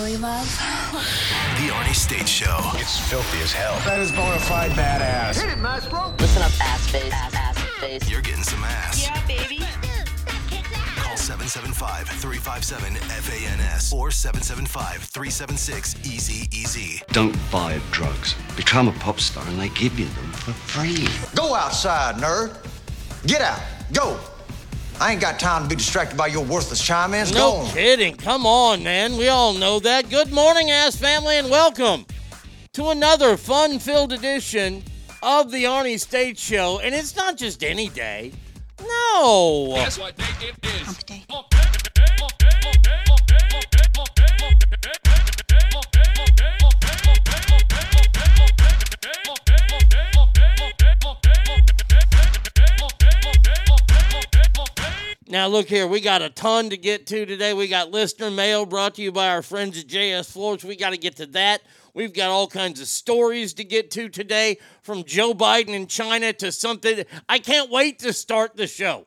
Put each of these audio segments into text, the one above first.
really love? The Arnie State Show. It's filthy as hell. That is bona fide badass. Hit it, Maestro. Listen up, ass face, ass, ass face. You're getting some ass. Yeah, baby. Call 775 357 FANS or 775 376 Easy Easy. Don't buy drugs. Become a pop star and they give you them for free. Go outside, nerd. Get out. Go. I ain't got time to be distracted by your worthless chime-ins. No on. kidding. Come on, man. We all know that. Good morning, ass family, and welcome to another fun-filled edition of the Arnie State Show. And it's not just any day. No. That's what day it is. Hump day. Now, look here, we got a ton to get to today. We got listener mail brought to you by our friends at JS Floors. We got to get to that. We've got all kinds of stories to get to today, from Joe Biden in China to something. I can't wait to start the show.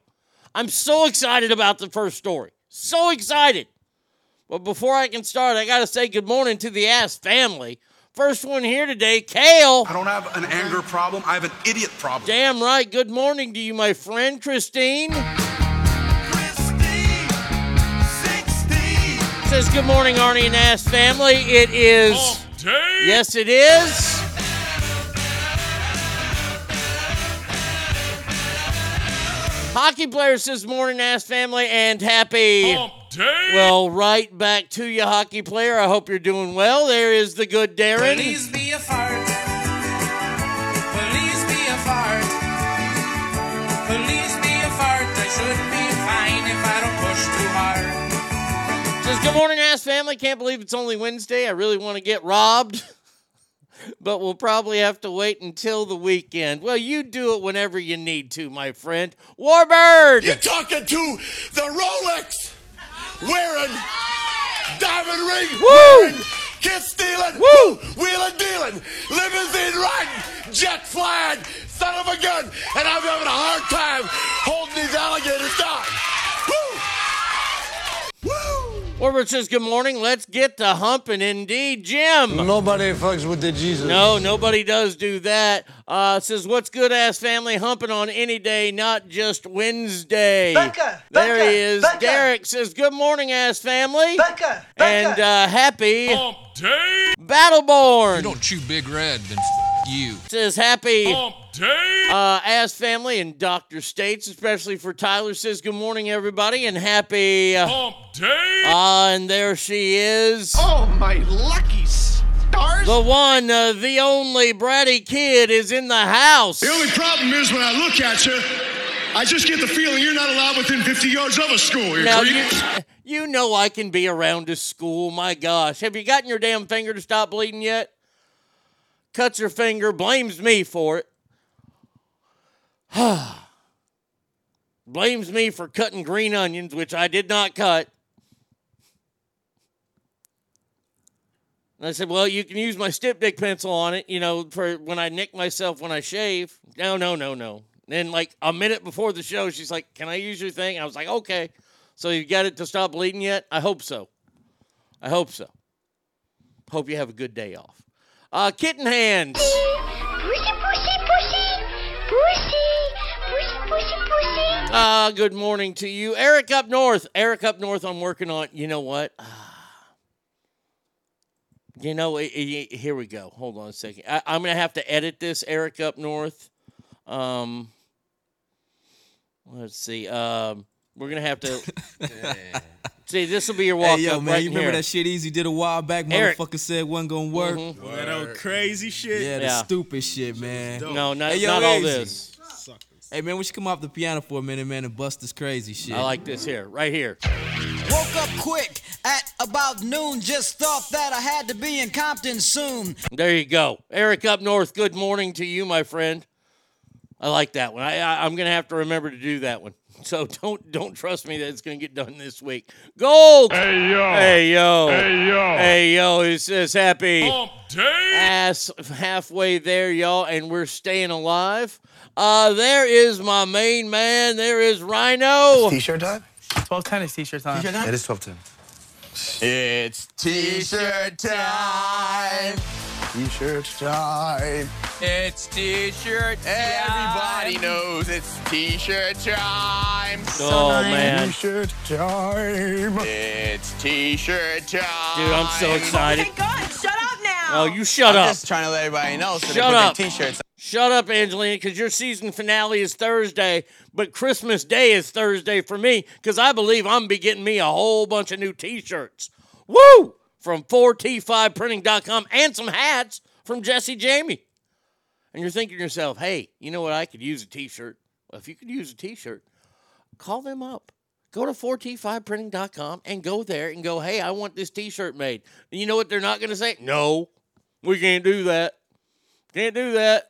I'm so excited about the first story. So excited. But before I can start, I got to say good morning to the ass family. First one here today, Kale. I don't have an anger problem. I have an idiot problem. Damn right. Good morning to you, my friend, Christine. Says good morning, Arnie and Ass family. It is. Day. Yes, it is. Hockey player says morning, Ass family, and happy. Day. Well, right back to you, hockey player. I hope you're doing well. There is the good Darren. Please be a fart. Says, Good morning, ass family. Can't believe it's only Wednesday. I really want to get robbed, but we'll probably have to wait until the weekend. Well, you do it whenever you need to, my friend. Warbird! You're talking to the Rolex wearing, diamond ring Woo! wearing, kiss stealing, Woo! wheeling dealing, limousine riding, jet flying, son of a gun, and I'm having a hard time holding these alligators down. Woo! Woo! Warbird says, Good morning. Let's get to humping indeed. Jim! Nobody fucks with the Jesus. No, nobody does do that. Uh, says, What's good, ass family? Humping on any day, not just Wednesday. Becca, There Becca, he is. Becca. Derek says, Good morning, ass family. Becca, And uh, happy Hump day. Battleborn. You don't chew Big Red, then f- you. says happy Hump day. uh, ass family and Dr. States, especially for Tyler. Says good morning, everybody, and happy. Uh, Hump day. and there she is. Oh, my lucky stars! The one, uh, the only bratty kid is in the house. The only problem is when I look at you, I just get the feeling you're not allowed within 50 yards of a school. You Now, you, you know I can be around a school. My gosh. Have you gotten your damn finger to stop bleeding yet? Cuts her finger, blames me for it. blames me for cutting green onions, which I did not cut. And I said, Well, you can use my styptic pencil on it, you know, for when I nick myself when I shave. No, no, no, no. Then, like a minute before the show, she's like, Can I use your thing? I was like, Okay. So you got it to stop bleeding yet? I hope so. I hope so. Hope you have a good day off. Uh, kitten hands. Pussy, pussy, pussy. Pussy. Pussy, pussy. Uh, good morning to you. Eric up north. Eric up north, I'm working on. You know what? You know, eh, eh, here we go. Hold on a second. I, I'm going to have to edit this, Eric up north. Um, let's see. Um, we're going to have to. see, this will be your walk Hey, yo, up man, right you remember here. that shit Easy did a while back? Eric. Motherfucker said wasn't gonna work. Mhm. That old crazy shit. Yeah, the Yeah. stupid shit, man. No, not, Hey, yo, not all this. Hey, man, we should come off the piano for a minute, man, and bust this crazy shit. I like this here, right here. Woke up quick at about noon. Just thought that I had to be in Compton soon. There you go. Eric up north, good morning to you, my friend. I like that one. I, I, I'm going to have to remember to do that one. So don't don't trust me that it's going to get done this week. Gold. Hey, yo. Hey yo. Hey, yo. Hey yo. It says happy Hump day. ass halfway there, y'all, and we're staying alive. Uh, there is my main man. There is Rhino. T-shirt time? 1210 is t-shirt time. It is 12 10. It's t-shirt time. T-shirt time. It's t-shirt Everybody knows it's t-shirt time. Oh, man. T-shirt time. It's t-shirt time. Dude, I'm so oh, excited. God, shut up now. Oh, you shut up. I'm up. just trying to let everybody know so Shut up. t-shirts Shut up, Angelina, because your season finale is Thursday, but Christmas Day is Thursday for me, because I believe I'm be getting me a whole bunch of new t-shirts. Woo! From 4t5printing.com and some hats from Jesse Jamie. And you're thinking to yourself, hey, you know what? I could use a t-shirt. Well, if you could use a t-shirt, call them up. Go to 4t5printing.com and go there and go, hey, I want this t-shirt made. And you know what they're not going to say? No, we can't do that. Can't do that.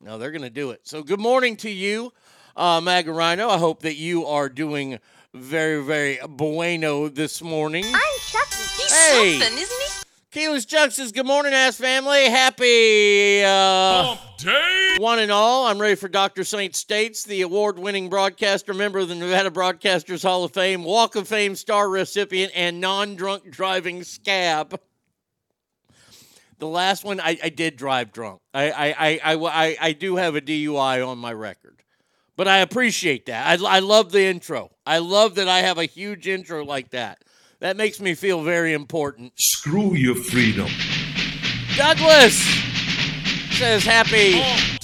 No, they're going to do it. So, good morning to you, uh. I hope that you are doing very, very bueno this morning. Chucky. He's Hey. something, isn't he? Keyless Chuck says, Good morning, ass family. Happy uh, one and all. I'm ready for Dr. Saint States, the award winning broadcaster, member of the Nevada Broadcasters Hall of Fame, Walk of Fame star recipient, and non drunk driving scab. The last one, I, I did drive drunk. I, I, I, I, I, I do have a DUI on my record. But I appreciate that. I, I love the intro. I love that I have a huge intro like that. That makes me feel very important. Screw your freedom. Douglas says happy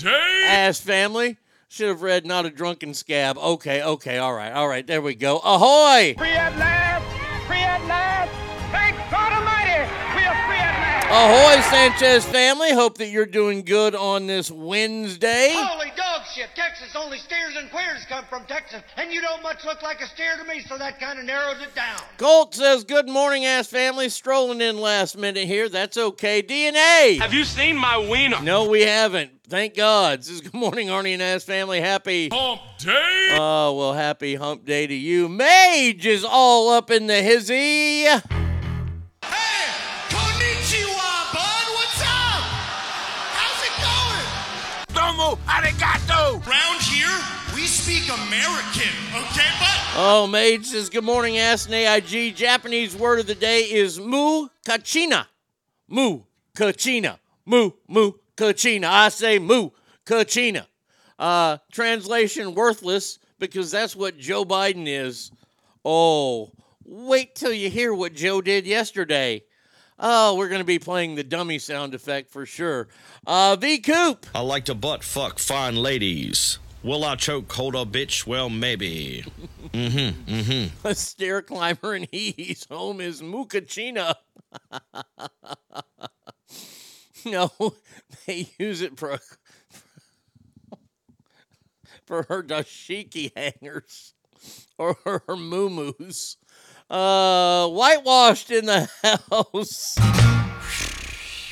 ass family. Should have read not a drunken scab. Okay, okay, all right, all right. There we go. Ahoy! Free at last! Free at last! Thank God Almighty! We are free at last! Ahoy, Sanchez family. Hope that you're doing good on this Wednesday. Holy dog shit! Texas only steers and queers come from Texas, and you don't much look like a steer to me, so that kind of narrows it down. Colt says, Good morning, ass family. Strolling in last minute here. That's okay. DNA. Have you seen my wiener? No, we haven't. Thank God. This is good morning, Arnie and Ass family. Happy Hump Day. Oh, well, happy hump day to you. Mage is all up in the hizzy. Domo arigato. Round here, we speak American, okay, bud? Oh, Mage says, Good morning, Ass and AIG. Japanese word of the day is mu kachina. Mu kachina. Mu, mu kachina. I say mu kachina. Uh, translation worthless because that's what Joe Biden is. Oh, wait till you hear what Joe did yesterday. Oh, we're going to be playing the dummy sound effect for sure. Uh, V Coop. I like to butt fuck fine ladies. Will I choke hold a bitch? Well, maybe. Mm-hmm. Mm-hmm. A stair climber and he's home is Mukachina. no, they use it for for her dashiki hangers or her moo-moos. Uh, whitewashed in the house.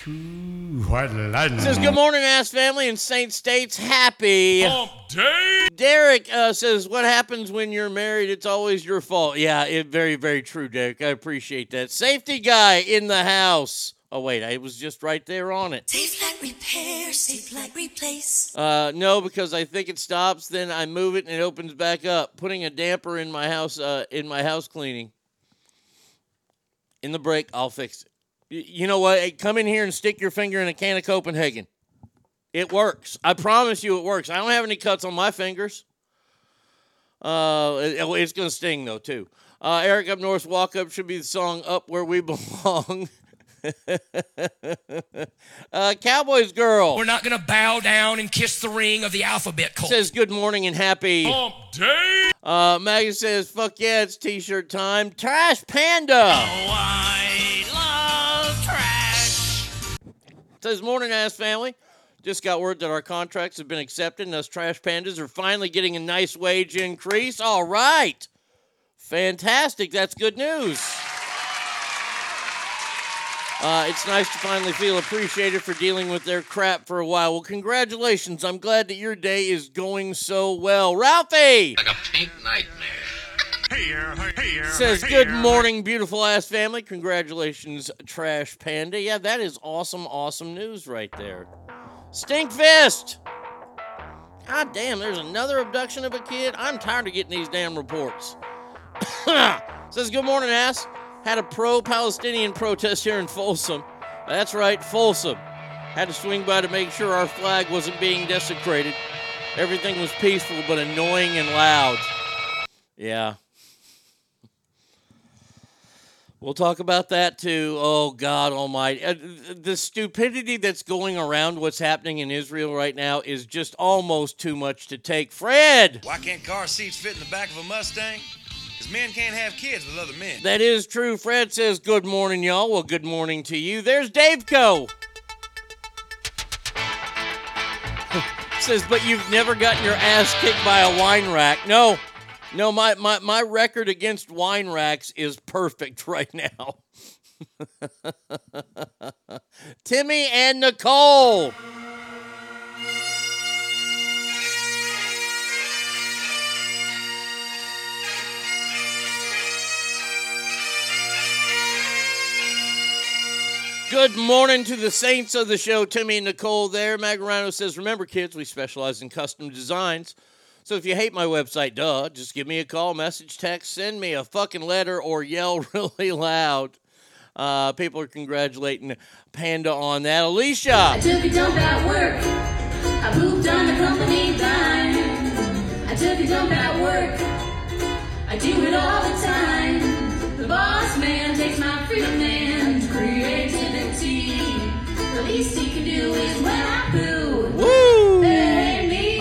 White lightning. Says good morning, ass family and Saint States. Happy day. Derek uh, says, "What happens when you're married? It's always your fault." Yeah, it, very, very true, Derek. I appreciate that. Safety guy in the house. Oh wait, I was just right there on it. Safe like repair, safe like replace. Uh, no, because I think it stops. Then I move it and it opens back up. Putting a damper in my house, uh, in my house cleaning. In the break, I'll fix it. You know what? Hey, come in here and stick your finger in a can of Copenhagen. It works. I promise you, it works. I don't have any cuts on my fingers. Uh, it- it's gonna sting though too. Uh, Eric up north, walk up should be the song "Up Where We Belong." uh, Cowboys girl. We're not going to bow down and kiss the ring of the alphabet cult. says good morning and happy Hump Day. Uh, Maggie says, fuck yeah, it's t-shirt time. Trash Panda. I love trash. Says, morning, ass family. Just got word that our contracts have been accepted and us trash pandas are finally getting a nice wage increase. All right. Fantastic. That's good news. Uh, it's nice to finally feel appreciated for dealing with their crap for a while. Well, congratulations. I'm glad that your day is going so well. Ralphie! Like a pink nightmare. Hey, hey, hey, says, Good morning, beautiful ass family. Congratulations, Trash Panda. Yeah, that is awesome, awesome news right there. Stinkfist! God damn, there's another abduction of a kid. I'm tired of getting these damn reports. says, Good morning, ass. Had a pro-Palestinian protest here in Folsom. That's right, Folsom. Had to swing by to make sure our flag wasn't being desecrated. Everything was peaceful but annoying and loud. Yeah. We'll talk about that too. Oh, God Almighty. Uh, the stupidity that's going around what's happening in Israel right now is just almost too much to take. Fred! Why can't car seats fit in the back of a Mustang? Because men can't have kids with other men. That is true. Fred says, Good morning, y'all. Well, good morning to you. There's Dave Co. says, But you've never gotten your ass kicked by a wine rack. No. No, my, my, my record against wine racks is perfect right now. Timmy and Nicole. Good morning to the saints of the show, Timmy and Nicole there. Magarano says, Remember, kids, we specialize in custom designs. So if you hate my website, duh, just give me a call, message, text, send me a fucking letter, or yell really loud. Uh, people are congratulating Panda on that. Alicia. I took a dump at work. I pooped on the company dime. I took a dump at work. I do it all the time. The boss man takes my freedom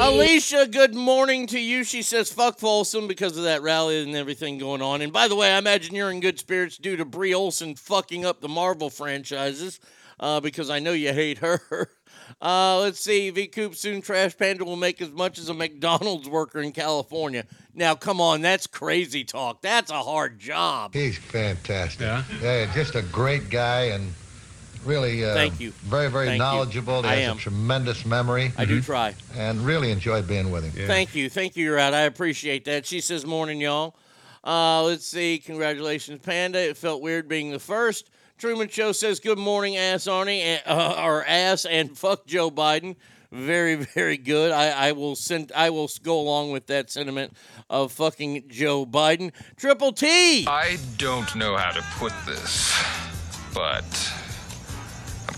Alicia, good morning to you. She says, fuck Folsom because of that rally and everything going on. And by the way, I imagine you're in good spirits due to Brie Larson fucking up the Marvel franchises uh, because I know you hate her. Uh, let's see. V Coop soon Trash Panda will make as much as a McDonald's worker in California. Now, come on, that's crazy talk. That's a hard job. He's fantastic. Yeah? just a great guy and really uh, Thank you. very, very Thank you. knowledgeable. He I has am. a tremendous memory. I do try. And really enjoyed being with him. Thank you. Thank you, Rat. I appreciate that. She says, Morning, y'all. Uh, let's see. Congratulations, Panda. It felt weird being the first. Truman Show says, Good morning, ass Arnie, and, uh, or ass, and fuck Joe Biden. Very, very good. I, I will send. I will go along with that sentiment of fucking Joe Biden. Triple T. I don't know how to put this, but I'm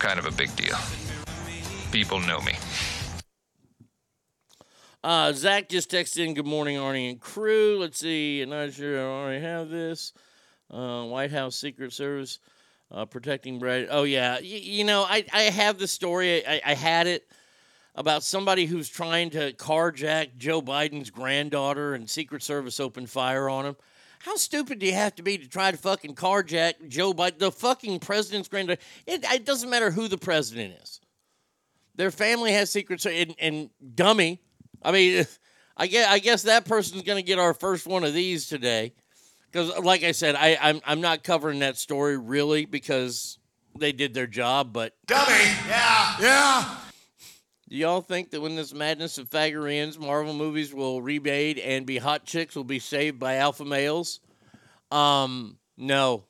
kind of a big deal. People know me. Uh, Zach just texted in, Good morning, Arnie and crew. Let's see. I'm not sure I already have this. Uh, White House Secret Service uh, protecting Brad. Oh, yeah. Y- you know, I, I have the story. I, I had it about somebody who's trying to carjack Joe Biden's granddaughter and Secret Service opened fire on him. How stupid do you have to be to try to fucking carjack Joe Biden, the fucking president's granddaughter? It, it doesn't matter who the president is. Their family has secrets, and, and dummy. I mean, I guess, I guess that person's going to get our first one of these today. Because, like I said, I, I'm, I'm not covering that story really because they did their job, but Dummy. Yeah. Yeah. Do y'all think that when this madness of faggery ends, Marvel movies will remade and be hot chicks will be saved by alpha males? Um, no.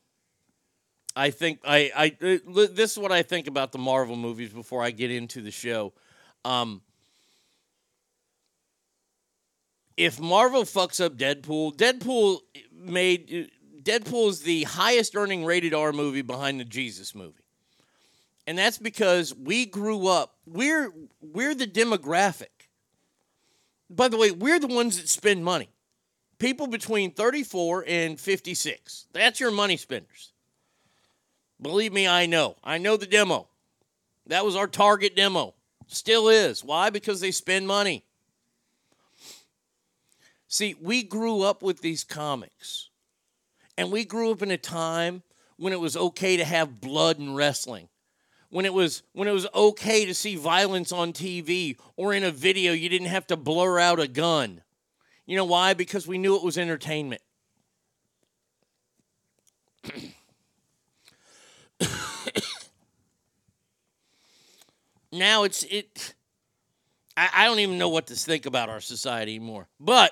I think I I uh, this is what I think about the Marvel movies before I get into the show. Um, if Marvel fucks up Deadpool, Deadpool made Deadpool is the highest earning rated R movie behind the Jesus movie. And that's because we grew up we're we're the demographic. By the way, we're the ones that spend money. People between 34 and 56. That's your money spenders. Believe me, I know. I know the demo. That was our target demo. Still is. Why? Because they spend money. See, we grew up with these comics. And we grew up in a time when it was okay to have blood and wrestling. When it was when it was okay to see violence on TV or in a video, you didn't have to blur out a gun. You know why? Because we knew it was entertainment. now it's it I, I don't even know what to think about our society anymore. But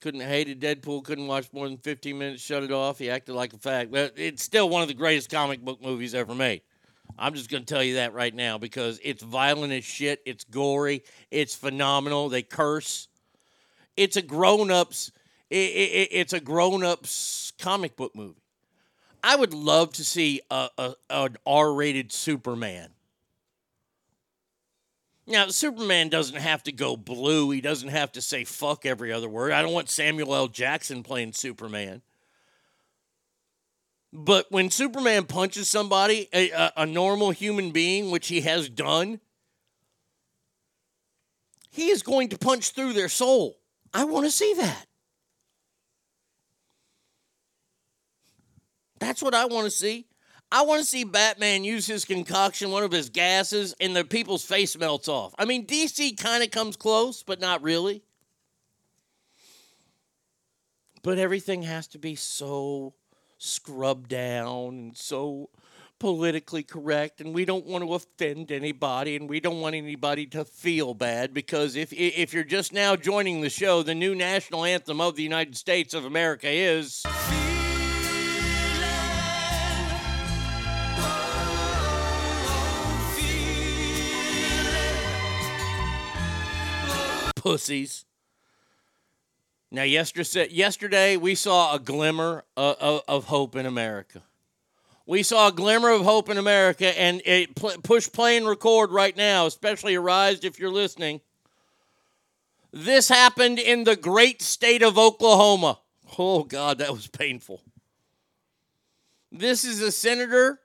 couldn't have hated Deadpool, couldn't watch more than 15 minutes, shut it off. He acted like a fag. But it's still one of the greatest comic book movies ever made. I'm just going to tell you that right now because it's violent as shit. It's gory. It's phenomenal. They curse. It's a grown ups. i i it's a grown ups comic book movie. I would love to see a, a an R rated Superman. Now, Superman doesn't have to go blue. He doesn't have to say fuck every other word. I don't want Samuel L. Jackson playing Superman. But when Superman punches somebody, a, a, normal human being, which he has done, he is going to punch through their soul. I want to see that. That's what I want to see. I want to see Batman use his concoction, one of his gases, and the people's face melts off. I mean, DC kind of comes close, but not really. But everything has to be so scrubbed down and so politically correct and we don't want to offend anybody and we don't want anybody to feel bad because if if you're just now joining the show the new national anthem of the United States of America is pussies now, yesterday, yesterday we saw a glimmer of, hope in America. We saw a glimmer of hope in America, and it push play and record right now, especially Arise if you're listening. This happened in the great state of Oklahoma. Oh, God, that was painful. This is a senator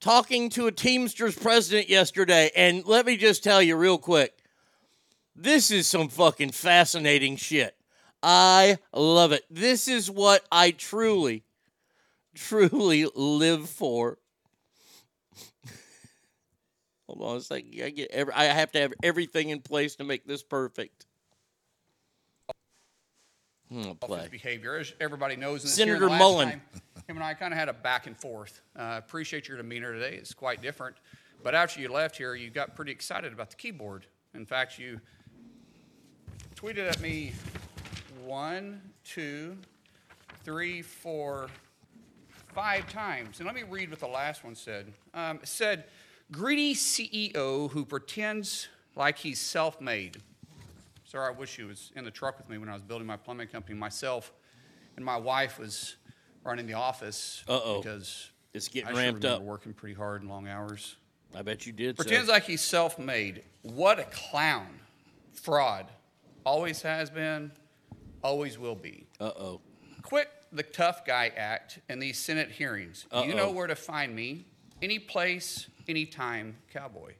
talking to a Teamsters president yesterday, and let me just tell you real quick this is some fucking fascinating shit. I love it. This is what I truly, truly live for. Hold on a second. I get every, I have to have everything in place to make this perfect. Hmm, behavior, as everybody knows. In Senator Mullen. Time, him and I kind of had a back and forth. Uh, appreciate your demeanor today. It's quite different. But after you left here, you got pretty excited about the keyboard. In fact, you tweeted at me one, two, three, four, five times. And let me read what the last one said. Um, it said, greedy CEO who pretends like he's self made. Sir, I wish he was in the truck with me when I was building my plumbing company myself, and my wife was running the office Uh-oh. because it's getting I ramped up. Working pretty hard and long hours. I bet you did. Pretends so. like he's self-made. What a clown, fraud, always has been, always will be. Uh oh. Quit the tough guy act in these Senate hearings. Uh-oh. You know where to find me. Any place, anytime, cowboy.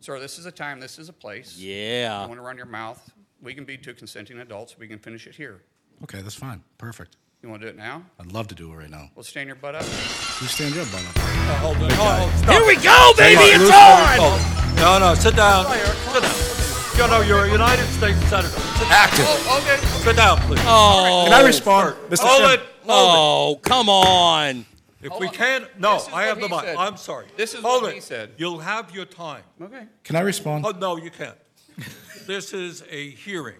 Sir, this is a time, this is a place. Yeah. I want to run your mouth. We can be two consenting adults. We can finish it here. Okay, that's fine. Perfect. You want to do it now? I'd love to do it right now. Well, stand your butt up. You stand your butt up. Oh, hold on. Oh, guy. oh, stop. Here we go, baby. Hang It's Loose on. hold. No, no, sit down. Sit down. You know, you're a United States Senator. Sit Active. Oh, okay. Sit down, please. Oh. Can I respond, Mr. Hold Chairman? it. Hold Oh, come on. If Hold we on. can't, no, This is I have the he mic. said. I'm sorry. This is Hold what it. he said. You'll have your time. Okay. Can I respond? Oh, no, you can't. this is a hearing.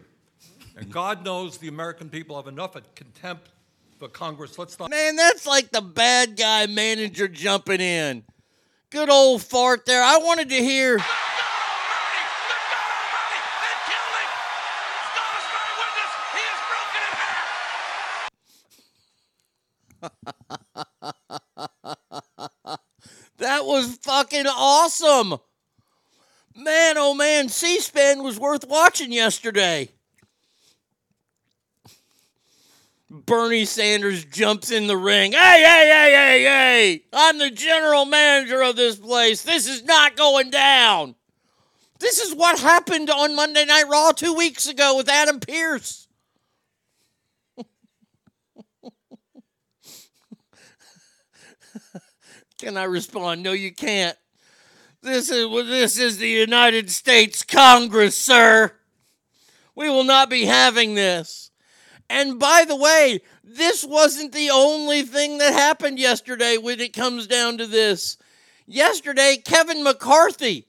And God knows the American people have enough of contempt for Congress. Let's not. Man, that's like the bad guy manager jumping in. Good old fart there. I wanted to hear. That was fucking awesome. Man, oh man, C SPAN was worth watching yesterday. Bernie Sanders jumps in the ring. Hey, hey, hey, hey, hey! I'm the general manager of this place. This is not going down. This is what happened on Monday Night Raw two weeks ago with Adam Pearce. Can I respond? No, you can't. This is this is the United States Congress, sir. We will not be having this. And by the way, this wasn't the only thing that happened yesterday when it comes down to this. Yesterday, Kevin McCarthy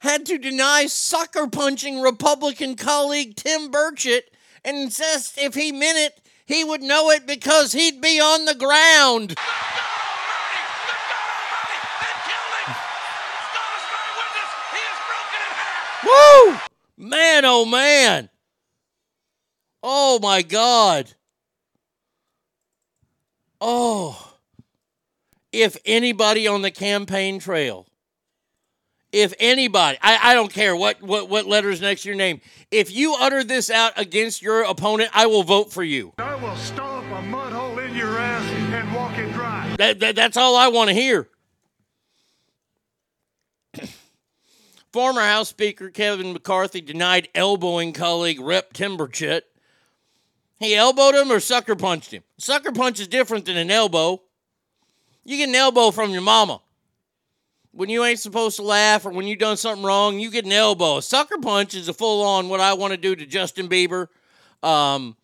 had to deny sucker punching Republican colleague Tim Burchett and insist if he meant it, he would know it because he'd be on the ground. Woo! Man, oh man. Oh my God. Oh. If anybody on the campaign trail, if anybody, I, I don't care what, what, what letters next to your name, if you utter this out against your opponent, I will vote for you. I will stomp a mud hole in your ass and walk it dry. That, that, that's all I want to hear. Former House Speaker Kevin McCarthy denied elbowing colleague Rep Tim Burchett. He elbowed him or sucker punched him. Sucker punch is different than an elbow. You get an elbow from your mama. When you ain't supposed to laugh or when you done something wrong, you get an elbow. A sucker punch is a full on what I want to do to Justin Bieber. Um,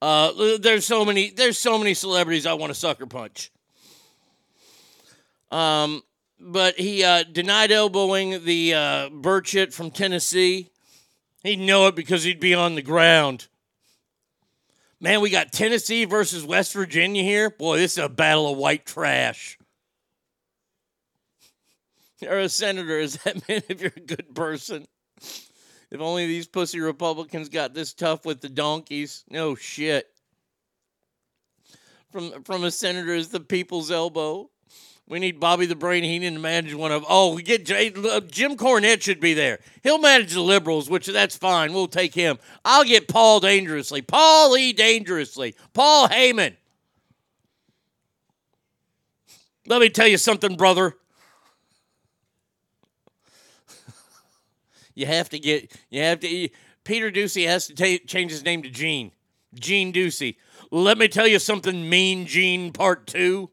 uh, there's so many there's so many celebrities I want to sucker punch. Um, but he uh, denied elbowing the uh, Burchett from Tennessee. He'd know it because he'd be on the ground. Man, we got Tennessee versus West Virginia here. Boy, this is a battle of white trash. You're a senator. is that mean if you're a good person? If only these pussy Republicans got this tough with the donkeys. No shit. From from a senator is the people's elbow. We need Bobby the Brain Heenan to manage one of. Oh, we get Jay, uh, Jim Cornette should be there. He'll manage the liberals, which that's fine. We'll take him. I'll get Paul dangerously. Paul E. dangerously. Paul Heyman. Let me tell you something, brother. You have to get. You have to. Peter Doocy has to change his name to Gene. Gene Doocy. Let me tell you something, Mean Gene Part Two.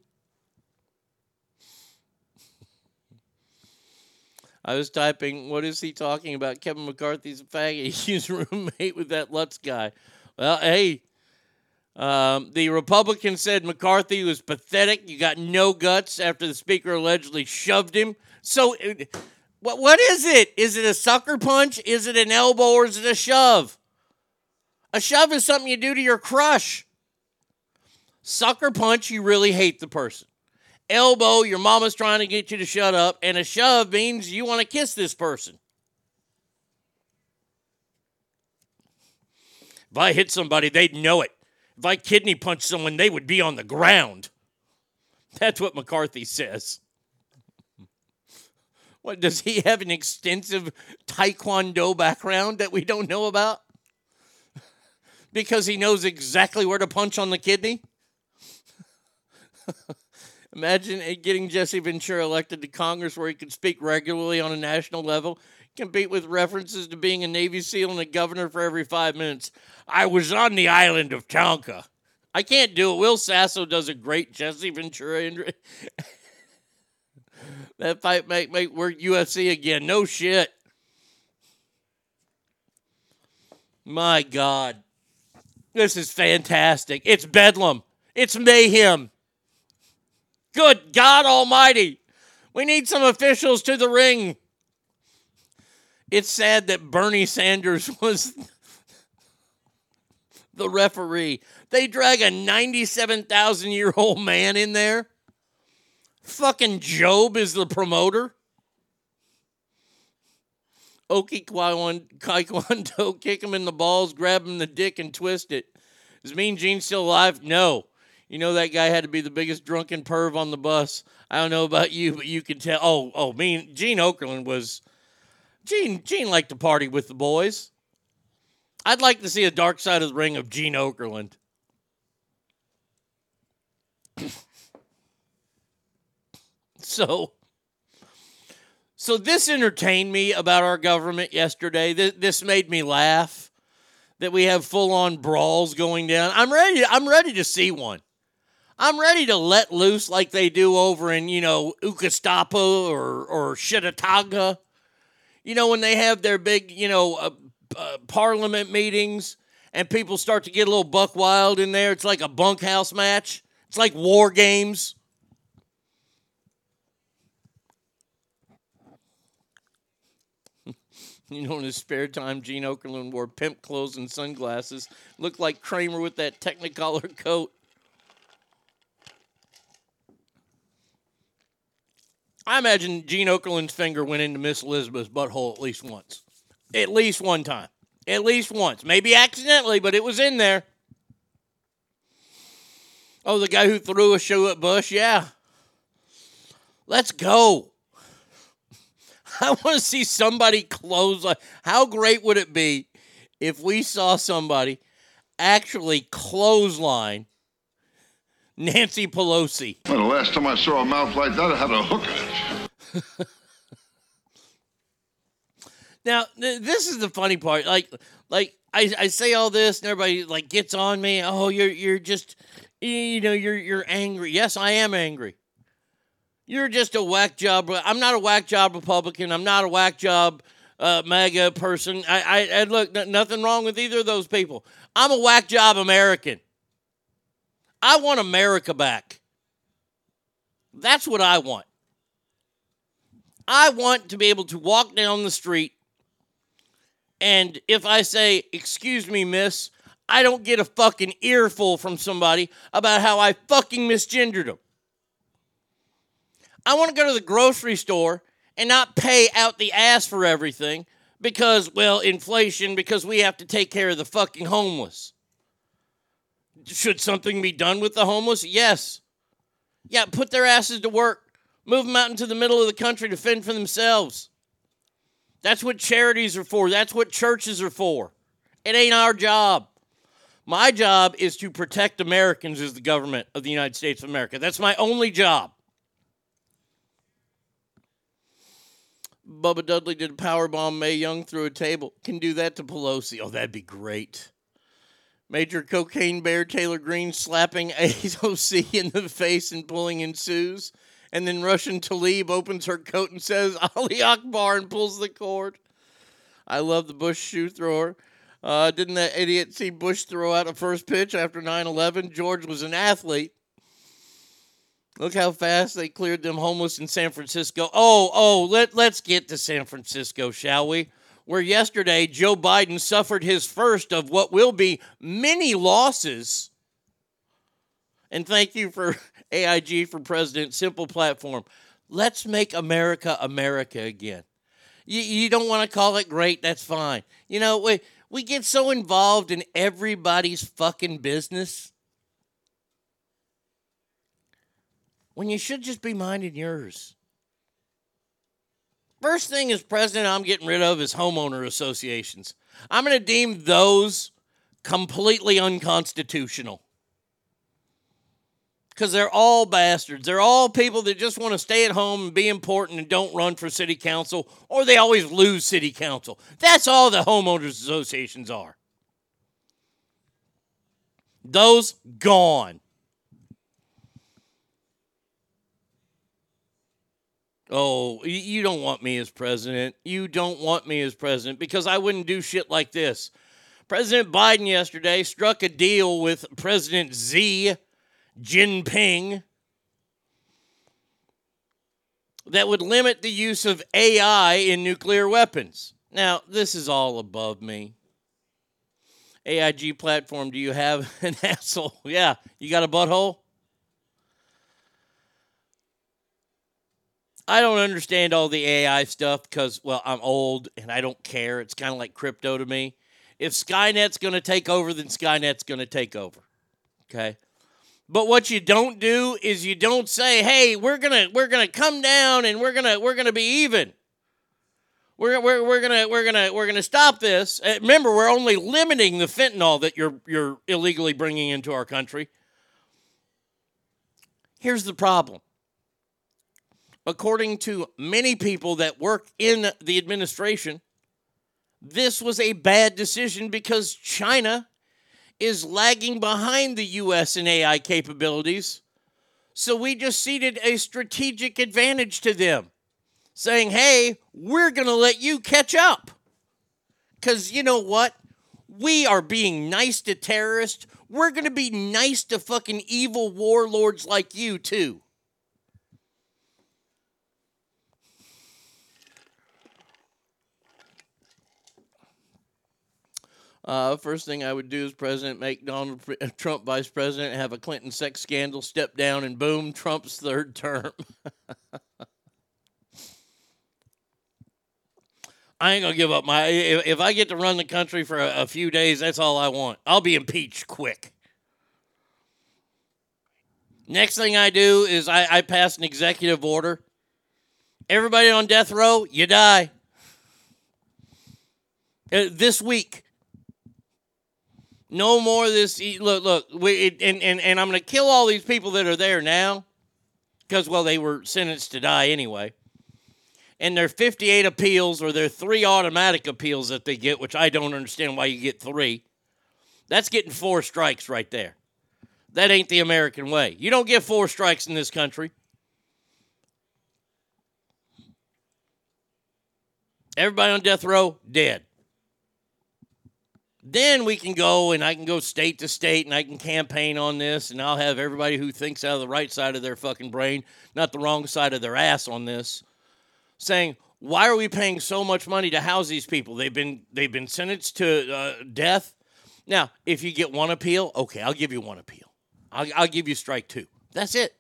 I was typing, what is he talking about? Kevin McCarthy's a faggot. He's roommate with that Luntz guy. Well, hey, um, the Republican said McCarthy was pathetic. You got no guts after the speaker allegedly shoved him. So, what what is it? Is it a sucker punch? Is it an elbow or is it a shove? A shove is something you do to your crush. Sucker punch, you really hate the person. Elbow, your mama's trying to get you to shut up. And a shove means you want to kiss this person. If I hit somebody, they'd know it. If I kidney punch someone, they would be on the ground. That's what McCarthy says. What does he have an extensive taekwondo background that we don't know about? because he knows exactly where to punch on the kidney? Imagine getting Jesse Ventura elected to Congress where he could speak regularly on a national level, compete with references to being a Navy SEAL and a governor for every five minutes. I was on the island of Tonka. I can't do it. Will Sasso does a great Jesse Ventura. that fight make make work UFC again. No shit. My God. This is fantastic. It's bedlam. It's mayhem. Good God Almighty. We need some officials to the ring. It's sad that Bernie Sanders was the referee. They drag a 97,000 year old man in there. Fucking Job is the promoter. Oki Taekwondo, kick him in the balls, grab him the dick, and twist it. Is Mean Gene still alive? No. You know that guy had to be the biggest drunken perv on the bus. I don't know about you, but you can tell. Oh, oh, mean Gene Okerlund was. Gene Gene liked to party with the boys. I'd like to see a dark side of the ring of Gene Okerlund. so, so this entertained me about our government yesterday. This, made me laugh that we have full on brawls going down. I'm ready. I'm ready to see one. I'm ready to let loose like they do over in, you know, Ukastapa or, or Shitataga. You know, when they have their big, you know, uh, uh, parliament meetings and people start to get a little buck wild in there. It's like a bunkhouse match, it's like war games. You know, in his spare time, Gene Okerlund wore pimp clothes and sunglasses, looked like Kramer with that Technicolor coat. I imagine Gene Okerlund's finger went into Miss Elizabeth's butthole at least once. At least one time. At least once. Maybe accidentally, but it was in there. Oh, the guy who threw a shoe at Bush? Yeah. Let's go. I want to see somebody close. How great would it be if we saw somebody actually clothesline Nancy Pelosi? Well, the last time I saw a mouth like that, it had a hook in it. Now, th- this is the funny part. Like, like I, I say all this, and everybody like gets on me. Oh, you're you're just, you know, you're you're angry. Yes, I am angry. You're just a whack job. I'm not a whack job Republican. I'm not a whack job uh, MAGA person. I, I, I look, n- nothing wrong with either of those people. I'm a whack job American. I want America back. That's what I want. I want to be able to walk down the street, and if I say, Excuse me, miss, I don't get a fucking earful from somebody about how I fucking misgendered them. I want to go to the grocery store and not pay out the ass for everything because, well, inflation, because we have to take care of the fucking homeless. Should something be done with the homeless? Yes. Yeah, put their asses to work. Move them out into the middle of the country to fend for themselves. That's what charities are for. That's what churches are for. It ain't our job. My job is to protect Americans as the government of the United States of America. That's my only job. Bubba Dudley did a power bomb Mae Young through a table. Can do that to Pelosi. Oh, that'd be great. Major cocaine bear Taylor Greene slapping AOC in the face and pulling ensues. And then Russian Tlaib opens her coat and says, Ali Akbar, and pulls the cord. I love the Bush shoe thrower. Uh, didn't that idiot see Bush throw out a first pitch after 9 11? George was an athlete. Look how fast they cleared them homeless in San Francisco. Oh, oh, let, let's get to San Francisco, shall we? Where yesterday Joe Biden suffered his first of what will be many losses. And thank you for AIG for President, simple platform. Let's make America America again. You, you don't want to call it great, that's fine. You know, we, we get so involved in everybody's fucking business when you should just be minding yours. First thing as president, I'm getting rid of is homeowner associations. I'm going to deem those completely unconstitutional because they're all bastards. They're all people that just want to stay at home and be important and don't run for city council, or they always lose city council. That's all the homeowners associations are. Those gone. Oh, you don't want me as president. You don't want me as president because I wouldn't do shit like this. President Biden yesterday struck a deal with President Xi Jinping that would limit the use of AI in nuclear weapons. Now, this is all above me. AIG platform, do you have an asshole? Yeah, you got a butthole? I don't understand all the AI stuff because, well, I'm old and I don't care. It's kind of like crypto to me. If Skynet's going to take over, then Skynet's going to take over. Okay. But what you don't do is you don't say, "Hey, we're gonna we're gonna come down and we're gonna we're gonna be even. We're, we're, we're gonna we're gonna we're gonna stop this." Uh, remember, we're only limiting the fentanyl that you're you're illegally bringing into our country. Here's the problem according to many people that work in the administration, this was a bad decision because China is lagging behind the U.S. in AI capabilities. So we just ceded a strategic advantage to them, saying, hey, we're going to let you catch up. Because you know what? We are being nice to terrorists. We're going to be nice to fucking evil warlords like you, too. Uh, first thing I would do as president, make Donald Trump vice president, have a Clinton sex scandal, step down, and boom, Trump's third term. I ain't gonna give up my. If, if I get to run the country for a, a few days, that's all I want. I'll be impeached quick. Next thing I do is I, I pass an executive order. Everybody on death row, you die. Uh, this week. No more this. Look, look, we, it, and, and, and I'm going to kill all these people that are there now because, well, they were sentenced to die anyway. And their 58 appeals or their three automatic appeals that they get, which I don't understand why you get three. That's getting four strikes right there. That ain't the American way. You don't get four strikes in this country. Everybody on death row, dead. Then we can go and I can go state to state and I can campaign on this and I'll have everybody who thinks out of the right side of their fucking brain, not the wrong side of their ass on this, saying, why are we paying so much money to house these people? They've been they've been sentenced to uh, death. Now, if you get one appeal, okay, I'll give you one appeal. I'll, I'll give you strike two. That's it.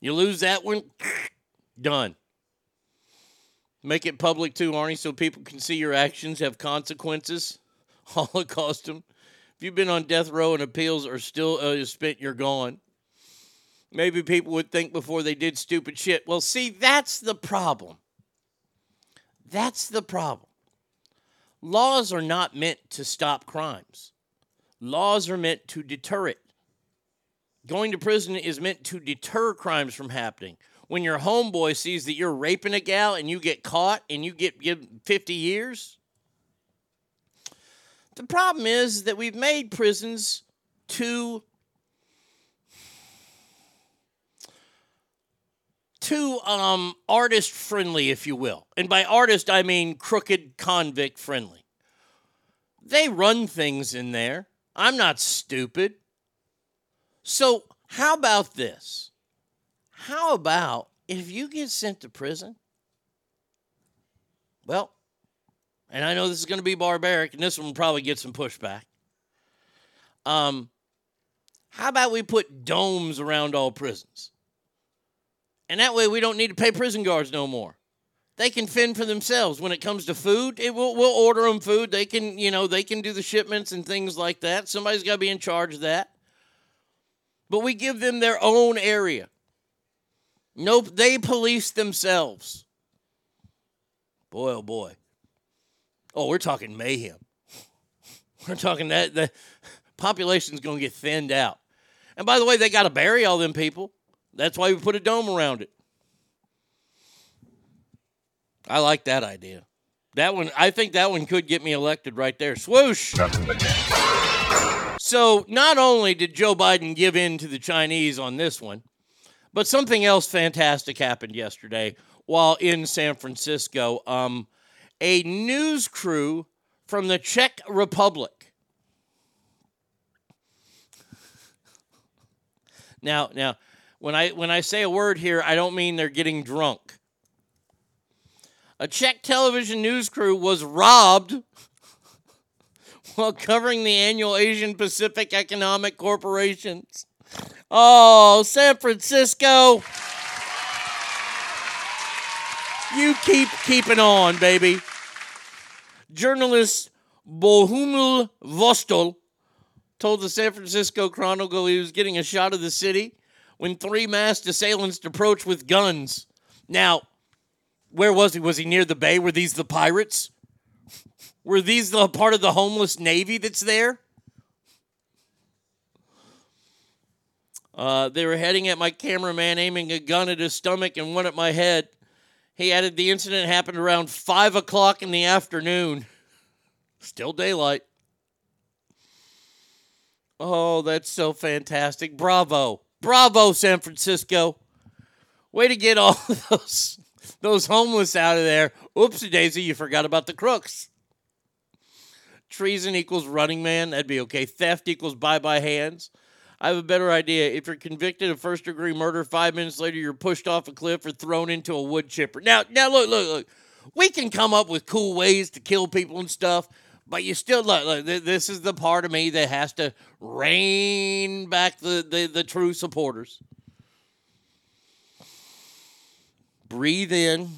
You lose that one, done. Make it public too, Arnie, so people can see your actions have consequences. Holocaust them. If you've been on death row and appeals are still uh, spent, you're gone. Maybe people would think before they did stupid shit. Well, see, that's the problem. That's the problem. Laws are not meant to stop crimes. Laws are meant to deter it. Going to prison is meant to deter crimes from happening. When your homeboy sees that you're raping a gal and you get caught and you get given 50 years, the problem is that we've made prisons too too um artist friendly if you will. And by artist I mean crooked convict friendly. They run things in there. I'm not stupid. So, how about this? How about if you get sent to prison? Well, and I know this is going to be barbaric, and this one will probably get some pushback. Um, how about we put domes around all prisons? And that way we don't need to pay prison guards no more. They can fend for themselves when it comes to food. It will we'll order them food. They can, you know, they can do the shipments and things like that. Somebody's got to be in charge of that. But we give them their own area. Nope, they police themselves. Boy, oh boy. Oh, we're talking mayhem. We're talking that the population's going to get thinned out. And by the way, they got to bury all them people. That's why we put a dome around it. I like that idea. That one, I think that one could get me elected right there. Swoosh. So, not only did Joe Biden give in to the Chinese on this one, but something else fantastic happened yesterday while in San Francisco. Um, a news crew from the Czech Republic. Now, now, when I when I say a word here, I don't mean they're getting drunk. A Czech television news crew was robbed while covering the annual Asian Pacific Economic Corporations. Oh, San Francisco. You keep keeping on, baby. Journalist Bohumil Vostal told the San Francisco Chronicle he was getting a shot of the city when three masked assailants approached with guns. Now, where was he? Was he near the bay? Were these the pirates? Were these the part of the homeless navy that's there? Uh, they were heading at my cameraman, aiming a gun at his stomach and one at my head. He added the incident happened around 5 o'clock in the afternoon. Still daylight. Oh, that's so fantastic. Bravo. Bravo, San Francisco. Way to get all those, those homeless out of there. Oopsie daisy, you forgot about the crooks. Treason equals running man. That'd be okay. Theft equals bye bye hands. I have a better idea. If you're convicted of first degree murder, five minutes later you're pushed off a cliff or thrown into a wood chipper. Now, now look, look, look. We can come up with cool ways to kill people and stuff, but you still look. look this is the part of me that has to rein back the, the, the true supporters. Breathe in.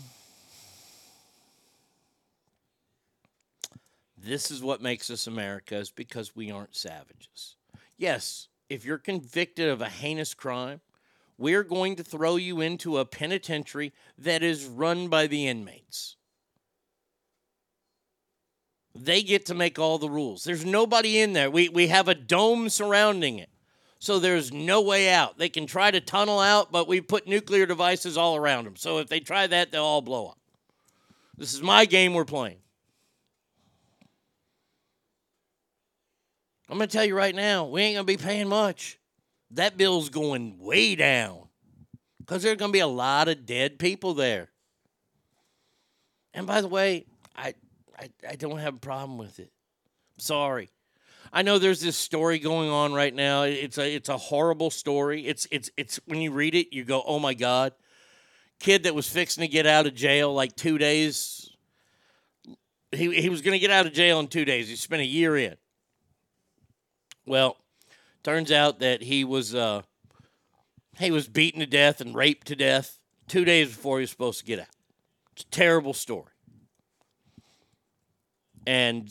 This is what makes us America is because we aren't savages. Yes, if you're convicted of a heinous crime, we're going to throw you into a penitentiary that is run by the inmates. They get to make all the rules. There's nobody in there. We, we have a dome surrounding it. So there's no way out. They can try to tunnel out, but we put nuclear devices all around them. So if they try that, they'll all blow up. This is my game we're playing. I'm going to tell you right now, we ain't going to be paying much. That bill's going way down because there's going to be a lot of dead people there. And by the way, I, I, I don't have a problem with it. Sorry. I know there's this story going on right now. It's a it's a horrible story. It's it's it's when you read it, you go, "Oh my god." Kid that was fixing to get out of jail like 2 days he he was going to get out of jail in 2 days. He spent a year in. Well, turns out that he was uh he was beaten to death and raped to death 2 days before he was supposed to get out. It's a terrible story. And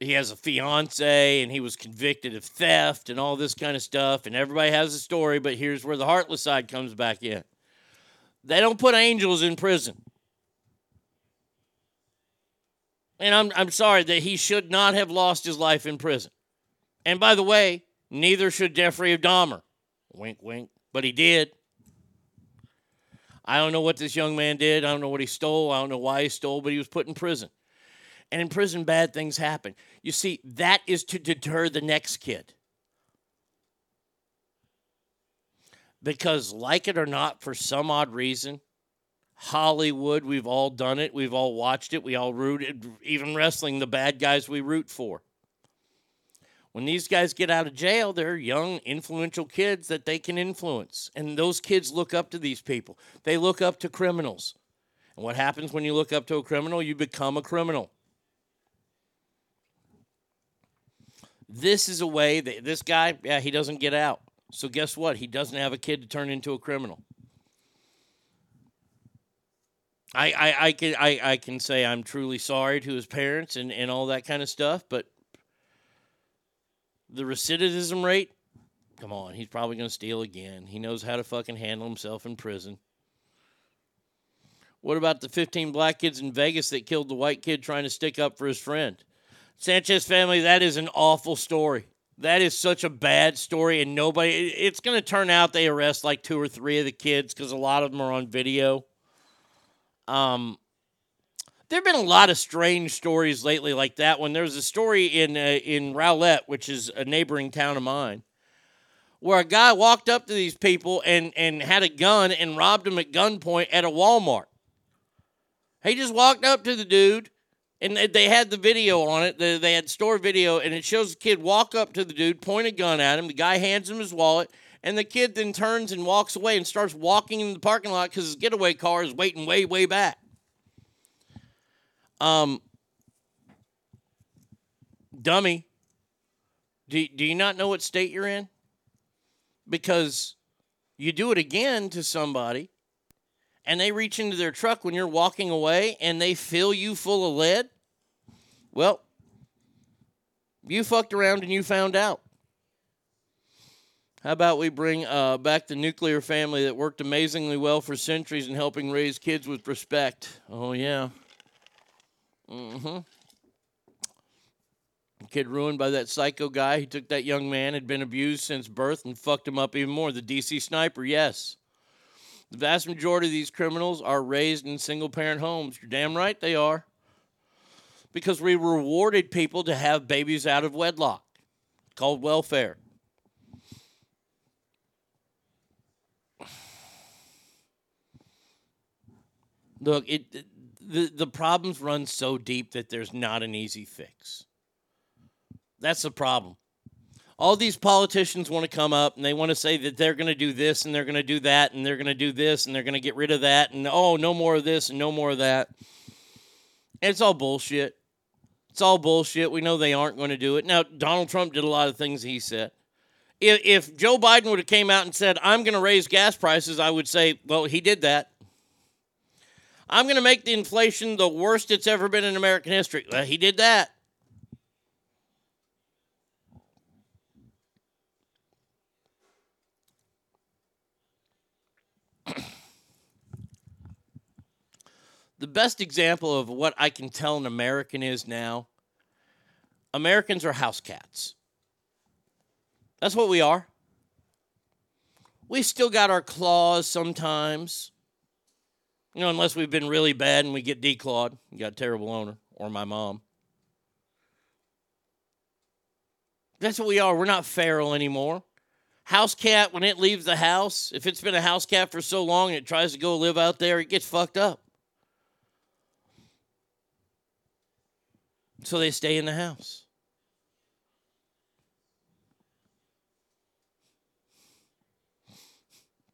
he has a fiance and he was convicted of theft and all this kind of stuff and everybody has a story but here's where the heartless side comes back in they don't put angels in prison and i'm, I'm sorry that he should not have lost his life in prison and by the way neither should jeffrey dahmer wink wink but he did i don't know what this young man did i don't know what he stole i don't know why he stole but he was put in prison and in prison, bad things happen. You see, that is to deter the next kid. Because, like it or not, for some odd reason, Hollywood, we've all done it. We've all watched it. We all rooted, even wrestling, the bad guys we root for. When these guys get out of jail, they're young, influential kids that they can influence. And those kids look up to these people. They look up to criminals. And what happens when you look up to a criminal? You become a criminal. This is a way that this guy, yeah, he doesn't get out. So guess what? He doesn't have a kid to turn into a criminal. I, I, I can I, I can say I'm truly sorry to his parents and, and all that kind of stuff, but the recidivism rate, come on, he's probably gonna steal again. He knows how to fucking handle himself in prison. What about the 15 black kids in Vegas that killed the white kid trying to stick up for his friend? Sanchez family, that is an awful story. That is such a bad story, and nobody. It's going to turn out they arrest like two or three of the kids because a lot of them are on video. Um, there have been a lot of strange stories lately, like that one. There was a story in uh, in Rowlett, which is a neighboring town of mine, where a guy walked up to these people and and had a gun and robbed them at gunpoint at a Walmart. He just walked up to the dude and they had the video on it. They had store video, and it shows the kid walk up to the dude, point a gun at him. The guy hands him his wallet, and the kid then turns and walks away and starts walking in the parking lot because his getaway car is waiting way, way back. Um, dummy, do, do you not know what state you're in? Because you do it again to somebody and they reach into their truck when you're walking away and they fill you full of lead, well, you fucked around and you found out. How about we bring uh, back the nuclear family that worked amazingly well for centuries in helping raise kids with respect? Oh, yeah. Mm hmm. Kid ruined by that psycho guy. who took that young man, had been abused since birth, and fucked him up even more. The DC sniper, yes. The vast majority of these criminals are raised in single parent homes. You're damn right they are. Because we rewarded people to have babies out of wedlock, called welfare. Look, it, the, the problems run so deep that there's not an easy fix. That's the problem all these politicians want to come up and they want to say that they're going to do this and they're going to do that and they're going to do this and they're going to get rid of that and oh, no more of this and no more of that. And it's all bullshit. It's all bullshit. We know they aren't going to do it. Now, Donald Trump did a lot of things he said. If, if Joe Biden would have came out and said, "I'm going to raise gas prices," I would say, "Well, he did that." I'm going to make the inflation the worst it's ever been in American history. Well, he did that. the best example of what I can tell an American is now Americans are house cats. That's what we are. We still got our claws sometimes. You know, unless we've been really bad and we get declawed. You got a terrible owner or my mom. That's what we are. We're not feral anymore. House cat, when it leaves the house, if it's been a house cat for so long and it tries to go live out there, it gets fucked up. So they stay in the house.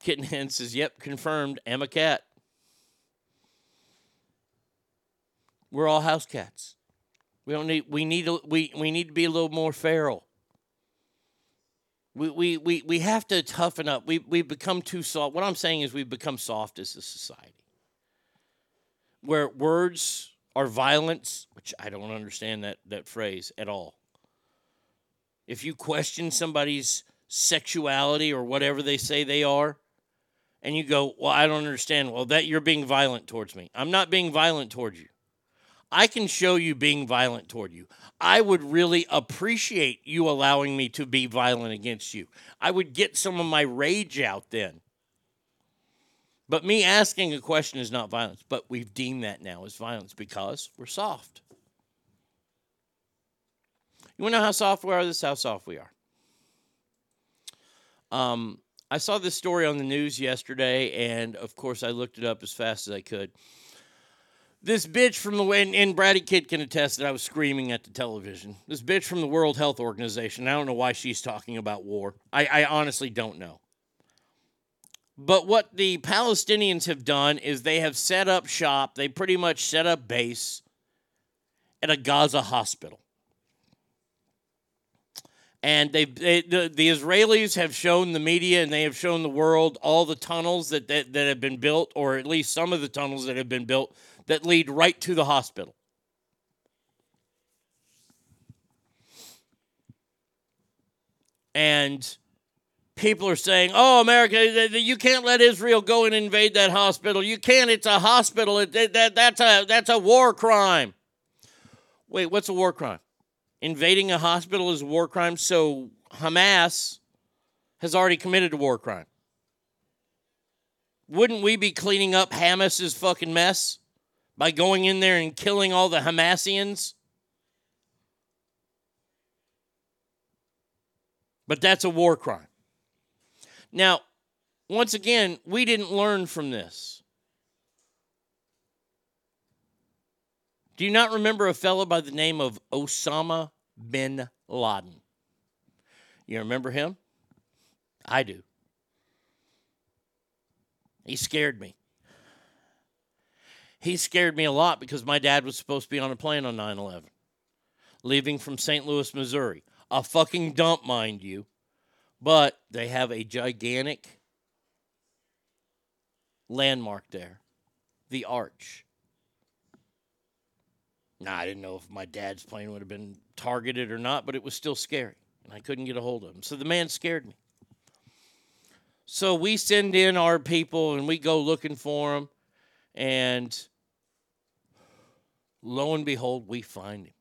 Kitten Hen says, Yep, confirmed. Am a cat. We're all house cats. We don't need we need a, we we need to be a little more feral. We, we, we, we have to toughen up. We, we've become too soft. What I'm saying is we've become soft as a society. Where words are violence, which I don't understand that, that phrase at all. If you question somebody's sexuality or whatever they say they are, and you go, Well, I don't understand. Well, that you're being violent towards me. I'm not being violent towards you. I can show you being violent toward you. I would really appreciate you allowing me to be violent against you. I would get some of my rage out then. But me asking a question is not violence, but we've deemed that now as violence because we're soft. You want to know how soft we are? This is how soft we are. Um, I saw this story on the news yesterday, and of course, I looked it up as fast as I could. This bitch from the and, and Brady Kid can attest that I was screaming at the television. This bitch from the World Health Organization. I don't know why she's talking about war. I, I honestly don't know. But what the Palestinians have done is they have set up shop. They pretty much set up base at a Gaza hospital. And they, they the, the Israelis have shown the media and they have shown the world all the tunnels that, that, that have been built, or at least some of the tunnels that have been built that lead right to the hospital. And people are saying, "Oh, America, you can't let Israel go and invade that hospital. You can't. It's a hospital. It, that, that's a that's a war crime." Wait, what's a war crime? Invading a hospital is a war crime. So Hamas has already committed a war crime. Wouldn't we be cleaning up Hamas's fucking mess by going in there and killing all the Hamasians? But that's a war crime. Now, once again, we didn't learn from this. Do you not remember a fellow by the name of Osama bin Laden? You remember him? I do. He scared me. He scared me a lot because my dad was supposed to be on a plane on 9 11, leaving from St. Louis, Missouri. A fucking dump, mind you. But they have a gigantic landmark there the arch. Now, I didn't know if my dad's plane would have been targeted or not, but it was still scary. And I couldn't get a hold of him. So the man scared me. So we send in our people and we go looking for him. And lo and behold, we find him.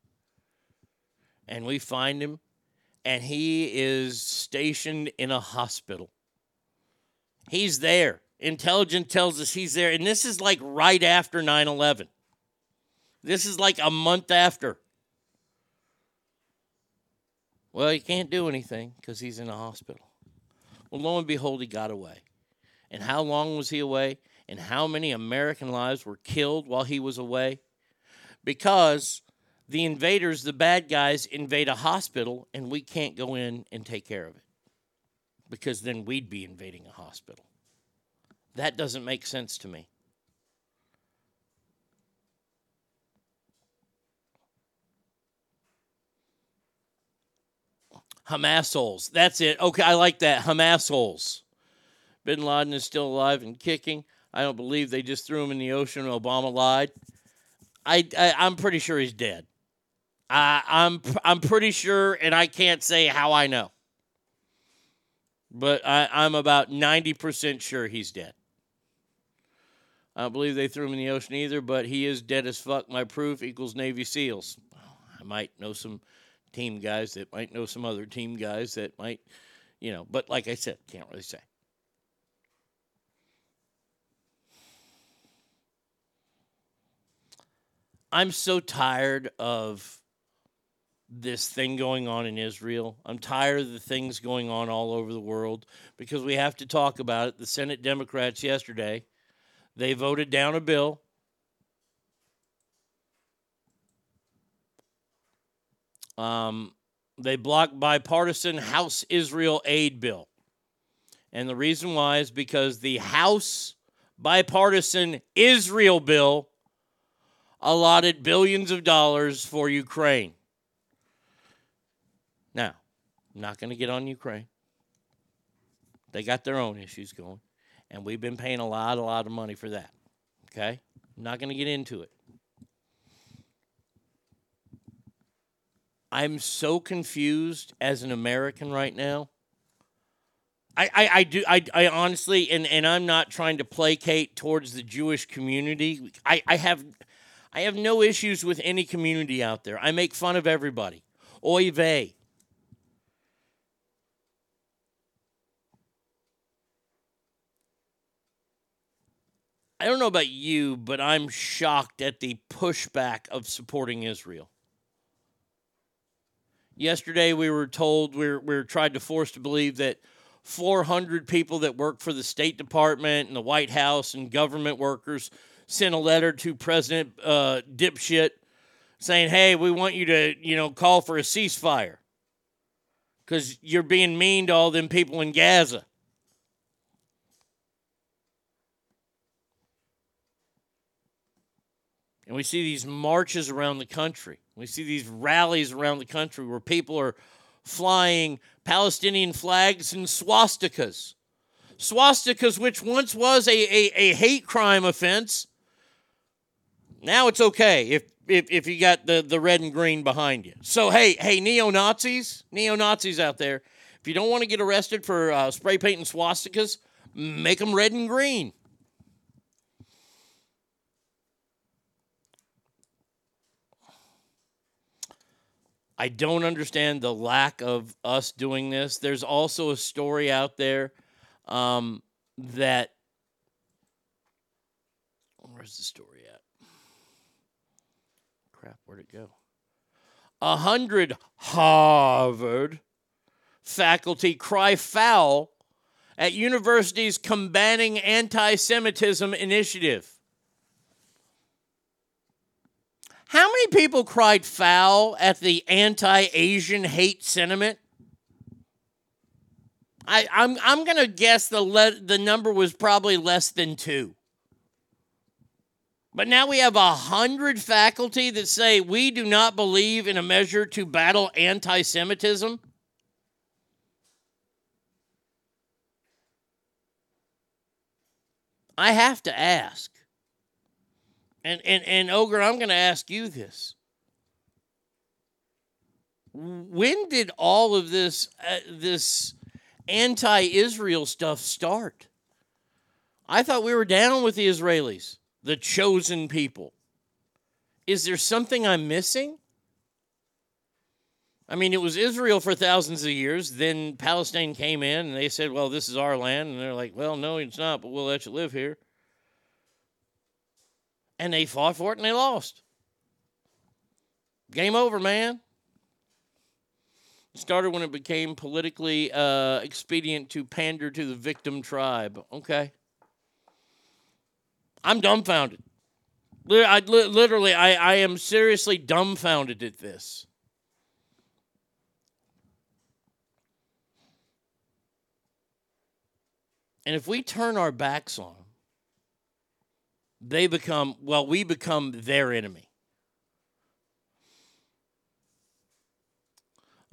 And we find him, and he is stationed in a hospital. He's there. Intelligence tells us he's there. And this is like right after 9 11. This is like a month after. Well, he can't do anything because he's in a hospital. Well, lo and behold, he got away. And how long was he away? And how many American lives were killed while he was away? Because the invaders, the bad guys, invade a hospital and we can't go in and take care of it. Because then we'd be invading a hospital. That doesn't make sense to me. Hamas That's it. Okay, I like that. Hamas Bin Laden is still alive and kicking. I don't believe they just threw him in the ocean. Obama lied. I, I am pretty sure he's dead. I, I'm I'm pretty sure, and I can't say how I know, but I, I'm about ninety percent sure he's dead. I don't believe they threw him in the ocean either, but he is dead as fuck. My proof equals Navy SEALs. I might know some team guys that might know some other team guys that might, you know, but like I said, can't really say. I'm so tired of this thing going on in Israel. I'm tired of the things going on all over the world because we have to talk about it. The Senate Democrats yesterday, they voted down a bill um, they blocked bipartisan House Israel aid bill. And the reason why is because the House bipartisan Israel bill allotted billions of dollars for Ukraine. Now, I'm not going to get on Ukraine. They got their own issues going, and we've been paying a lot, a lot of money for that. Okay? I'm not going to get into it. I'm so confused as an American right now. I, I, I do I, I honestly and, and I'm not trying to placate towards the Jewish community. I, I have I have no issues with any community out there. I make fun of everybody. Oy vey. I don't know about you, but I'm shocked at the pushback of supporting Israel. Yesterday, we were told we were, we were tried to force to believe that 400 people that work for the State Department and the White House and government workers sent a letter to President uh, Dipshit saying, "Hey, we want you to, you know, call for a ceasefire because you're being mean to all them people in Gaza." And we see these marches around the country. We see these rallies around the country where people are flying Palestinian flags and swastikas. Swastikas, which once was a, a, a hate crime offense, now it's okay if, if, if you got the, the red and green behind you. So, hey, hey, neo Nazis, neo Nazis out there, if you don't want to get arrested for uh, spray painting swastikas, make them red and green. I don't understand the lack of us doing this. There's also a story out there um, that. Where's the story? Crap, where'd it go? A hundred Harvard faculty cry foul at university's combating anti Semitism initiative. How many people cried foul at the anti Asian hate sentiment? I, I'm, I'm going to guess the, le- the number was probably less than two. But now we have a hundred faculty that say we do not believe in a measure to battle anti Semitism. I have to ask and and and Ogre, I'm going to ask you this. When did all of this uh, this anti-Israel stuff start? I thought we were down with the Israelis, the chosen people. Is there something I'm missing? I mean, it was Israel for thousands of years. Then Palestine came in and they said, well, this is our land. And they're like, well, no, it's not, but we'll let you live here and they fought for it and they lost. Game over, man. It started when it became politically uh, expedient to pander to the victim tribe. Okay. I'm dumbfounded. I, literally, I, I am seriously dumbfounded at this. And if we turn our backs on them, they become, well, we become their enemy.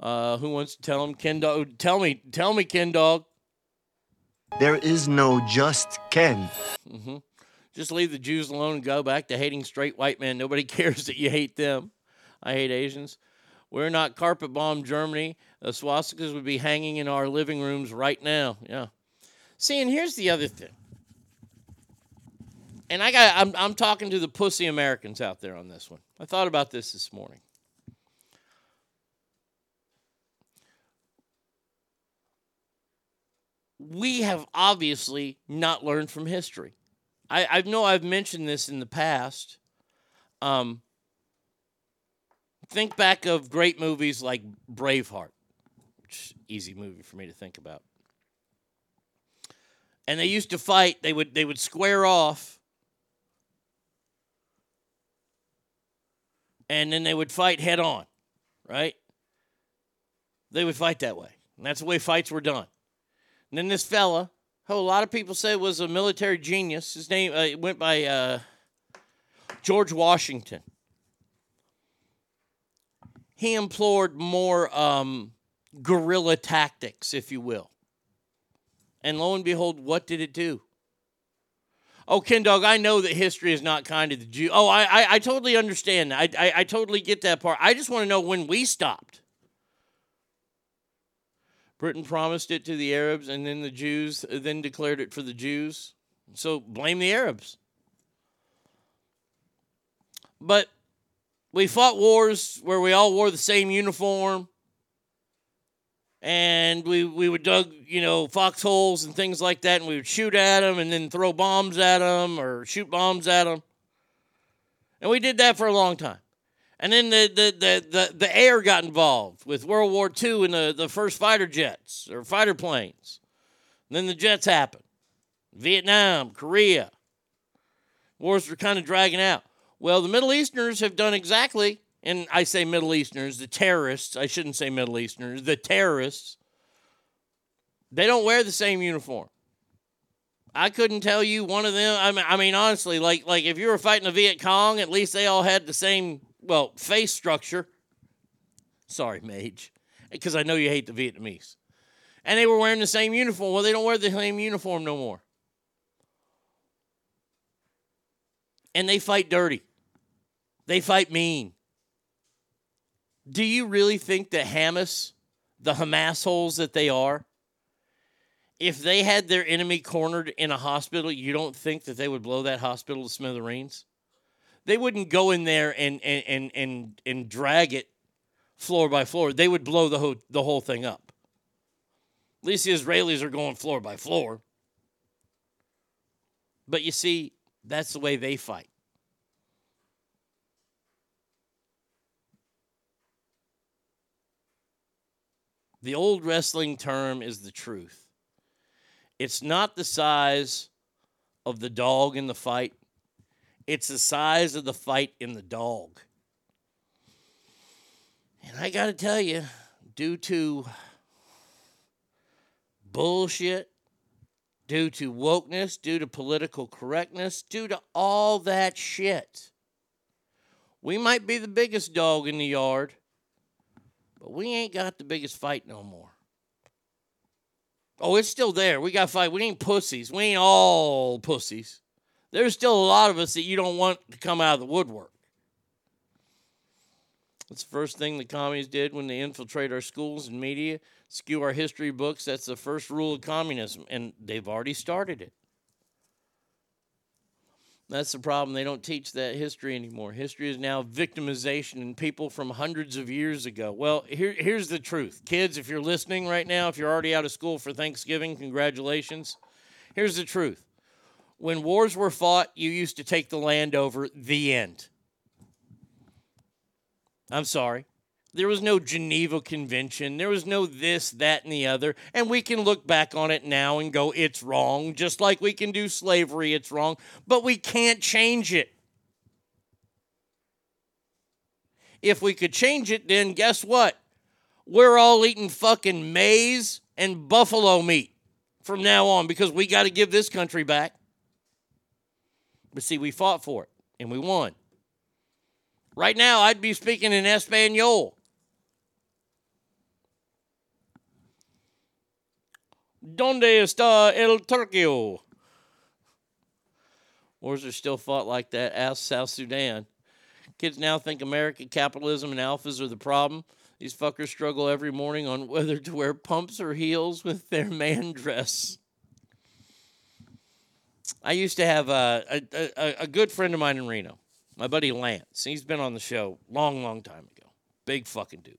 Uh, who wants to tell him? Ken Dog. Tell me, tell me, Ken Dog. There is no just Ken. Mm-hmm. Just leave the Jews alone and go back to hating straight white men. Nobody cares that you hate them. I hate Asians. We're not carpet bomb Germany. The swastikas would be hanging in our living rooms right now. Yeah. See, and here's the other thing. And I got I'm I'm talking to the pussy Americans out there on this one. I thought about this this morning. We have obviously not learned from history. I, I know I've mentioned this in the past. Um, think back of great movies like Braveheart, which easy movie for me to think about. And they used to fight. They would they would square off, and then they would fight head on, right? They would fight that way, and that's the way fights were done. And then this fella, who a lot of people say was a military genius, his name uh, went by uh, George Washington. He employed more um, guerrilla tactics, if you will. And lo and behold, what did it do? Oh, Ken Dog, I know that history is not kind to the Jew. Oh, I, I, I totally understand. I, I, I totally get that part. I just want to know when we stopped. Britain promised it to the Arabs, and then the Jews uh, then declared it for the Jews. So blame the Arabs. But we fought wars where we all wore the same uniform and we, we would dug, you know, foxholes and things like that, and we would shoot at them and then throw bombs at them or shoot bombs at them. And we did that for a long time. And then the, the, the, the, the air got involved with World War II and the, the first fighter jets or fighter planes. And then the jets happened. Vietnam, Korea. Wars were kind of dragging out. Well, the Middle Easterners have done exactly, and I say Middle Easterners, the terrorists, I shouldn't say Middle Easterners, the terrorists, they don't wear the same uniform. I couldn't tell you one of them. I mean, I mean, honestly, like like if you were fighting the Viet Cong, at least they all had the same well face structure. Sorry, Mage, because I know you hate the Vietnamese, and they were wearing the same uniform. Well, they don't wear the same uniform no more, and they fight dirty. They fight mean. Do you really think that Hamas, the Hamas holes that they are, if they had their enemy cornered in a hospital, you don't think that they would blow that hospital to smithereens? They wouldn't go in there and and and and, and drag it floor by floor. They would blow the whole, the whole thing up. At least the Israelis are going floor by floor. But you see, that's the way they fight. The old wrestling term is the truth. It's not the size of the dog in the fight, it's the size of the fight in the dog. And I got to tell you, due to bullshit, due to wokeness, due to political correctness, due to all that shit, we might be the biggest dog in the yard, but we ain't got the biggest fight no more. Oh, it's still there. We got fight. We ain't pussies. We ain't all pussies. There's still a lot of us that you don't want to come out of the woodwork. That's the first thing the communists did when they infiltrate our schools and media, skew our history books. That's the first rule of communism, and they've already started it. That's the problem. They don't teach that history anymore. History is now victimization and people from hundreds of years ago. Well, here, here's the truth. Kids, if you're listening right now, if you're already out of school for Thanksgiving, congratulations. Here's the truth. When wars were fought, you used to take the land over, the end. I'm sorry. There was no Geneva Convention. There was no this, that, and the other. And we can look back on it now and go, it's wrong, just like we can do slavery, it's wrong. But we can't change it. If we could change it, then guess what? We're all eating fucking maize and buffalo meat from now on because we got to give this country back. But see, we fought for it and we won. Right now, I'd be speaking in Espanol. ¿Dónde está el Turquio? Wars are still fought like that. Ask South Sudan. Kids now think American capitalism and alphas are the problem. These fuckers struggle every morning on whether to wear pumps or heels with their man dress. I used to have a, a, a, a good friend of mine in Reno, my buddy Lance. He's been on the show long, long time ago. Big fucking dude.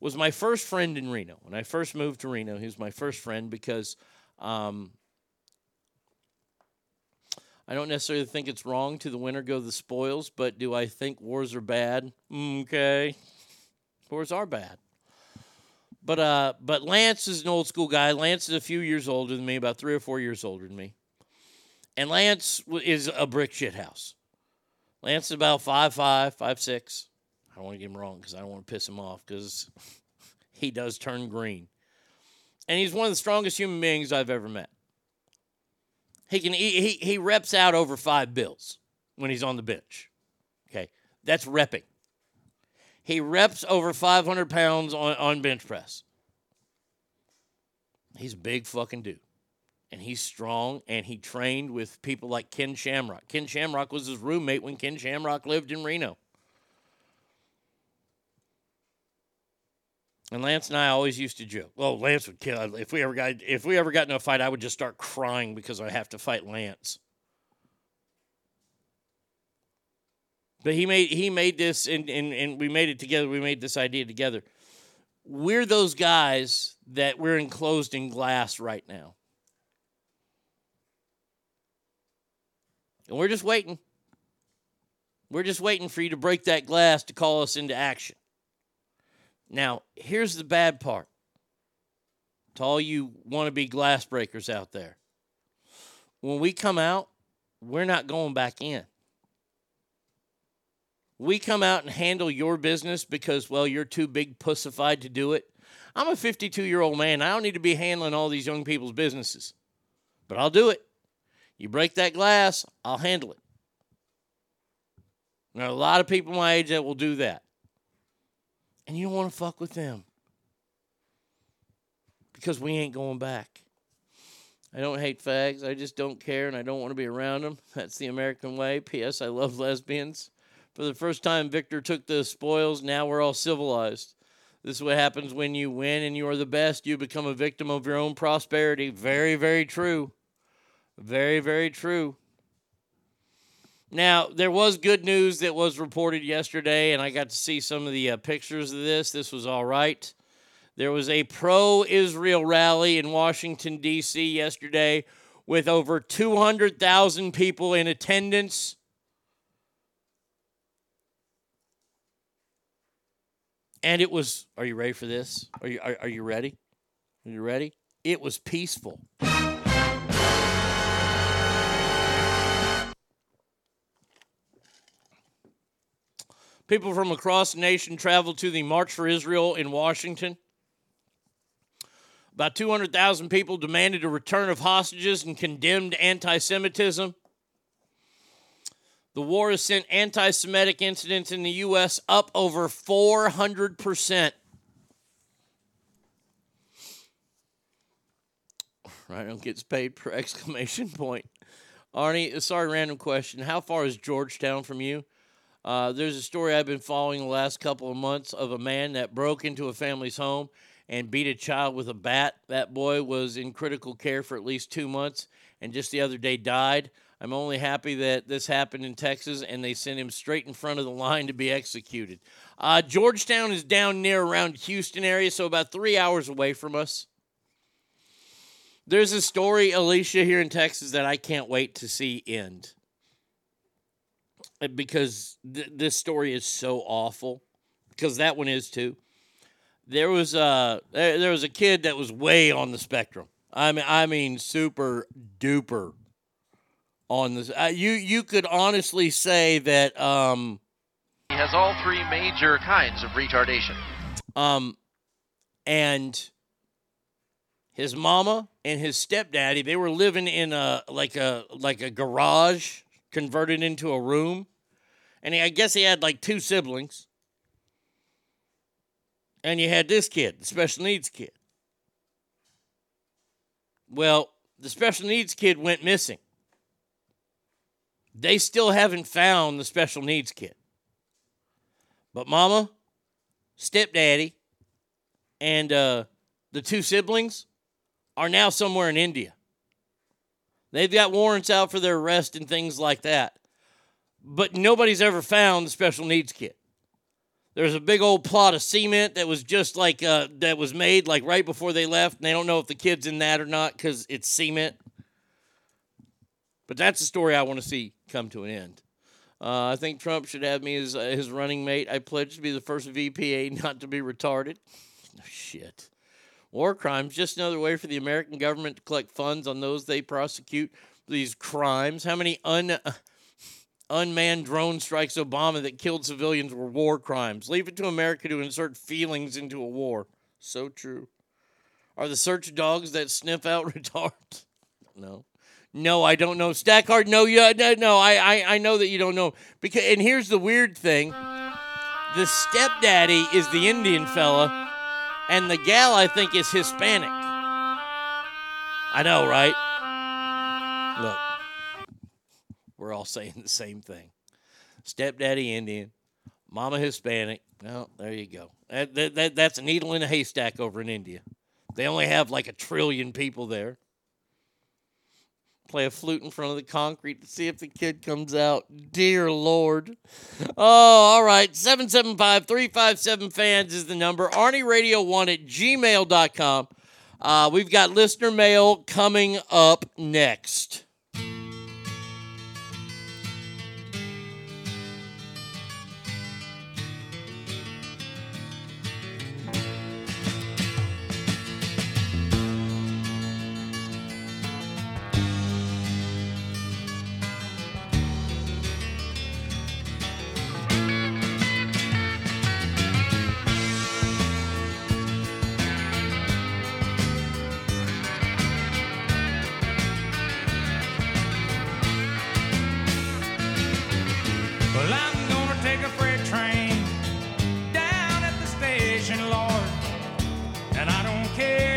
Was my first friend in Reno. When I first moved to Reno, he was my first friend because um, I don't necessarily think it's wrong to the winner go the spoils, but do I think wars are bad? Okay. Wars are bad. But uh, but Lance is an old school guy. Lance is a few years older than me, about three or four years older than me. And Lance is a brick shit house. Lance is about five five, five six. I don't want to get him wrong because I don't want to piss him off because he does turn green. And he's one of the strongest human beings I've ever met. He can he, he he reps out over five bills when he's on the bench. Okay, that's repping. He reps over 500 pounds on, on bench press. He's a big fucking dude. And he's strong, and he trained with people like Ken Shamrock. Ken Shamrock was his roommate when Ken Shamrock lived in Reno. And Lance and I always used to joke. Well, Lance would kill if we ever got if we ever got in a fight. I would just start crying because I have to fight Lance. But he made he made this and, and, and we made it together. We made this idea together. We're those guys that we're enclosed in glass right now. And we're just waiting. We're just waiting for you to break that glass to call us into action. Now, here's the bad part. To all you wannabe glass breakers out there. When we come out, we're not going back in. We come out and handle your business because, well, you're too big pussified to do it. I'm a 52 year old man. I don't need to be handling all these young people's businesses, but I'll do it. You break that glass, I'll handle it. There are a lot of people my age that will do that. And you don't want to fuck with them because we ain't going back. I don't hate fags. I just don't care and I don't want to be around them. That's the American way. P.S. I love lesbians. For the first time, Victor took the spoils. Now we're all civilized. This is what happens when you win and you are the best. You become a victim of your own prosperity. Very, very true. Very, very true. Now, there was good news that was reported yesterday, and I got to see some of the uh, pictures of this. This was all right. There was a pro Israel rally in Washington, D.C. yesterday with over 200,000 people in attendance. And it was, are you ready for this? Are you, are, are you ready? Are you ready? It was peaceful. People from across the nation traveled to the March for Israel in Washington. About 200,000 people demanded a return of hostages and condemned anti Semitism. The war has sent anti Semitic incidents in the U.S. up over 400%. Rhino gets paid per exclamation point. Arnie, sorry, random question. How far is Georgetown from you? Uh, there's a story I've been following the last couple of months of a man that broke into a family's home and beat a child with a bat. That boy was in critical care for at least two months and just the other day died. I'm only happy that this happened in Texas and they sent him straight in front of the line to be executed. Uh, Georgetown is down near around Houston area, so about three hours away from us. There's a story, Alicia, here in Texas that I can't wait to see end because th- this story is so awful. Because that one is too. There was a there, there was a kid that was way on the spectrum. I mean, I mean, super duper on this. Uh, you you could honestly say that. Um, He has all three major kinds of retardation. um, and his mama and his stepdaddy they were living in a like a like a garage converted into a room. And he, i guess he had like two siblings. And you had this kid the special needs kid. Well the special needs kid went missing. They still haven't found the special needs kid. But mama stepdaddy and uh, the two siblings are now somewhere in India. They've got warrants out for their arrest and things like that. But nobody's ever found the special needs kid. There's a big old plot of cement that was just like uh, that was made like right before they left. And they don't know if the kid's in that or not because it's cement. But that's the story I want to see come to an end. Uh, I think Trump should have me as uh, his running mate. I pledge to be the first VPA not to be retarded. Shit. War crimes, just another way for the American government to collect funds on those they prosecute these crimes. How many un, unmanned drone strikes Obama that killed civilians were war crimes? Leave it to America to insert feelings into a war. So true. Are the search dogs that sniff out retards? No. No, I don't know. Stackhard, no, you, no. I, I, I know that you don't know. Because, and here's the weird thing: the stepdaddy is the Indian fella, and the gal I think is Hispanic. I know, right? Look, we're all saying the same thing. Stepdaddy Indian, mama Hispanic. Well, there you go. That, that, that, that's a needle in a haystack over in India. They only have like a trillion people there play a flute in front of the concrete to see if the kid comes out. Dear Lord. Oh, all right. 775 357 fans is the number. Arnie Radio 1 at gmail.com. Uh, we've got listener mail coming up next. Lord, and I don't care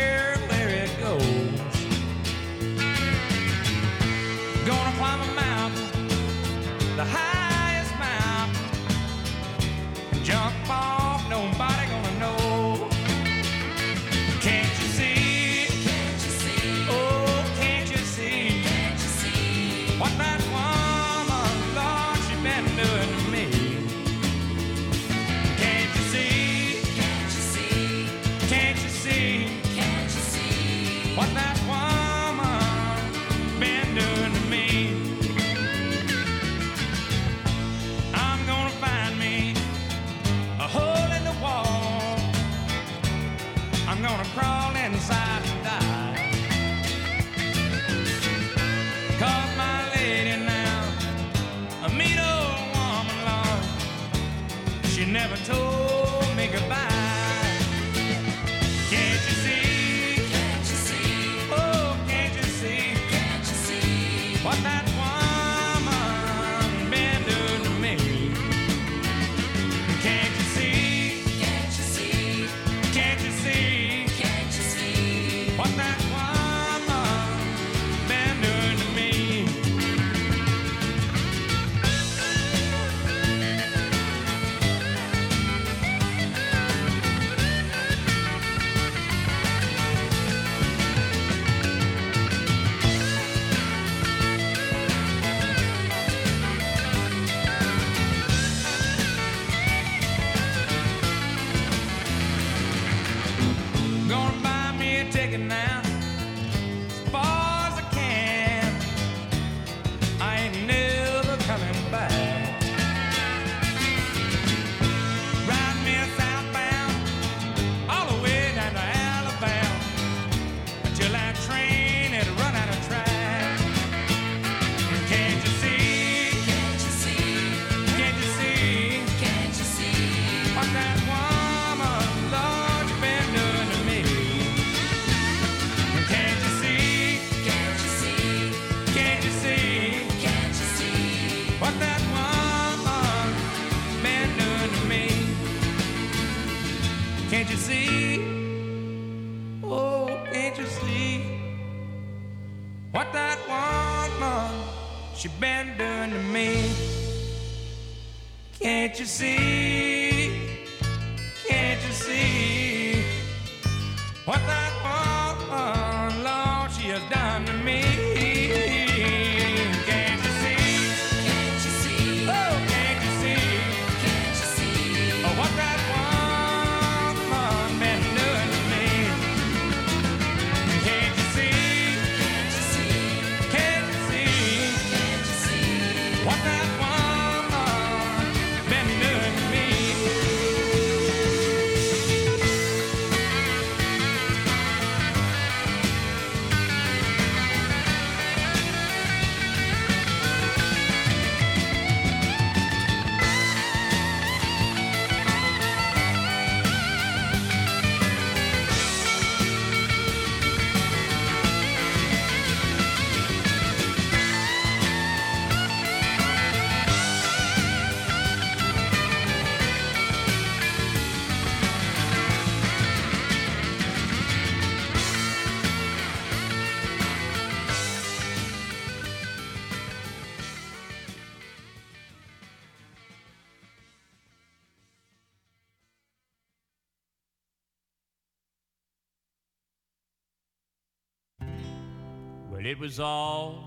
was all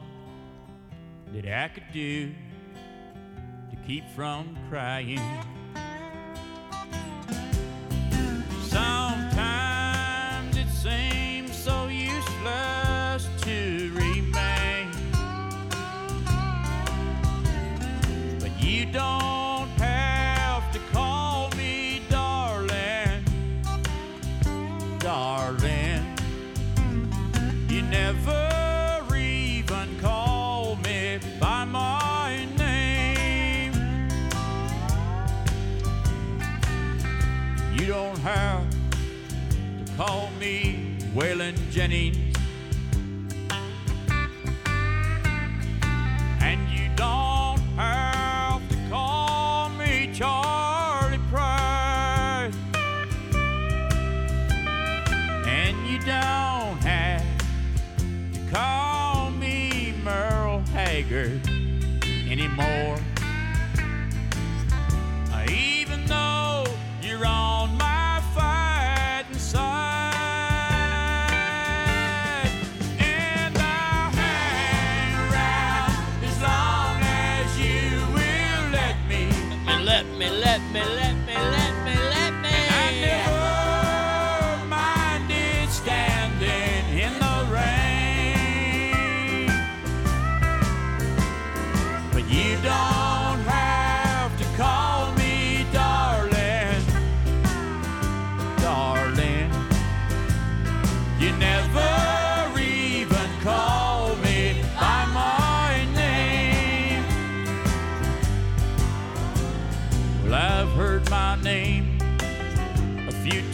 that I could do to keep from crying.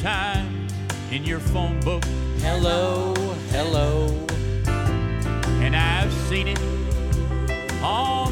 Times in your phone book. Hello, hello. And I've seen it on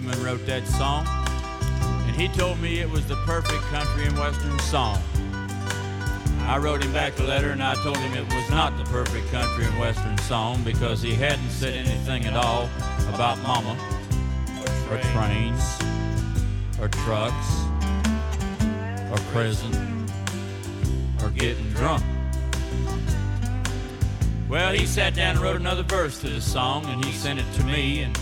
Goodman wrote that song, and he told me it was the perfect country and western song. I wrote him back a letter and I told him it was not the perfect country and western song because he hadn't said anything at all about mama or trains or trucks or prison or getting drunk. Well, he sat down and wrote another verse to the song and he sent it to me. And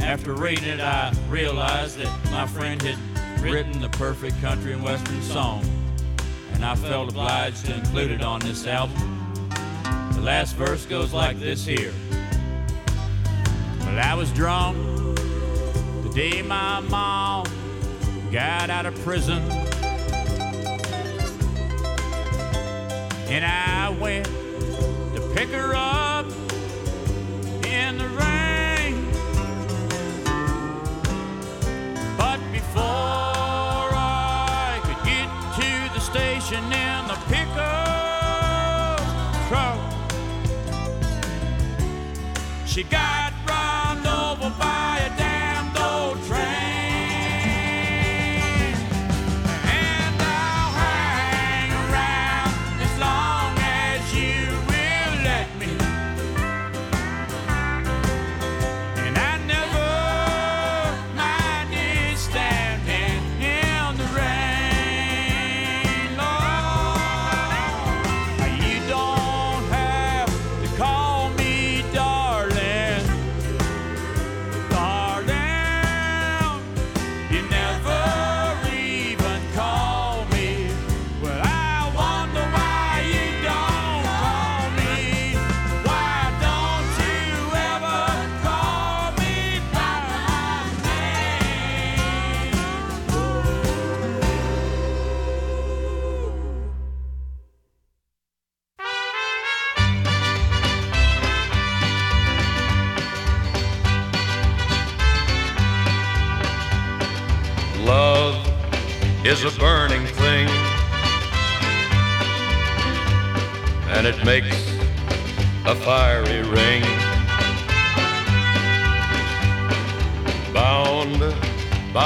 after reading it, I realized that my friend had written the perfect country and western song. And I felt obliged to include it on this album. The last verse goes like this here. Well, I was drunk the day my mom got out of prison. And I went to pick her up in the rain. She got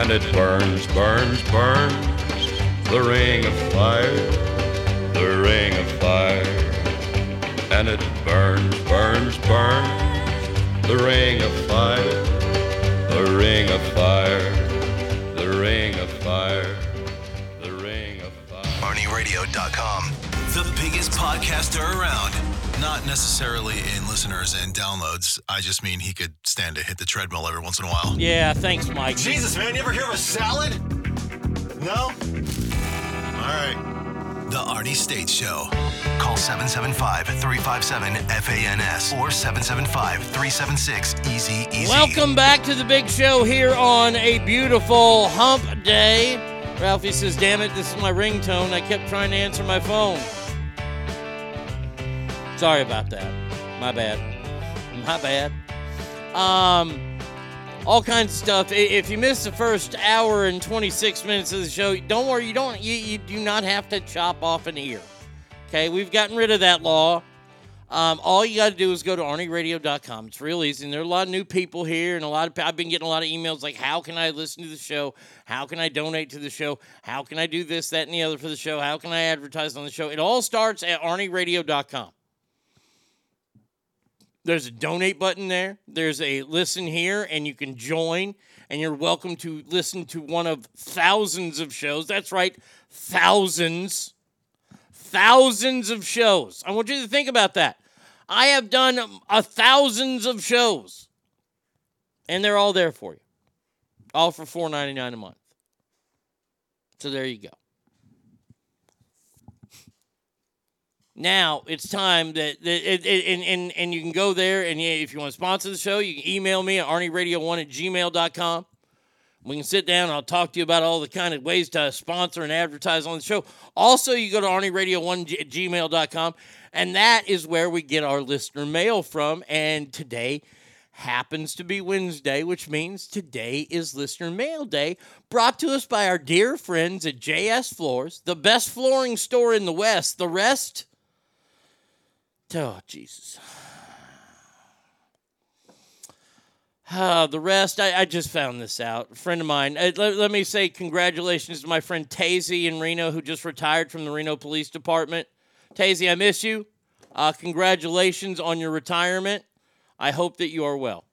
And it burns, burns, burns. The ring of fire, the ring of fire. And it burns, burns, burns. The ring of fire, the ring of fire, the ring of fire, the ring of fire. The biggest podcaster around. Not necessarily in listeners and downloads. I just mean he could stand to hit the treadmill every once in a while. Yeah, thanks, Mike. Jesus, man, you ever hear of a salad? No? All right. The Arnie State Show. Call 775 357 FANS or 775 376 Easy Easy. Welcome back to the big show here on a beautiful hump day. Ralphie says, Damn it, this is my ringtone. I kept trying to answer my phone. Sorry about that. My bad. My bad. Um, all kinds of stuff. If you missed the first hour and 26 minutes of the show, don't worry. You don't. You, you do not have to chop off an ear. Okay, we've gotten rid of that law. Um, all you got to do is go to ArnieRadio.com. It's real easy. And there are a lot of new people here, and a lot of I've been getting a lot of emails like, "How can I listen to the show? How can I donate to the show? How can I do this, that, and the other for the show? How can I advertise on the show?" It all starts at ArnieRadio.com. There's a donate button there. There's a listen here, and you can join, and you're welcome to listen to one of thousands of shows. That's right, thousands, thousands of shows. I want you to think about that. I have done a thousands of shows, and they're all there for you, all for $4.99 a month. So there you go. Now it's time that, that it, it, and, and, and you can go there and if you want to sponsor the show, you can email me at arnieradio1 at gmail.com. We can sit down. I'll talk to you about all the kind of ways to sponsor and advertise on the show. Also, you go to arnieradio1 at gmail.com, and that is where we get our listener mail from. And today happens to be Wednesday, which means today is Listener Mail Day, brought to us by our dear friends at JS Floors, the best flooring store in the West. The rest, oh, Jesus. Uh, the rest, I, I just found this out. A friend of mine, uh, let, let me say congratulations to my friend Tazy in Reno, who just retired from the Reno Police Department. Tazy, I miss you. Uh, congratulations on your retirement. I hope that you are well.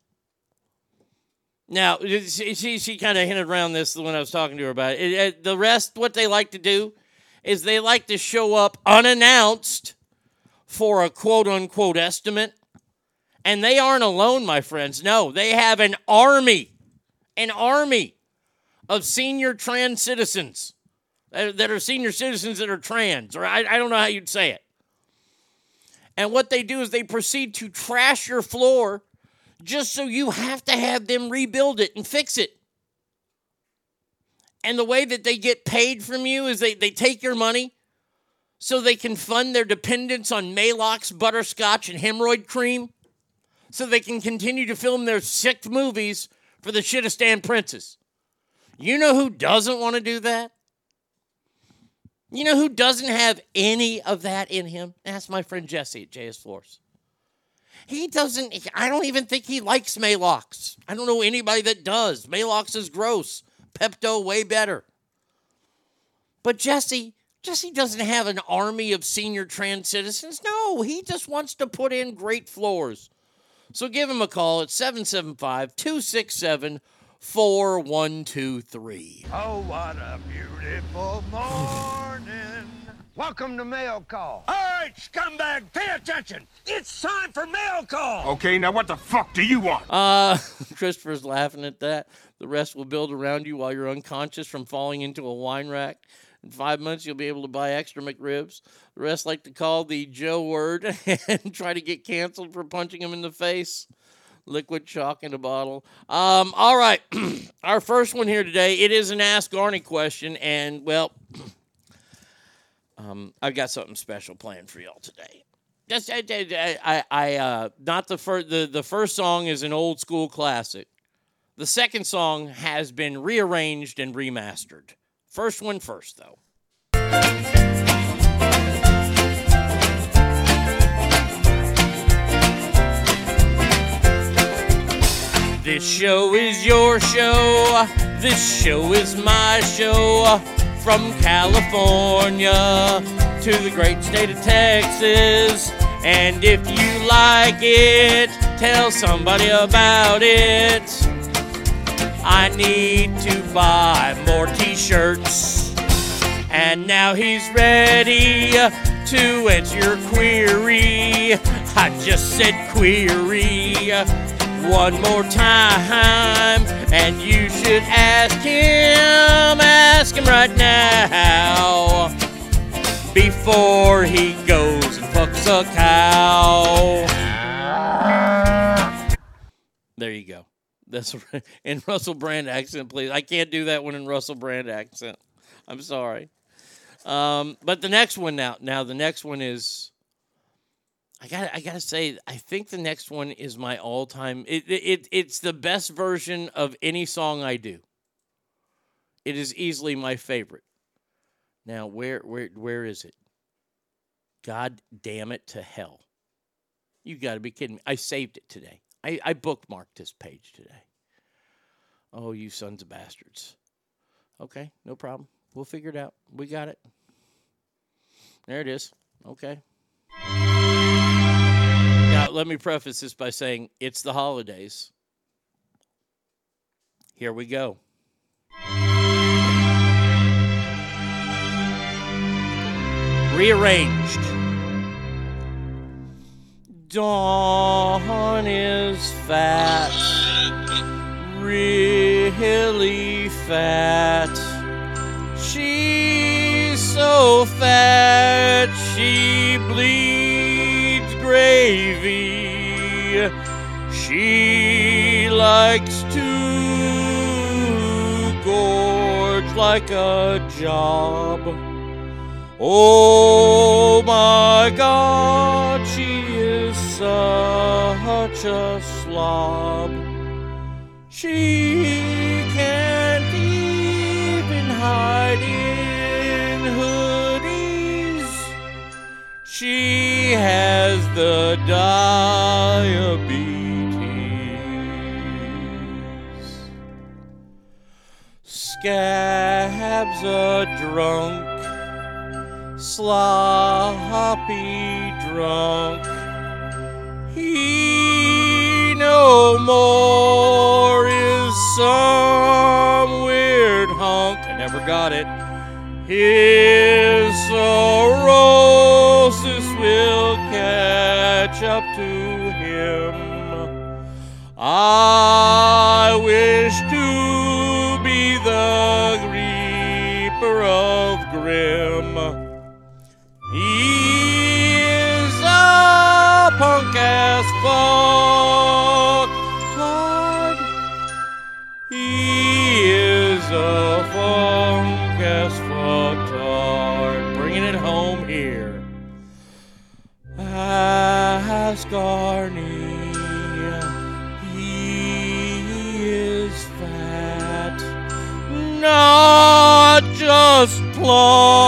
Now, she, she, she kind of hinted around this when I was talking to her about it. It- it- The rest, what they like to do is they like to show up unannounced for a quote unquote estimate. And they aren't alone, my friends. No, they have an army, an army of senior trans citizens that that are senior citizens that are trans, or I, I don't know how you'd say it. And what they do is they proceed to trash your floor just so you have to have them rebuild it and fix it. And the way that they get paid from you is they, they take your money so they can fund their dependence on Maalox, butterscotch, and hemorrhoid cream so they can continue to film their sick movies for the Shitastan Princess. You know who doesn't want to do that? You know who doesn't have any of that in him? That's my friend Jesse at JS Floors. He doesn't, I don't even think he likes Maalox. I don't know anybody that does. Maalox is gross. Pepto, way better. But Jesse, Jesse doesn't have an army of senior trans citizens. No, he just wants to put in great floors. So give him a call at 775 267 4123. Oh, what a beautiful morning. Welcome to Mail Call. All right, scumbag, pay attention. It's time for Mail Call. Okay, now what the fuck do you want? Uh, Christopher's laughing at that. The rest will build around you while you're unconscious from falling into a wine rack. In five months, you'll be able to buy extra McRibs. The rest like to call the Joe word and try to get canceled for punching him in the face. Liquid chalk in a bottle. Um, all right, our first one here today. It is an Ask Arnie question, and well, um, I've got something special planned for y'all today. Just I, I, I, uh, not the first. The the first song is an old school classic. The second song has been rearranged and remastered. First one first, though. This show is your show. This show is my show. From California to the great state of Texas. And if you like it, tell somebody about it. I need to buy more t shirts. And now he's ready uh, to answer your query. I just said query uh, one more time, and you should ask him, ask him right now before he goes and fucks a cow. There you go. That's in Russell Brand accent, please. I can't do that one in Russell Brand accent. I'm sorry. Um, but the next one now, now the next one is. I got. I gotta say, I think the next one is my all-time. It, it it's the best version of any song I do. It is easily my favorite. Now, where where where is it? God damn it to hell! You got to be kidding me! I saved it today. I, I bookmarked this page today. Oh, you sons of bastards. Okay, no problem. We'll figure it out. We got it. There it is. Okay. Now, let me preface this by saying it's the holidays. Here we go. Rearranged. Dawn is fat, really fat. She's so fat, she bleeds gravy. She likes to gorge like a job. Oh my god, she such a slob. She can't even hide in hoodies. She has the diabetes. Scabs a drunk sloppy drunk. No more is some weird hunk. I never got it. His cirrhosis will catch up to him. I wish to just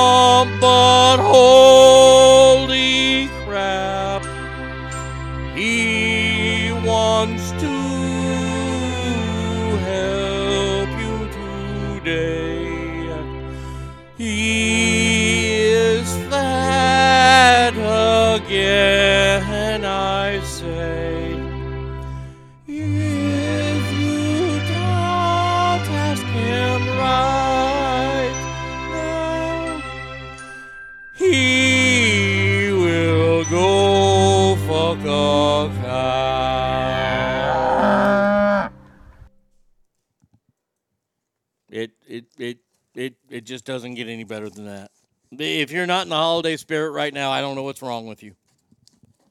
it just doesn't get any better than that. If you're not in the holiday spirit right now, I don't know what's wrong with you.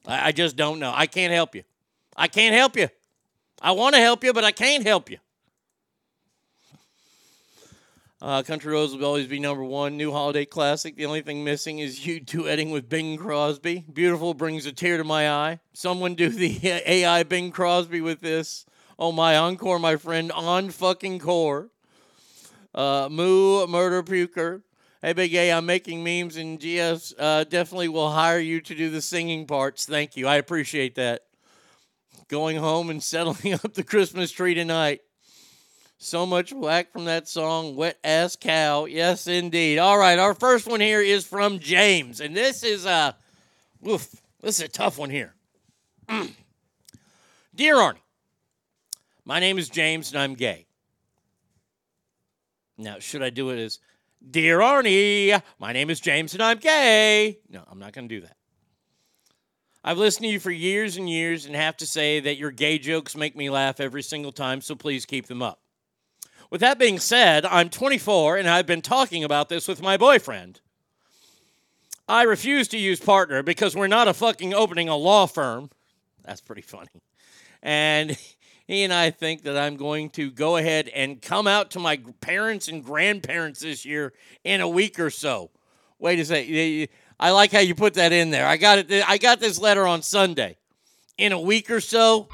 I, I just don't know. I can't help you. I can't help you. I want to help you, but I can't help you. Uh, Country Roads will always be number one. New holiday classic. The only thing missing is you duetting with Bing Crosby. Beautiful brings a tear to my eye. Someone do the AI Bing Crosby with this. Oh my encore, my friend, on fucking core. Uh, Moo Murder Puker. Hey, Big A, I'm making memes, and GS uh, definitely will hire you to do the singing parts. Thank you. I appreciate that. Going home and settling up the Christmas tree tonight. So much whack from that song, Wet Ass Cow. Yes, indeed. All right, our first one here is from James, and this is a, this is a tough one here. Dear Arnie, my name is James, and I'm gay. Now, should I do it as Dear Arnie, my name is James, and I'm gay? No, I'm not going to do that. I've listened to you for years and years and have to say that your gay jokes make me laugh every single time, so please keep them up. With that being said, I'm 24 and I've been talking about this with my boyfriend. I refuse to use partner because we're not a fucking opening a law firm. That's pretty funny. And he and I think that I'm going to go ahead and come out to my parents and grandparents this year in a week or so. Wait a second. I like how you put that in there. I got it. I got this letter on Sunday. In a week or so.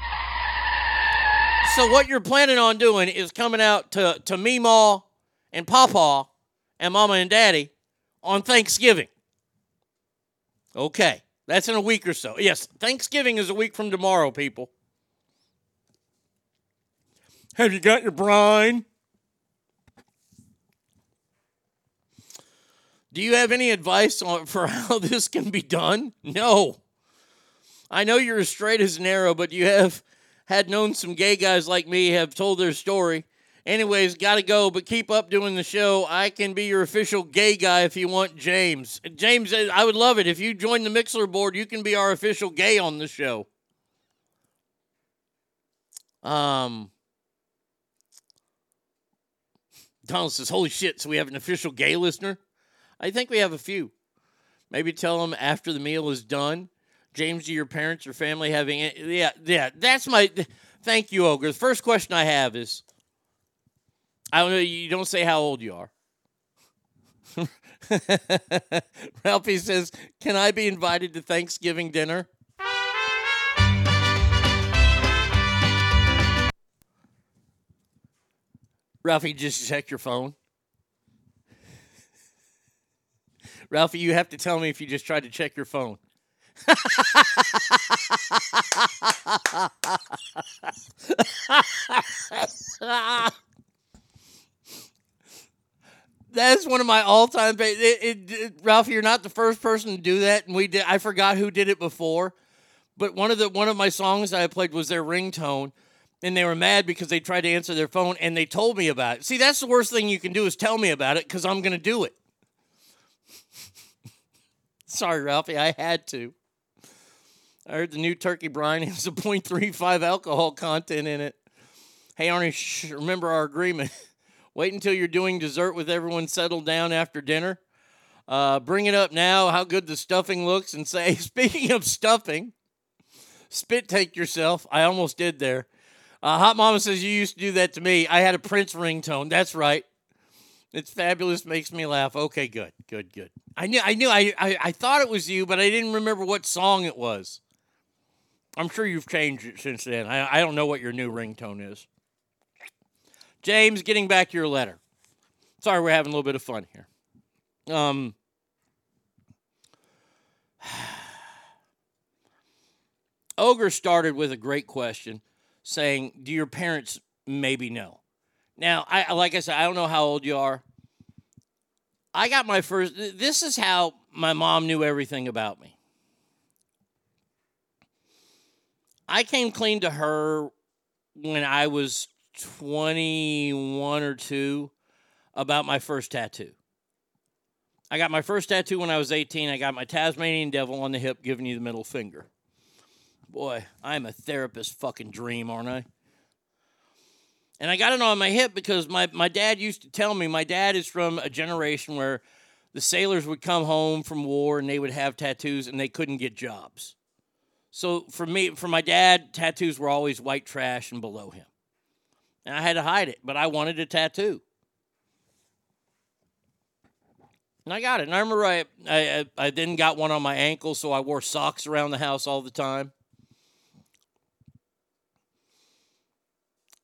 So what you're planning on doing is coming out to to Meemaw and Papa and Mama and Daddy on Thanksgiving. Okay, that's in a week or so. Yes, Thanksgiving is a week from tomorrow, people. Have you got your brine? Do you have any advice on for how this can be done? No. I know you're as straight as an arrow, but you have had known some gay guys like me have told their story. Anyways, gotta go, but keep up doing the show. I can be your official gay guy if you want, James. James, I would love it. If you join the Mixler board, you can be our official gay on the show. Um, Donald says, Holy shit, so we have an official gay listener? I think we have a few. Maybe tell them after the meal is done. James, do your parents or family having it? Yeah, yeah, that's my. Thank you, Ogre. The first question I have is I don't know, you don't say how old you are. Ralphie says, Can I be invited to Thanksgiving dinner? Ralphie, just check your phone. Ralphie, you have to tell me if you just tried to check your phone. That's one of my all-time Ralphie, you're not the first person to do that, and we did. I forgot who did it before, but one of the one of my songs that I played was their ringtone, and they were mad because they tried to answer their phone and they told me about it. See, that's the worst thing you can do is tell me about it because I'm going to do it. Sorry, Ralphie, I had to. I heard the new turkey brine has a 0.35 alcohol content in it. Hey, Arnie, shh, remember our agreement. Wait until you're doing dessert with everyone settled down after dinner. Uh, bring it up now, how good the stuffing looks, and say, speaking of stuffing, spit take yourself. I almost did there. Uh, Hot Mama says you used to do that to me. I had a Prince ringtone. That's right. It's fabulous. Makes me laugh. Okay, good, good, good. I knew, I knew, I, I, I thought it was you, but I didn't remember what song it was. I'm sure you've changed it since then. I, I don't know what your new ringtone is. James, getting back your letter. Sorry, we're having a little bit of fun here. Um, Ogre started with a great question, saying, "Do your parents maybe know?" Now, I like I said, I don't know how old you are. I got my first. This is how my mom knew everything about me. I came clean to her when I was 21 or 2 about my first tattoo. I got my first tattoo when I was 18. I got my Tasmanian devil on the hip, giving you the middle finger. Boy, I'm a therapist fucking dream, aren't I? And I got it on my hip because my, my dad used to tell me my dad is from a generation where the sailors would come home from war and they would have tattoos and they couldn't get jobs. So for me, for my dad, tattoos were always white trash and below him. And I had to hide it, but I wanted a tattoo. And I got it. And I remember I, I, I then got one on my ankle, so I wore socks around the house all the time.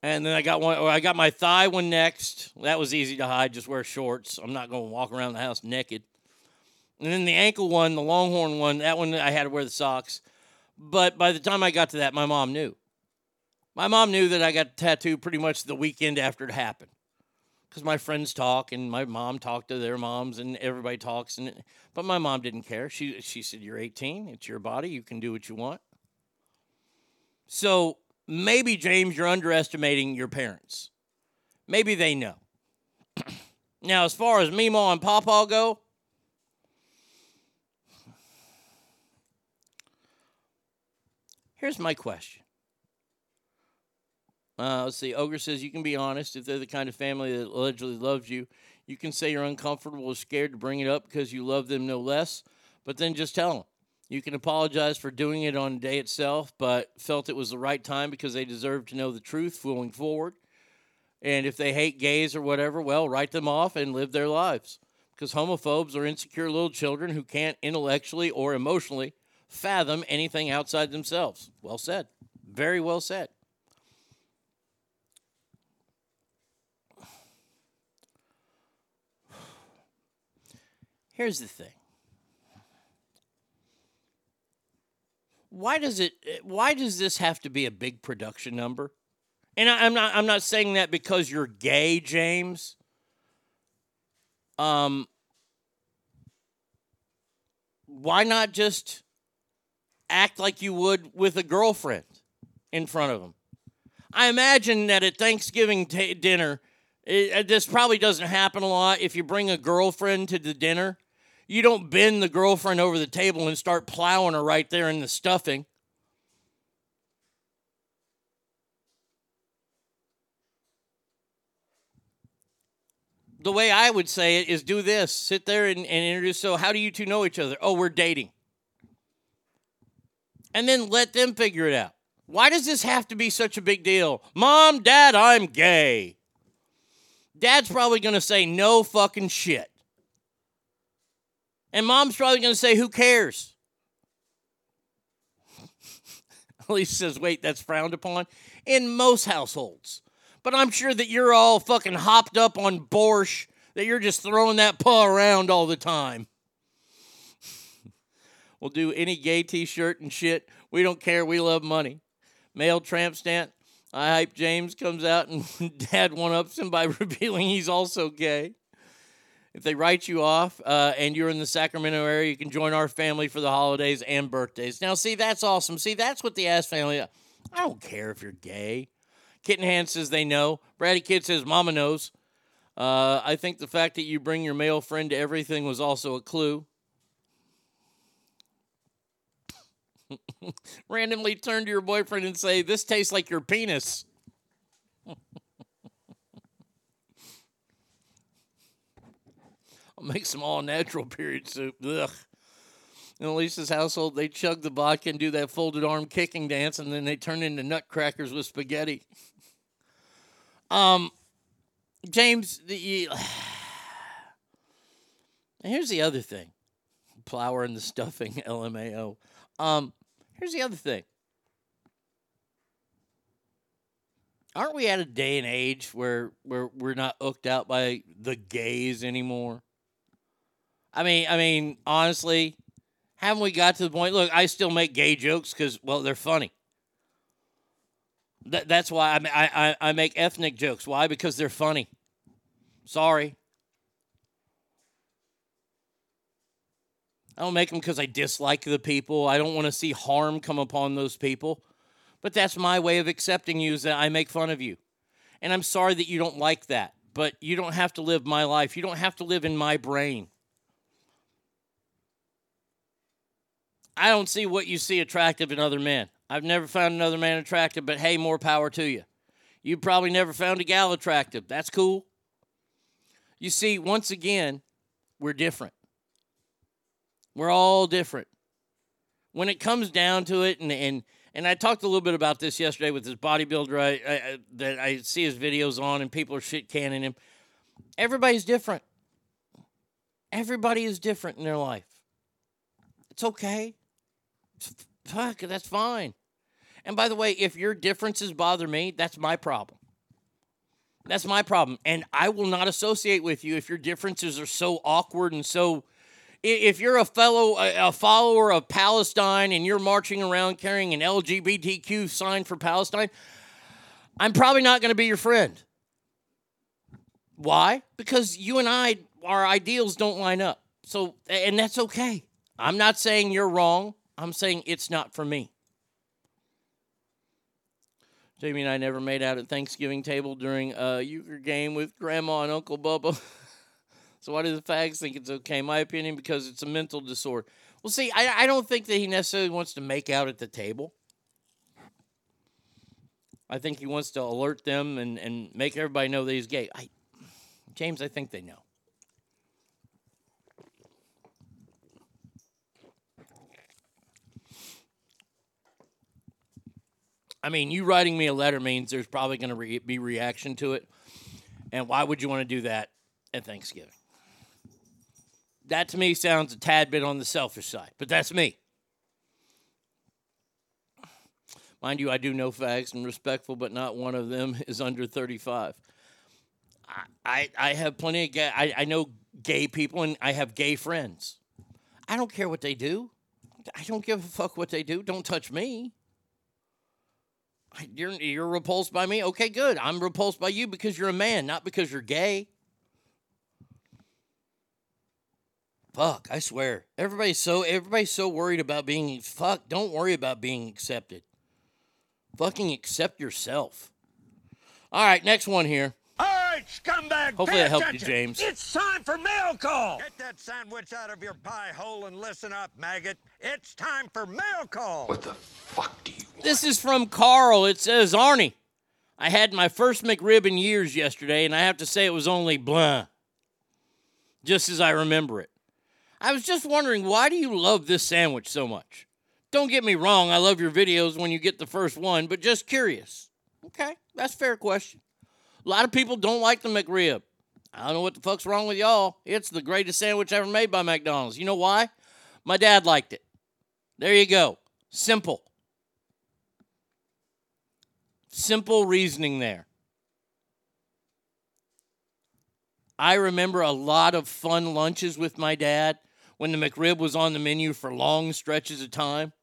And then I got one. I got my thigh one next. That was easy to hide. Just wear shorts. I'm not going to walk around the house naked. And then the ankle one, the longhorn one, that one I had to wear the socks. But by the time I got to that, my mom knew. My mom knew that I got tattooed pretty much the weekend after it happened. Because my friends talk and my mom talked to their moms and everybody talks. And but my mom didn't care. She she said, "You're 18. It's your body. You can do what you want." So maybe James, you're underestimating your parents. Maybe they know. now, as far as Meemaw and Pawpaw go, here's my question. Uh, let's see. Ogre says you can be honest if they're the kind of family that allegedly loves you. You can say you're uncomfortable or scared to bring it up because you love them no less, but then just tell them. You can apologize for doing it on the day itself, but felt it was the right time because they deserve to know the truth moving forward. And if they hate gays or whatever, well, write them off and live their lives. Because homophobes are insecure little children who can't intellectually or emotionally fathom anything outside themselves. Well said. Very well said. Here's the thing. Why does it why does this have to be a big production number? And I, am not I'm not saying that because you're gay, James. Um why not just act like you would with a girlfriend in front of them? I imagine that at Thanksgiving t- dinner, it, this probably doesn't happen a lot. If you bring a girlfriend to the dinner, you don't bend the girlfriend over the table and start plowing her right there in the stuffing. The way I would say it is do this sit there and, and introduce. So, how do you two know each other? Oh, we're dating. And then let them figure it out. Why does this have to be such a big deal? Mom, dad, I'm gay. Dad's probably going to say no fucking shit. And mom's probably going to say, Who cares? Elise says, Wait, that's frowned upon in most households. But I'm sure that you're all fucking hopped up on borscht, that you're just throwing that paw around all the time. we'll do any gay t shirt and shit. We don't care. We love money. Male tramp stamp. I hype James comes out and dad one ups him by revealing he's also gay. If they write you off uh, and you're in the Sacramento area, you can join our family for the holidays and birthdays. Now, see, that's awesome. See, that's what the ass family. I don't care if you're gay. Kitten Hand says they know. Brady Kid says Mama knows. Uh, I think the fact that you bring your male friend to everything was also a clue. Randomly turn to your boyfriend and say, This tastes like your penis. I'll make some all natural period soup. Ugh. In Elisa's household, they chug the vodka and do that folded arm kicking dance, and then they turn into nutcrackers with spaghetti. um, James, the, here's the other thing flour and the stuffing, LMAO. Um, here's the other thing. Aren't we at a day and age where, where we're not hooked out by the gays anymore? I mean, I mean, honestly, haven't we got to the point? Look, I still make gay jokes because, well, they're funny. That, that's why I, I, I make ethnic jokes. Why? Because they're funny. Sorry. I don't make them because I dislike the people. I don't want to see harm come upon those people. But that's my way of accepting you is that I make fun of you. And I'm sorry that you don't like that. But you don't have to live my life. You don't have to live in my brain. I don't see what you see attractive in other men. I've never found another man attractive, but hey, more power to you. You probably never found a gal attractive. That's cool. You see, once again, we're different. We're all different. When it comes down to it, and and and I talked a little bit about this yesterday with this bodybuilder I, I, that I see his videos on, and people are shit canning him. Everybody's different. Everybody is different in their life. It's okay. Fuck, that's fine. And by the way, if your differences bother me, that's my problem. That's my problem. And I will not associate with you if your differences are so awkward and so. If you're a fellow, a follower of Palestine and you're marching around carrying an LGBTQ sign for Palestine, I'm probably not going to be your friend. Why? Because you and I, our ideals don't line up. So, and that's okay. I'm not saying you're wrong. I'm saying it's not for me. Jamie and I never made out at Thanksgiving table during a euchre game with Grandma and Uncle Bubba. so why do the fags think it's okay? My opinion, because it's a mental disorder. Well, see, I, I don't think that he necessarily wants to make out at the table. I think he wants to alert them and, and make everybody know that he's gay. I, James, I think they know. I mean, you writing me a letter means there's probably going to re- be reaction to it. And why would you want to do that at Thanksgiving? That to me sounds a tad bit on the selfish side, but that's me. Mind you, I do know facts and respectful, but not one of them is under 35. I, I, I have plenty of gay, I, I know gay people and I have gay friends. I don't care what they do. I don't give a fuck what they do. Don't touch me. You're, you're repulsed by me? Okay, good. I'm repulsed by you because you're a man, not because you're gay. Fuck, I swear. Everybody's so everybody's so worried about being fuck, don't worry about being accepted. Fucking accept yourself. All right, next one here. All right, scumbag. Hopefully pay I helped you. James. It's time for mail call. Get that sandwich out of your pie hole and listen up, maggot. It's time for mail call. What the? Fuck do you want? This is from Carl. It says, Arnie, I had my first McRib in years yesterday, and I have to say it was only blah. Just as I remember it. I was just wondering, why do you love this sandwich so much? Don't get me wrong, I love your videos when you get the first one, but just curious. Okay, that's a fair question. A lot of people don't like the McRib. I don't know what the fuck's wrong with y'all. It's the greatest sandwich ever made by McDonald's. You know why? My dad liked it. There you go. Simple. Simple reasoning there. I remember a lot of fun lunches with my dad when the McRib was on the menu for long stretches of time.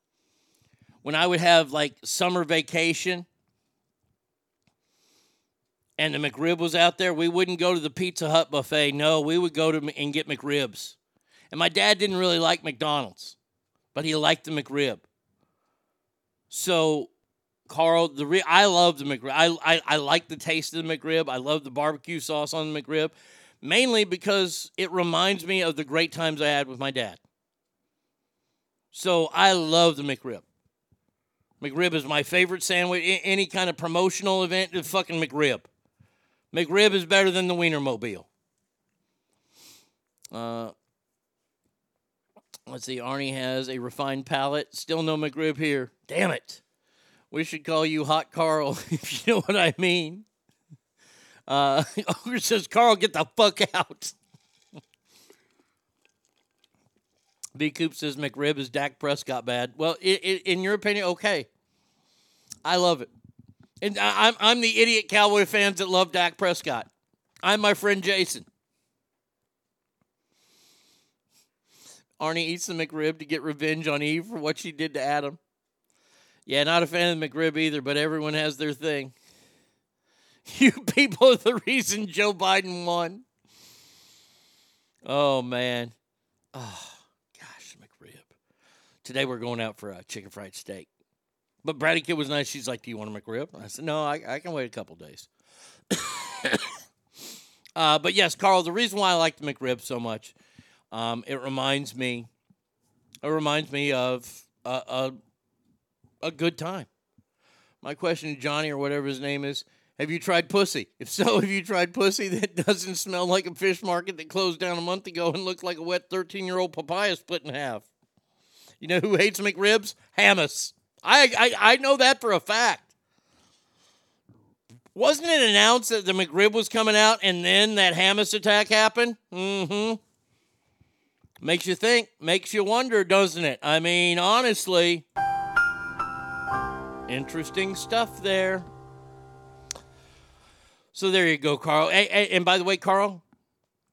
When I would have like summer vacation and the McRib was out there, we wouldn't go to the Pizza Hut buffet. No, we would go to and get McRibs. And my dad didn't really like McDonald's, but he liked the McRib. So, Carl, the re- I love the McRib. I, I I like the taste of the McRib. I love the barbecue sauce on the McRib, mainly because it reminds me of the great times I had with my dad. So I love the McRib. McRib is my favorite sandwich. Any kind of promotional event, the fucking McRib. McRib is better than the Wienermobile. Uh, let's see. Arnie has a refined palate. Still no McRib here. Damn it. We should call you Hot Carl, if you know what I mean. Uh, Ogre says, Carl, get the fuck out. B. Coop says McRib is Dak Prescott bad. Well, i i in your opinion, okay. I love it. And I, I'm, I'm the idiot Cowboy fans that love Dak Prescott. I'm my friend Jason. Arnie eats the McRib to get revenge on Eve for what she did to Adam. Yeah, not a fan of the McRib either, but everyone has their thing. You people are the reason Joe Biden won. Oh, man. Oh, gosh, McRib. Today we're going out for a chicken fried steak. But Brady Kid was nice. She's like, Do you want a McRib? I said, No, I, I can wait a couple days. uh, but yes, Carl, the reason why I like the McRib so much, um, it reminds me, it reminds me of a, a, a good time. My question to Johnny or whatever his name is, have you tried pussy? If so, have you tried pussy that doesn't smell like a fish market that closed down a month ago and looks like a wet 13 year old papaya split in half? You know who hates McRibs? Hamas. I, I, I know that for a fact. Wasn't it announced that the McRib was coming out and then that Hamas attack happened? Mm hmm. Makes you think, makes you wonder, doesn't it? I mean, honestly, interesting stuff there. So there you go, Carl. Hey, hey, and by the way, Carl,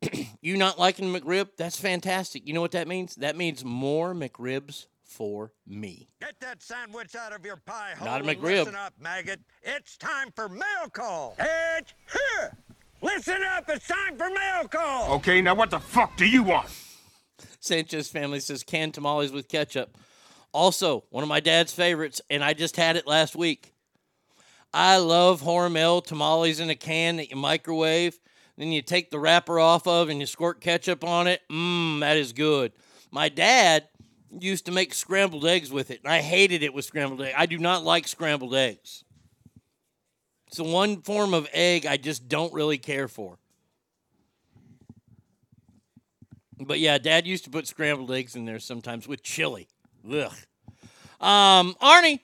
you not liking McRib? That's fantastic. You know what that means? That means more McRibs for me. Get that sandwich out of your pie hole. Not a and McRib. Listen up, maggot. It's time for mail call. It's here. Listen up. It's time for mail call. Okay, now what the fuck do you want? Sanchez family says canned tamales with ketchup. Also, one of my dad's favorites, and I just had it last week. I love Hormel tamales in a can that you microwave. Then you take the wrapper off of and you squirt ketchup on it. Mmm, that is good. My dad used to make scrambled eggs with it, and I hated it with scrambled eggs. I do not like scrambled eggs. It's the one form of egg I just don't really care for. But yeah, Dad used to put scrambled eggs in there sometimes with chili. Ugh. Um, Arnie,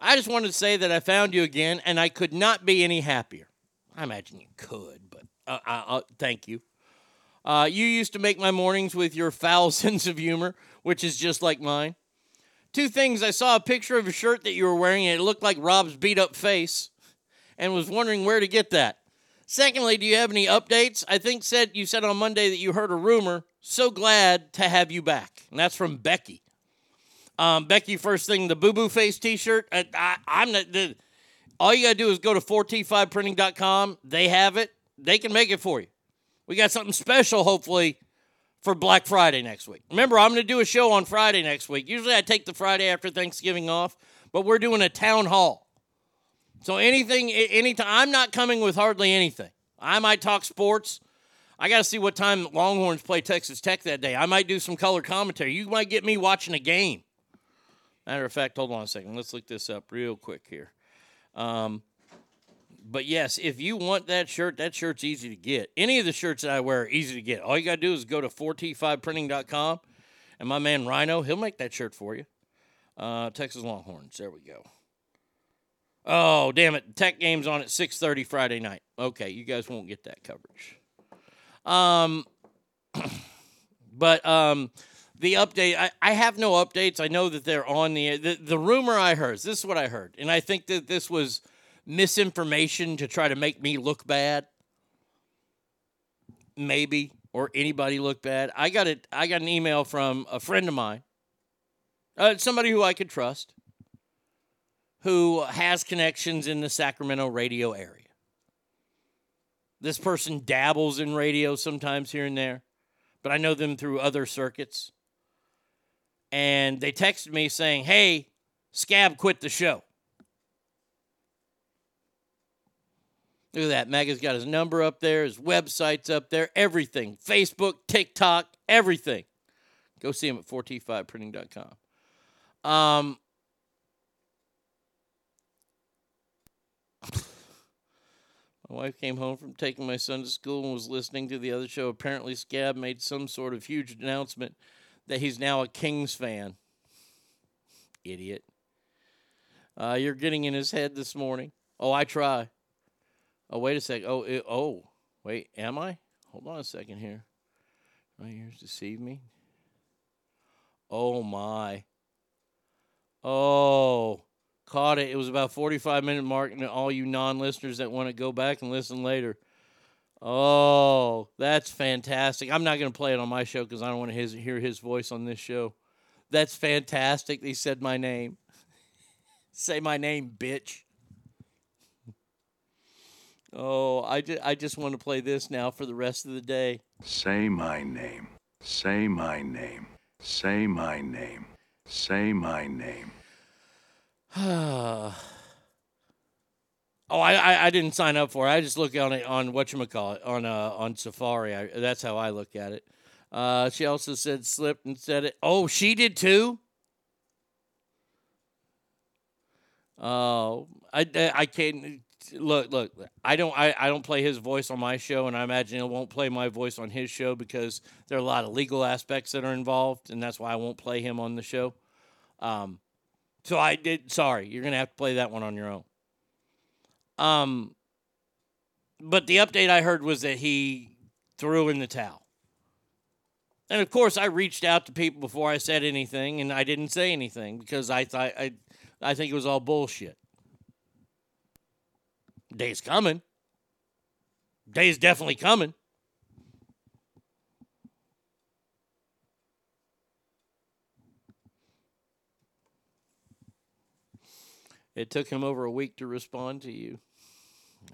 I just wanted to say that I found you again, and I could not be any happier. I imagine you could, but uh, uh, thank you. Uh, you used to make my mornings with your foul sense of humor, which is just like mine. Two things I saw a picture of a shirt that you were wearing, and it looked like Rob's beat up face, and was wondering where to get that. Secondly, do you have any updates? I think said you said on Monday that you heard a rumor. So glad to have you back. And that's from Becky. Um, Becky, first thing, the boo boo face t shirt. I, I'm not. The, all you got to do is go to 4t5printing.com. They have it, they can make it for you. We got something special, hopefully, for Black Friday next week. Remember, I'm going to do a show on Friday next week. Usually I take the Friday after Thanksgiving off, but we're doing a town hall. So anything, anytime, I'm not coming with hardly anything. I might talk sports. I got to see what time Longhorns play Texas Tech that day. I might do some color commentary. You might get me watching a game. Matter of fact, hold on a second. Let's look this up real quick here. Um, but yes, if you want that shirt, that shirt's easy to get. Any of the shirts that I wear are easy to get. All you got to do is go to 4t5printing.com, and my man Rhino, he'll make that shirt for you. Uh, Texas Longhorns. There we go. Oh, damn it. Tech game's on at 6:30 Friday night. Okay, you guys won't get that coverage. Um but um the update I, I have no updates. I know that they're on the, the the rumor I heard. This is what I heard. And I think that this was misinformation to try to make me look bad. Maybe or anybody look bad. I got it I got an email from a friend of mine. Uh, somebody who I could trust who has connections in the Sacramento radio area. This person dabbles in radio sometimes here and there, but I know them through other circuits. And they texted me saying, Hey, Scab quit the show. Look at that. Maga's got his number up there, his website's up there, everything Facebook, TikTok, everything. Go see him at 4t5printing.com. Um, My wife came home from taking my son to school and was listening to the other show. Apparently, Scab made some sort of huge announcement that he's now a Kings fan. Idiot. Uh, you're getting in his head this morning. Oh, I try. Oh, wait a second. Oh, it, oh, wait. Am I? Hold on a second here. My ears deceive me. Oh my. Oh, caught it. It was about 45 minute mark, and all you non-listeners that want to go back and listen later. Oh, that's fantastic. I'm not going to play it on my show because I don't want to hear his voice on this show. That's fantastic. They said my name. Say my name, bitch. Oh, I, ju- I just want to play this now for the rest of the day. Say my name. Say my name. Say my name. Say my name. oh, I, I I didn't sign up for it. I just look on it on what you call it on uh on Safari. I, that's how I look at it. Uh, she also said slipped and said it. Oh, she did too. Oh, I, I can't look look. I don't I, I don't play his voice on my show, and I imagine he won't play my voice on his show because there are a lot of legal aspects that are involved, and that's why I won't play him on the show. Um, so I did. Sorry, you're gonna have to play that one on your own. Um, but the update I heard was that he threw in the towel. And of course, I reached out to people before I said anything, and I didn't say anything because I thought I, I think it was all bullshit. Day's coming. Day's definitely coming. It took him over a week to respond to you.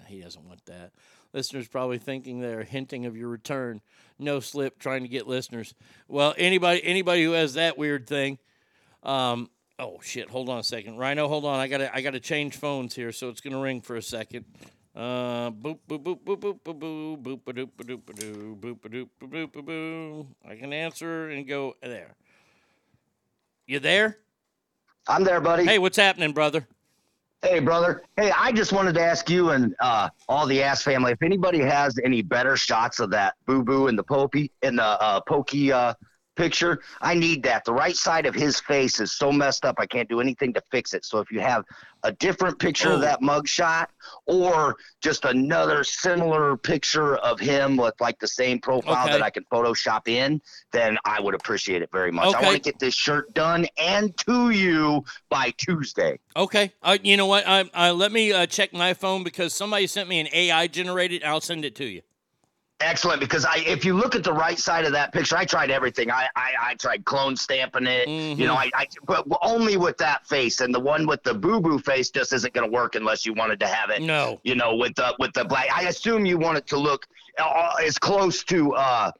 He doesn't want that. Listeners probably thinking they're hinting of your return. No slip trying to get listeners. Well, anybody anybody who has that weird thing, um, oh shit, hold on a second. Rhino, hold on. I gotta I gotta change phones here, so it's gonna ring for a second. Uh, boop boop boop boop boop boop boop boop a doop a doop a doo boop a doop a boop a boo. I can answer and go there. You there? I'm there, buddy. Hey, what's happening, brother? Hey, brother. Hey, I just wanted to ask you and uh, all the ass family if anybody has any better shots of that boo boo in the pokey in the uh, pokey uh, picture. I need that. The right side of his face is so messed up. I can't do anything to fix it. So if you have a different picture Oh. of that mug shot or just another similar picture of him with like the same profile Okay. that I can Photoshop in, then I would appreciate it very much. Okay. I want to get this shirt done and to you by Tuesday. Okay. Uh, you know what? I, I let me uh, check my phone because somebody sent me an AI generated. I'll send it to you. Excellent, because I if you look at the right side of that picture, I tried everything. I I, I tried clone stamping it. You know, I, I but only with that face, and the one with the boo boo face just isn't going to work unless you wanted to have it. No. You know, with the with the black. I assume you want it to look uh, as close to uh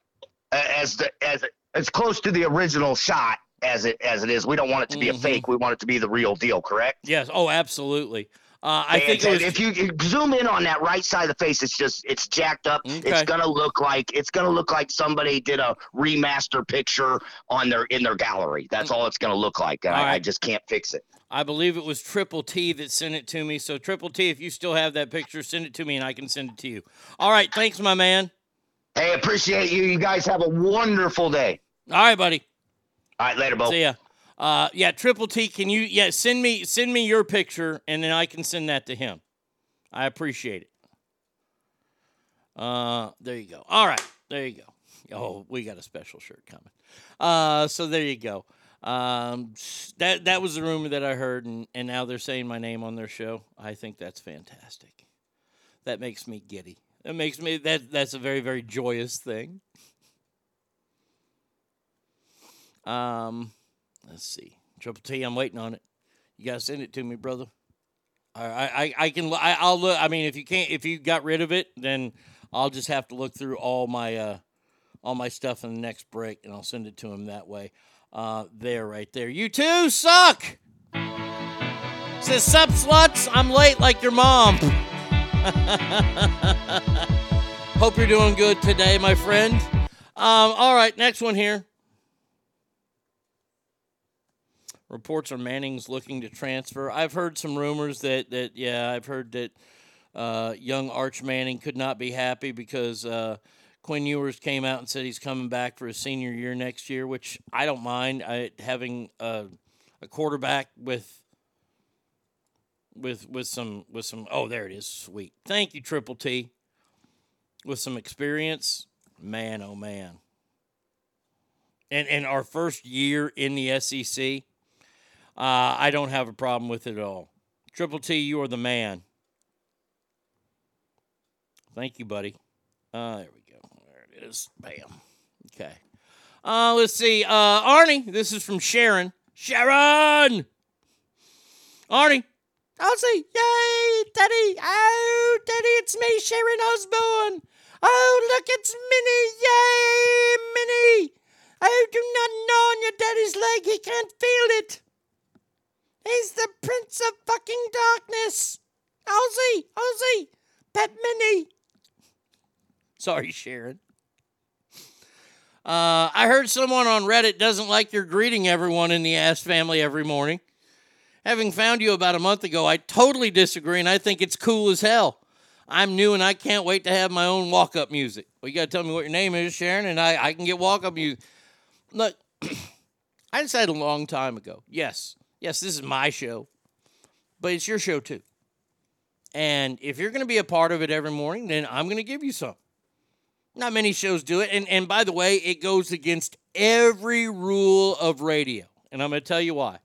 as the as as close to the original shot as it as it is. We don't want it to be a Mhm. fake. We want it to be the real deal. Correct. Yes. Oh, absolutely. Uh, I think it was. if you, zoom in on that right side of the face, it's just it's jacked up. Okay. It's gonna look like it's gonna look like somebody did a remaster picture on their in their gallery. That's all it's gonna look like, I, I just can't fix it. I believe it was Triple T that sent it to me. So Triple T, if you still have that picture, send it to me and I can send it to you. All right. Thanks, my man. Hey, appreciate you. You guys have a wonderful day. All right, buddy. All right, later, Bo. See ya. Uh, yeah, Triple T, can you yeah send me send me your picture and then I can send that to him. I appreciate it. Uh, there you go. All right, there you go. Oh, we got a special shirt coming. Uh, so there you go. Um, that that was the rumor that I heard, and, and now they're saying my name on their show. I think that's fantastic. That makes me giddy. That makes me that that's a very very joyous thing. Um, let's see. Triple T, I'm waiting on it. You gotta send it to me, brother. I I I can I, I'll look. I mean, if you can't if you got rid of it, then I'll just have to look through all my uh all my stuff in the next break, and I'll send it to him that way. Uh, there, right there. You two suck. Says sup sluts. I'm late like your mom. Hope you're doing good today, my friend. Um, all right, next one here. Reports are Manning's looking to transfer. I've heard some rumors that that yeah, I've heard that uh, young Arch Manning could not be happy because uh, Quinn Ewers came out and said he's coming back for his senior year next year, which I don't mind. I, having a, a quarterback with with with some with some oh there it is sweet. Thank you Triple T. With some experience, man oh man. and, and our first year in the SEC, uh, I don't have a problem with it at all. Triple T, you are the man. Thank you, buddy. Uh, there we go. There it is. Bam. Okay. Uh, let's see. Uh, Arnie, this is from Sharon. Sharon! Arnie. I'll. Yay, Daddy. Oh, Daddy, it's me, Sharon Osbourne. Oh, look, it's Minnie. Yay, Minnie. Oh, do not gnaw on your daddy's leg. He can't feel it. He's the prince of fucking darkness. Ozzy, Ozzy, pet Minnie. Sorry, Sharon. Uh, I heard someone on Reddit doesn't like your greeting everyone in the Ass family every morning. Having found you about a month ago, I totally disagree and I think it's cool as hell. I'm new and I can't wait to have my own walk up music. Well, you got to tell me what your name is, Sharon, and I, I can get walk up music. Look, I decided a long time ago yes, yes, this is my show, but it's your show too. And if you're going to be a part of it every morning, then I'm going to give you some. Not many shows do it. And, and by the way, it goes against every rule of radio. And I'm going to tell you why.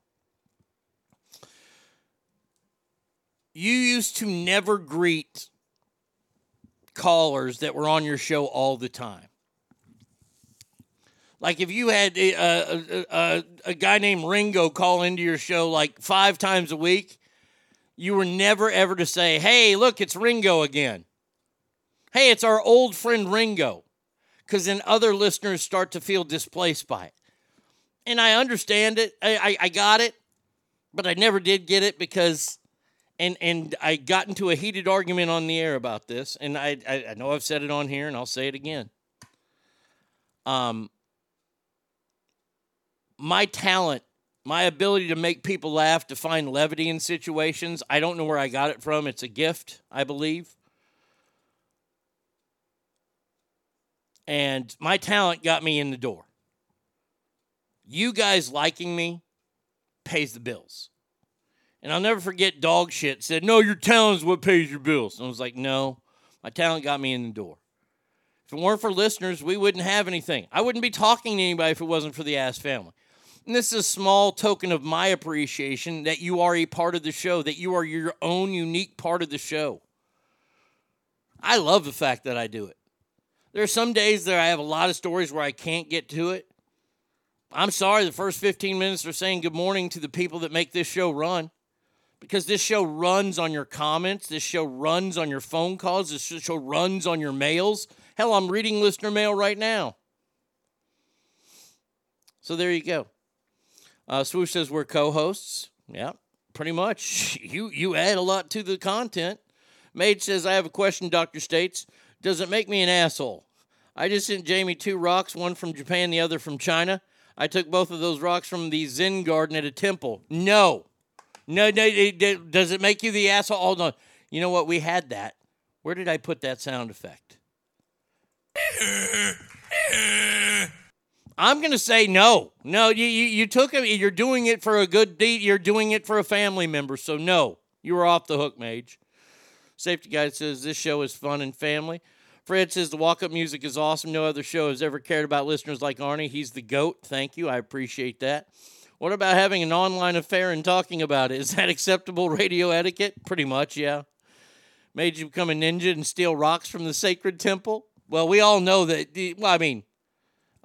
You used to never greet callers that were on your show all the time. Like if you had a, a, a, a, guy named Ringo call into your show like five times a week, you were never ever to say, hey, look, it's Ringo again. Hey, it's our old friend Ringo. Because then other listeners start to feel displaced by it. And I understand it. I, I, I got it. But I never did get it because and and I got into a heated argument on the air about this, and I, I, I know I've said it on here, and I'll say it again. Um, my talent, my ability to make people laugh, to find levity in situations, I don't know where I got it from. It's a gift, I believe. And my talent got me in the door. You guys liking me pays the bills. And I'll never forget dog shit said, No, your talent is what pays your bills. And I was like, No, my talent got me in the door. If it weren't for listeners, we wouldn't have anything. I wouldn't be talking to anybody if it wasn't for the ass family. And this is a small token of my appreciation that you are a part of the show, that you are your own unique part of the show. I love the fact that I do it. There are some days that I have a lot of stories where I can't get to it. I'm sorry, the first 15 minutes are saying good morning to the people that make this show run because this show runs on your comments. This show runs on your phone calls. This show runs on your mails. Hell, I'm reading listener mail right now. So there you go. Uh, Swoosh says we're co-hosts. Yeah, pretty much. You you add a lot to the content. Mage says I have a question. Doctor states, does it make me an asshole? I just sent Jamie two rocks, one from Japan, the other from China. I took both of those rocks from the Zen garden at a temple. No, no, no. It, it, does it make you the asshole? Oh no. You know what? We had that. Where did I put that sound effect? I'm going to say no. No, you, you, you took it. You're doing it for a good deed. You're doing it for a family member. So, no, you were off the hook, Mage. Safety Guy says this show is fun and family. Fred says the walk up music is awesome. No other show has ever cared about listeners like Arnie. He's the GOAT. Thank you. I appreciate that. What about having an online affair and talking about it? Is that acceptable radio etiquette? Pretty much, yeah. Made you become a ninja and steal rocks from the sacred temple? Well, we all know that. Well, I mean,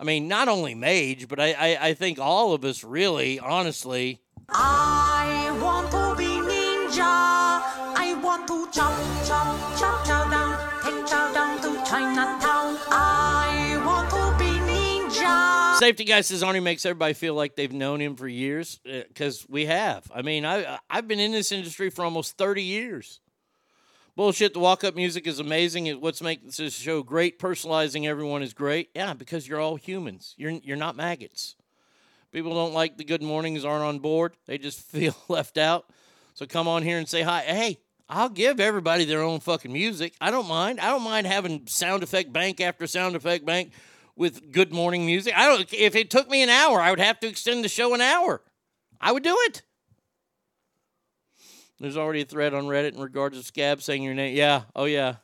I mean, not only Mage, but I, I, I think all of us really, honestly. I want to be ninja. I want to chop, chop, chop, chow down, take chow down to Chinatown. I want to be ninja. Safety guy says Arnie makes everybody feel like they've known him for years uh, because we have. I mean, I I've been in this industry for almost thirty years. Bullshit. The walk up music is amazing. It, what's makes this show great? Personalizing everyone is great. Yeah, because you're all humans. You're you're not maggots. People don't like the good mornings, aren't on board. They just feel left out. So come on here and say hi. Hey, I'll give everybody their own fucking music. I don't mind. I don't mind having sound effect bank after sound effect bank with good morning music. I don't. If it took me an hour, I would have to extend the show an hour. I would do it. There's already a thread on Reddit in regards to Scab saying your name. Yeah. Oh, yeah.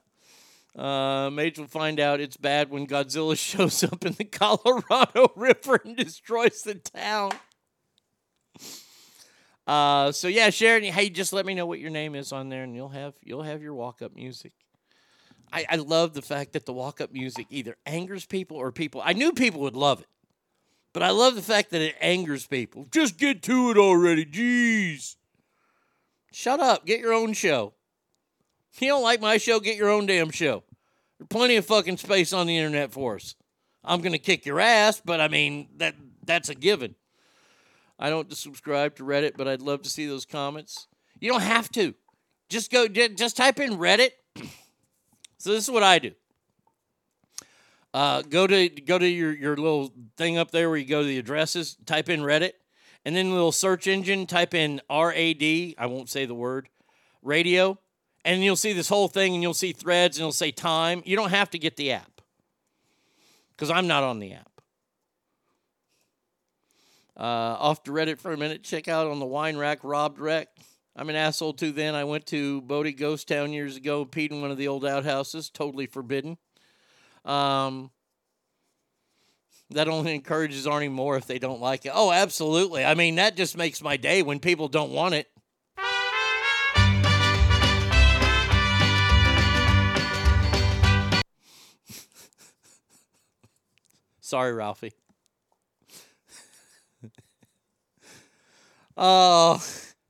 Uh, Mage will find out it's bad when Godzilla shows up in the Colorado River and destroys the town. Uh, so yeah, Sharon, hey, just let me know what your name is on there, and you'll have you'll have your walk up music. I, I love the fact that the walk up music either angers people or people. I knew people would love it, but I love the fact that it angers people. Just get to it already, jeez. Shut up, get your own show. If you don't like my show, get your own damn show. There's plenty of fucking space on the internet for us. I'm gonna kick your ass, but I mean that that's a given. I don't subscribe to Reddit, but I'd love to see those comments. You don't have to. Just go just type in Reddit. so this is what I do. Uh, go to go to your, your little thing up there where you go to the addresses, type in Reddit, and then the little search engine, type in R A D, I won't say the word, radio, and you'll see this whole thing and you'll see threads and it'll say time. You don't have to get the app. Because I'm not on the app. Uh, off to Reddit for a minute. Check out on the wine rack, robbed wreck. I'm an asshole too. Then I went to Bodie Ghost Town years ago, peed in one of the old outhouses. Totally forbidden. Um, that only encourages Arnie more if they don't like it. Oh, absolutely. I mean, that just makes my day when people don't want it. Sorry, Ralphie. Oh,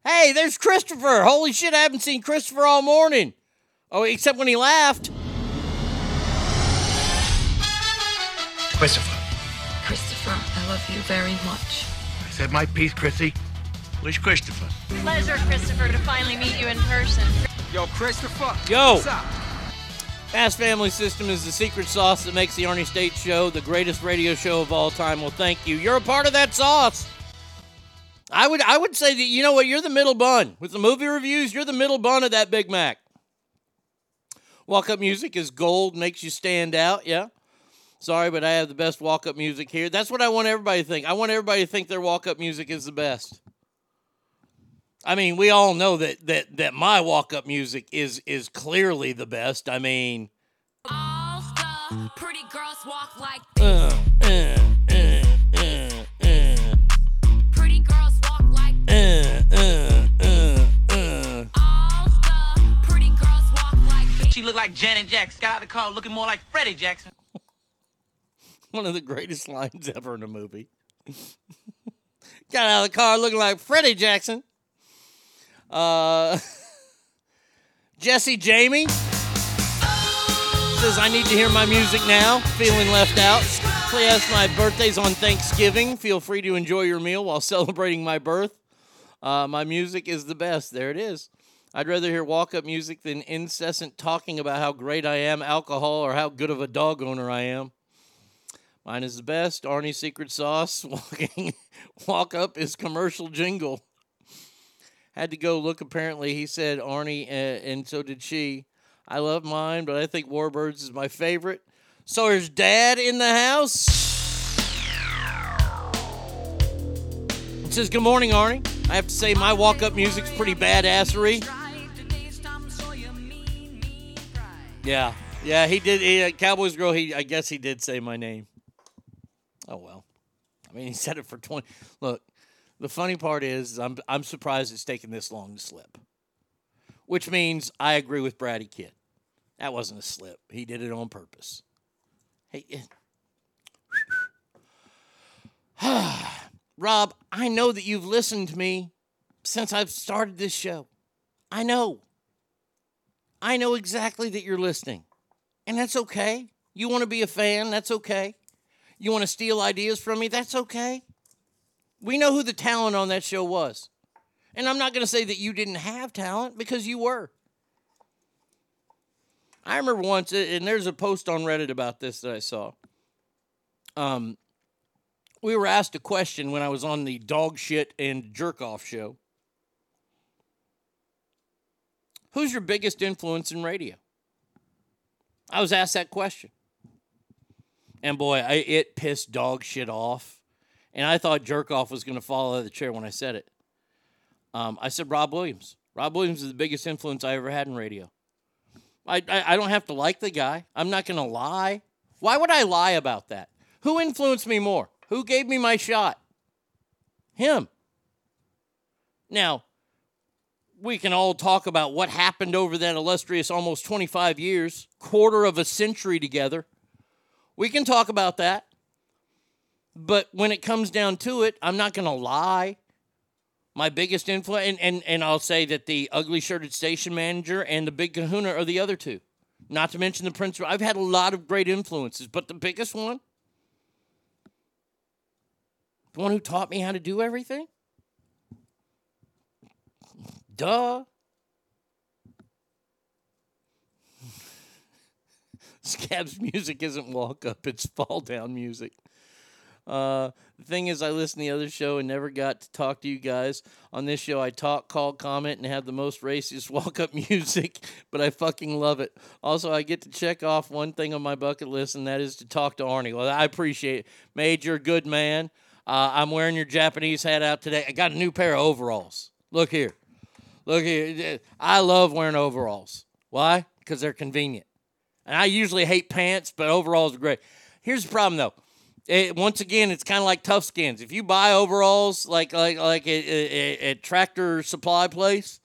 hey, there's Christopher. Holy shit, I haven't seen Christopher all morning. Oh, except when he laughed. Christopher. Christopher, I love you very much. I said my piece, Chrissy. Where's Christopher? Pleasure, Christopher, to finally meet you in person. Yo, Christopher. Yo. What's up? Fast Family System is the secret sauce that makes the Arnie State Show the greatest radio show of all time. Well, thank you. You're a part of that sauce. I would I would say that you know what you're the middle bun with the movie reviews. You're the middle bun of that Big Mac. Walk up music is gold, makes you stand out. Yeah. Sorry, but I have the best walk up music here. That's what I want everybody to think. I want everybody to think their walk up music is the best. I mean, we all know that that that my walk up music is is clearly the best. I mean, All the pretty girls walk like uh, uh, uh, pretty girls walk like all the pretty girls walk like She looked like Janet Jackson. Got out the car looking more like Freddie Jackson. One of the greatest lines ever in a movie. Got out of the car looking like Freddie Jackson. Uh, Jesse Jamie says, I need to hear my music now. Feeling left out. P.S. My birthday's on Thanksgiving. Feel free to enjoy your meal while celebrating my birth. Uh, my music is the best. There it is. I'd rather hear walk up music than incessant talking about how great I am, alcohol, or how good of a dog owner I am. Mine is the best. Arnie's secret sauce. Walking, walk up is commercial jingle. Had to go look. Apparently, he said Arnie, uh, and so did she. I love mine, but I think Warbirds is my favorite. So is Dad in the house? It says, Good morning, Arnie. I have to say, my walk up music's pretty badassery. Yeah. Yeah, he did. He, uh, Cowboys Girl, he, I guess he did say my name. Oh, well. I mean, he said it for 20. Look, the funny part is, I'm, I'm surprised it's taken this long to slip, which means I agree with Brady Kid. That wasn't a slip. He did it on purpose. Hey, eh. Rob, I know that you've listened to me since I've started this show. I know. I know exactly that you're listening. And that's okay. You want to be a fan? That's okay. You want to steal ideas from me? That's okay. We know who the talent on that show was. And I'm not going to say that you didn't have talent because you were. I remember once, and there's a post on Reddit about this that I saw. Um, we were asked a question when I was on the dog shit and jerk off show. Who's your biggest influence in radio? I was asked that question. And boy, I, it pissed dog shit off. And I thought jerk off was going to fall out of the chair when I said it. Um, I said Rob Williams. Rob Williams is the biggest influence I ever had in radio. I, I, I don't have to like the guy. I'm not going to lie. Why would I lie about that? Who influenced me more? Who gave me my shot? Him. Now, we can all talk about what happened over that illustrious almost 25 years, quarter of a century together. We can talk about that. But when it comes down to it, I'm not going to lie. My biggest influence, and, and, and I'll say that the ugly shirted station manager and the big kahuna are the other two. Not to mention the prince. I've had a lot of great influences, but the biggest one, the one who taught me how to do everything, duh. Scab's music isn't walk up, it's fall down music. Uh, the thing is, I listen to the other show and never got to talk to you guys. On this show, I talk, call, comment, and have the most racist walk up music, but I fucking love it. Also, I get to check off one thing on my bucket list, and that is to talk to Arnie. Well, I appreciate it. Major, good man. Uh, I'm wearing your Japanese hat out today. I got a new pair of overalls. Look here. Look here. I love wearing overalls. Why? Because they're convenient. And I usually hate pants, but overalls are great. Here's the problem, though. It, once again, it's kind of like tough skins. If you buy overalls like like like at, Tractor Supply place,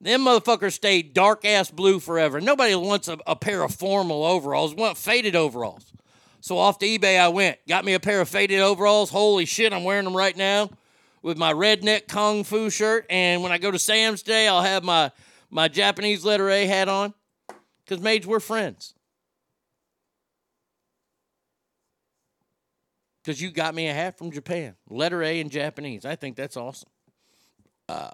them motherfuckers stay dark ass blue forever. Nobody wants a, a pair of formal overalls. Want faded overalls. So off to eBay I went. Got me a pair of faded overalls. Holy shit, I'm wearing them right now with my redneck kung fu shirt. And when I go to Sam's today, I'll have my my Japanese letter A hat on. Cause maids, we're friends. because you got me a hat from Japan, letter A in Japanese. I think that's awesome. Uh,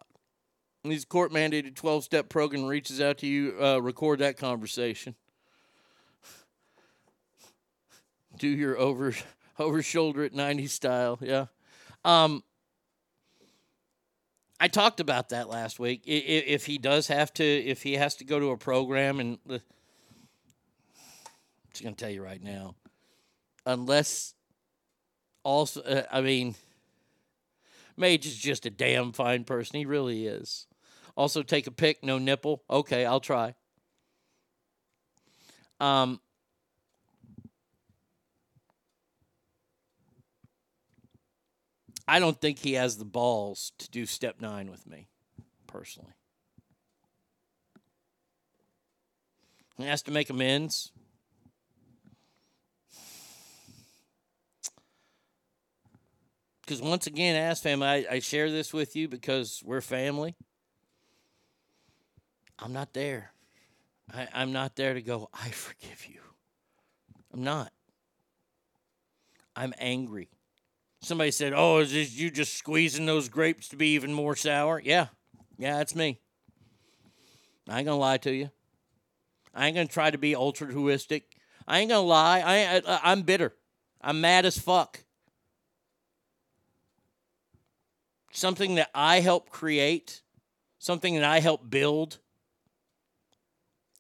these court mandated 12 step program reaches out to you, uh, record that conversation. Do your over over shoulder at 90 style, yeah. Um, I talked about that last week. If he does have to, if he has to go to a program, and I'm just gonna tell you right now, unless also, uh, I mean, Mage is just a damn fine person. He really is. Also, take a pic, no nipple. Okay, I'll try. Um, I don't think he has the balls to do step nine with me, personally. He has to make amends. because once again, ask family, I, I share this with you because we're family. I'm not there. I, I'm not there to go, I forgive you. I'm not. I'm angry. Somebody said, Oh, is this you just squeezing those grapes to be even more sour? Yeah. Yeah, that's me. I ain't gonna lie to you. I ain't gonna try to be altruistic. I ain't gonna lie. I, I I'm bitter. I'm mad as fuck. something that I help create, something that I help build,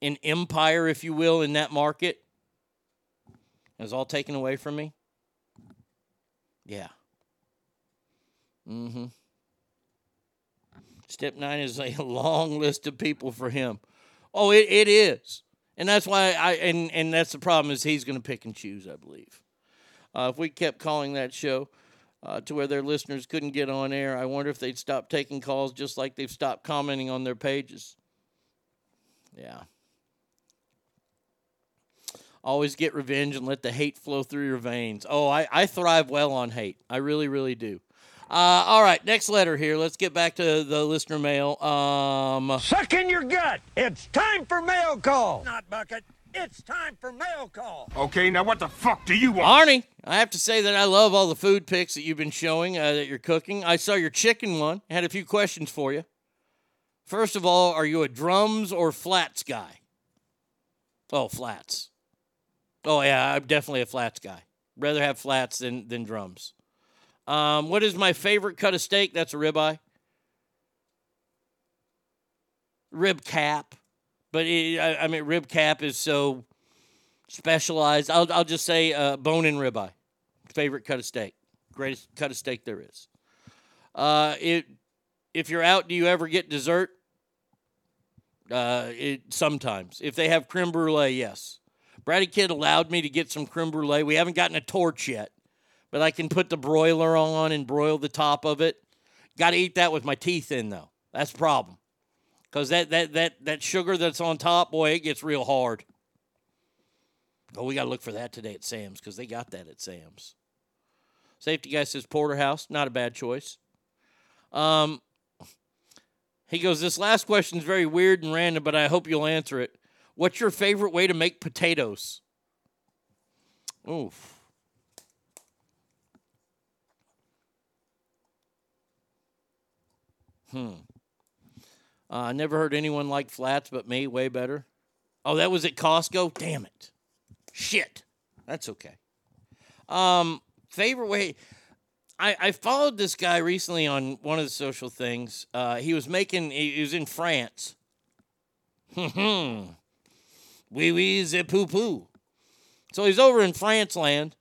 an empire, if you will, in that market, is all taken away from me? Yeah. Mm hmm. Step nine is a long list of people for him. Oh, it, it is. And that's why I, and, and that's the problem is he's going to pick and choose, I believe. Uh, if we kept calling that show, uh, to where their listeners couldn't get on air. I wonder if they'd stop taking calls just like they've stopped commenting on their pages. Yeah. Always get revenge and let the hate flow through your veins. Oh, I, I thrive well on hate. I really, really do. Uh, all right, next letter here. Let's get back to the listener mail. Um, Suck in your gut. It's time for mail call. Not bucket. It's time for mail call. Okay, now what the fuck do you want? Arnie, I have to say that I love all the food pics that you've been showing uh, that you're cooking. I saw your chicken one. I had a few questions for you. First of all, are you a drums or flats guy? Oh, flats. Oh yeah, I'm definitely a flats guy. Rather have flats than than drums. Um, what is my favorite cut of steak? That's a ribeye. Rib cap but it, I, I, mean, rib cap is so specialized. I'll, I'll just say uh, bone and ribeye. Favorite cut of steak. Greatest cut of steak there is. Uh, it, if you're out, do you ever get dessert? Uh, it, sometimes. If they have creme brulee, yes. Bratty Kid allowed me to get some creme brulee. We haven't gotten a torch yet, but I can put the broiler on and broil the top of it. Got to eat that with my teeth in, though. That's the problem. Because that, that, that, that sugar that's on top, boy, it gets real hard. Oh, we got to look for that today at Sam's because they got that at Sam's. Safety guy says Porterhouse, not a bad choice. Um, he goes, This last question is very weird and random, but I hope you'll answer it. What's your favorite way to make potatoes? Oof. Hmm. Uh, I never heard anyone like flats but me. Way better. Oh, that was at Costco? Damn it. Shit. That's okay. Um, favorite way. I, I followed this guy recently on one of the social things. Uh, he was making, he, he was in France. Wee wee ze poo poo. So he's over in France land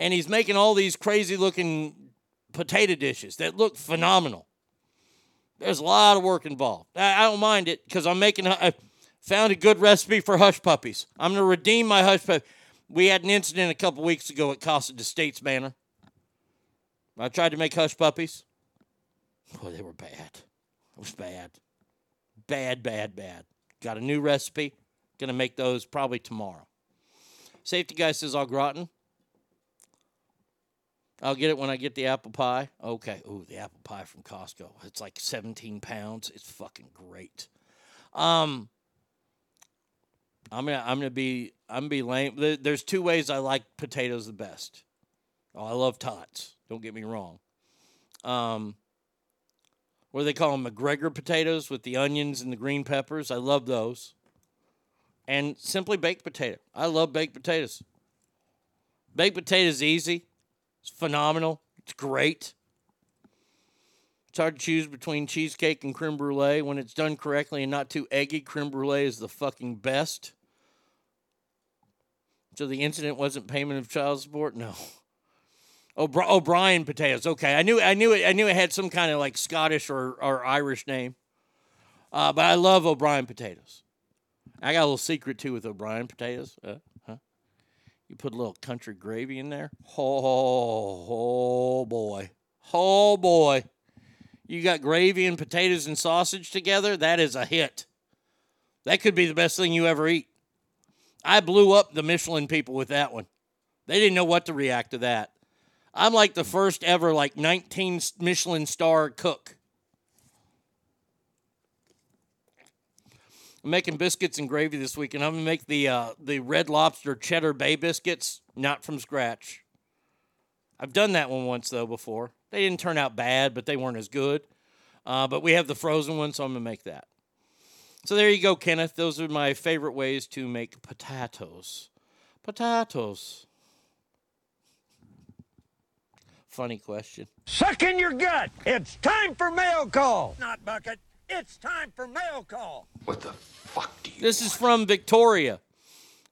and he's making all these crazy looking potato dishes that look phenomenal. There's a lot of work involved. I, I don't mind it because I'm making, I found a good recipe for hush puppies. I'm going to redeem my hush puppy. We had an incident a couple weeks ago at Casa de States Manor. I tried to make hush puppies. Boy, they were bad. It was bad. Bad, bad, bad. Got a new recipe. Gonna make those probably tomorrow. Safety guy says au gratin. I'll get it when I get the apple pie. Okay. Ooh, the apple pie from Costco. It's like 17 pounds. It's fucking great. Um, I'm gonna I'm gonna be I'm gonna be lame. There's two ways I like potatoes the best. Oh, I love tots. Don't get me wrong. Um, what do they call them? McGregor potatoes with the onions and the green peppers. I love those. And simply baked potato. I love baked potatoes. Baked potatoes easy. It's phenomenal. It's great. It's hard to choose between cheesecake and creme brulee. When it's done correctly and not too eggy, creme brulee is the fucking best. So the incident wasn't payment of child support? No. O'Bri- O'Brien potatoes. Okay, I knew I knew it. I knew it had some kind of like Scottish or, or Irish name. Uh, but I love O'Brien potatoes. I got a little secret too with O'Brien potatoes. Uh, huh? You put a little country gravy in there. Oh, oh boy, oh boy. You got gravy and potatoes and sausage together. That is a hit. That could be the best thing you ever eat. I blew up the Michelin people with that one. They didn't know what to react to that. I'm like the first ever like 19 Michelin star cook. I'm making biscuits and gravy this week, and I'm gonna make the uh, the Red Lobster Cheddar Bay biscuits, not from scratch. I've done that one once though before. They didn't turn out bad, but they weren't as good. Uh, but we have the frozen one, so I'm gonna make that. So there you go, Kenneth. Those are my favorite ways to make potatoes. Potatoes. Funny question. Suck in your gut. It's time for mail call. Not bucket. It's time for mail call. What the fuck do you? This is from Victoria.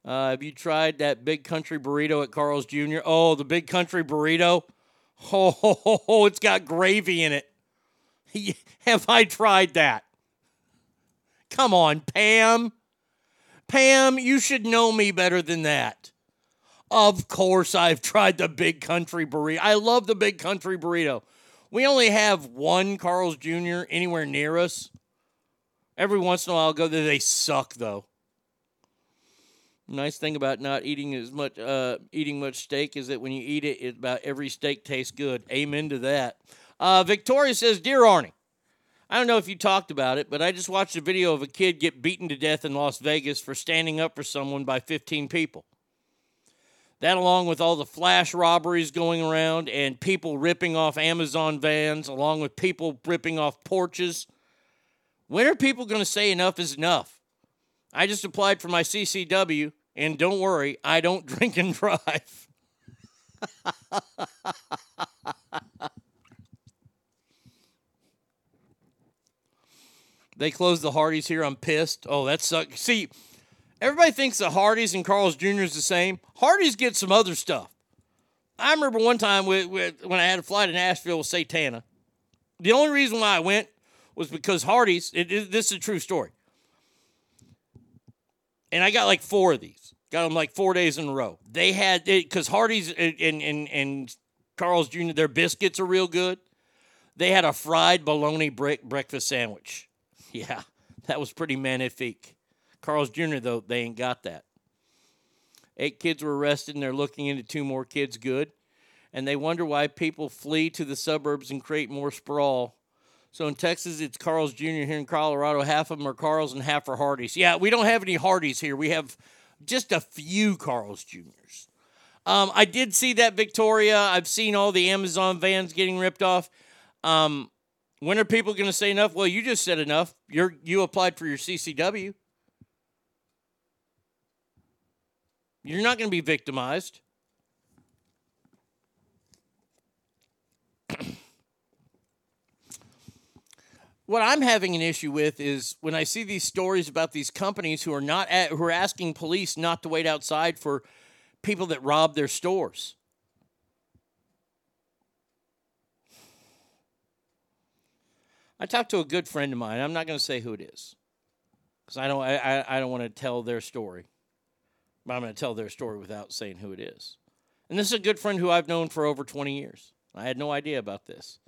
Uh, have you tried that big country burrito at Carl's Jr.? Oh, the big country burrito. Oh, ho, ho, ho, it's got gravy in it. have I tried that? Come on, Pam. Pam, you should know me better than that. Of course, I've tried the big country burrito. I love the big country burrito. We only have one Carl's Jr. anywhere near us. Every once in a while, I'll go there. They suck, though. Nice thing about not eating as much, uh, eating much steak is that when you eat it, it about every steak tastes good. Amen to that. Uh, Victoria says, "Dear Arnie, I don't know if you talked about it, but I just watched a video of a kid get beaten to death in Las Vegas for standing up for someone by 15 people. That, along with all the flash robberies going around and people ripping off Amazon vans, along with people ripping off porches. When are people going to say enough is enough? I just applied for my CCW, and don't worry, I don't drink and drive. they closed the Hardee's here. I'm pissed. Oh, that sucks. See, everybody thinks the Hardee's and Carl's Jr. is the same. Hardee's get some other stuff. I remember one time when I had a flight in Nashville with Satana. The only reason why I went was because Hardee's, it, it- this is a true story. and I got like four of these. Got them like four days in a row. They had because Hardee's and and and Carl's Jr. Their biscuits are real good. They had a fried bologna brick breakfast sandwich. Yeah, that was pretty magnifique. Carl's Jr. though they ain't got that. Eight kids were arrested, and they're looking into two more kids. Good, and they wonder why people flee to the suburbs and create more sprawl. So in Texas, it's Carl's Jr. Here in Colorado, half of them are Carl's and half are Hardee's. Yeah, we don't have any Hardee's here. We have just a few Carl's Jr.'s. Um, I did see that Victoria. I've seen all the Amazon vans getting ripped off. Um, when are people going to say enough? Well, you just said enough. You're you applied for your CCW. You're not going to be victimized. what I'm having an issue with is when I see these stories about these companies who are not at, who are asking police not to wait outside for people that rob their stores. I talked to a good friend of mine. I'm not going to say who it is because I don't. I, I don't want to tell their story. But I'm going to tell their story without saying who it is. And this is a good friend who I've known for over 20 years. I had no idea about this.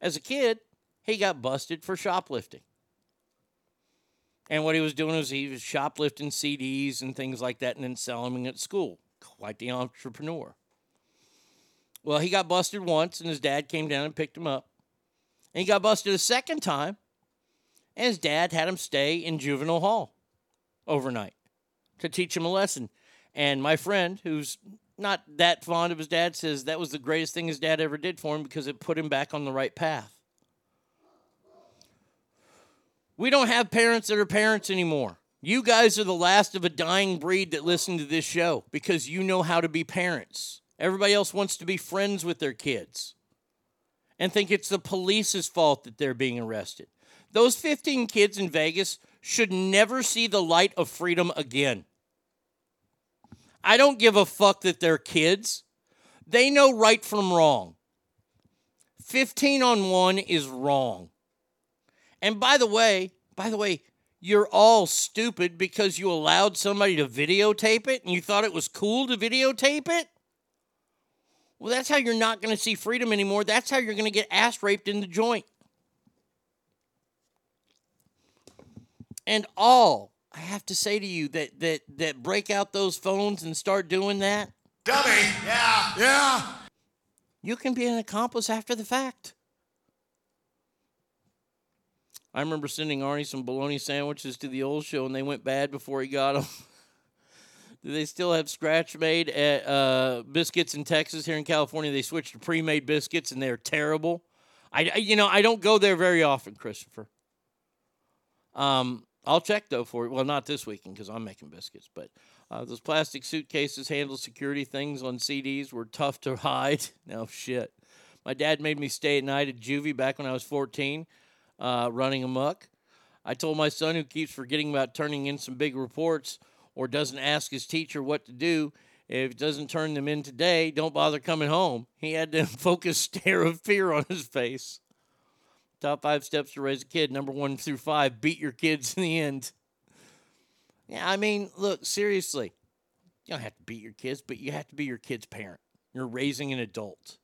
As a kid, he got busted for shoplifting. And what he was doing was he was shoplifting CDs and things like that and then selling them at school. Quite the entrepreneur. Well, he got busted once and his dad came down and picked him up. And he got busted a second time, and his dad had him stay in juvenile hall overnight to teach him a lesson. And my friend, who's not that fond of his dad, says that was the greatest thing his dad ever did for him because it put him back on the right path. We don't have parents that are parents anymore. You guys are the last of a dying breed that listen to this show because you know how to be parents. Everybody else wants to be friends with their kids and think it's the police's fault that they're being arrested. Those 15 kids in Vegas should never see the light of freedom again. I don't give a fuck that they're kids. They know right from wrong. 15 on 1 is wrong. And by the way, by the way, you're all stupid because you allowed somebody to videotape it and you thought it was cool to videotape it? Well, that's how you're not going to see freedom anymore. That's how you're going to get ass raped in the joint. And all I have to say to you that that that break out those phones and start doing that. Dummy. Yeah. Yeah. You can be an accomplice after the fact. I remember sending Arnie some bologna sandwiches to the old show, and they went bad before he got them. Do they still have scratch made at uh, biscuits in Texas? Here in California, they switched to pre-made biscuits, and they're terrible. I, I- you know, I don't go there very often, Christopher. Um, I'll check though for well, not this weekend because I'm making biscuits, but uh, those plastic suitcases handle security things on CDs were tough to hide. No shit. My dad made me stay at night at juvie back when I was 14, uh, running amok. I told my son who keeps forgetting about turning in some big reports or doesn't ask his teacher what to do. If he doesn't turn them in today, don't bother coming home. He had the focused stare of fear on his face. Top five steps to raise a kid. Number one through five, beat your kids in the end. Yeah, I mean, look, seriously. You don't have to beat your kids, but you have to be your kid's parent. You're raising an adult.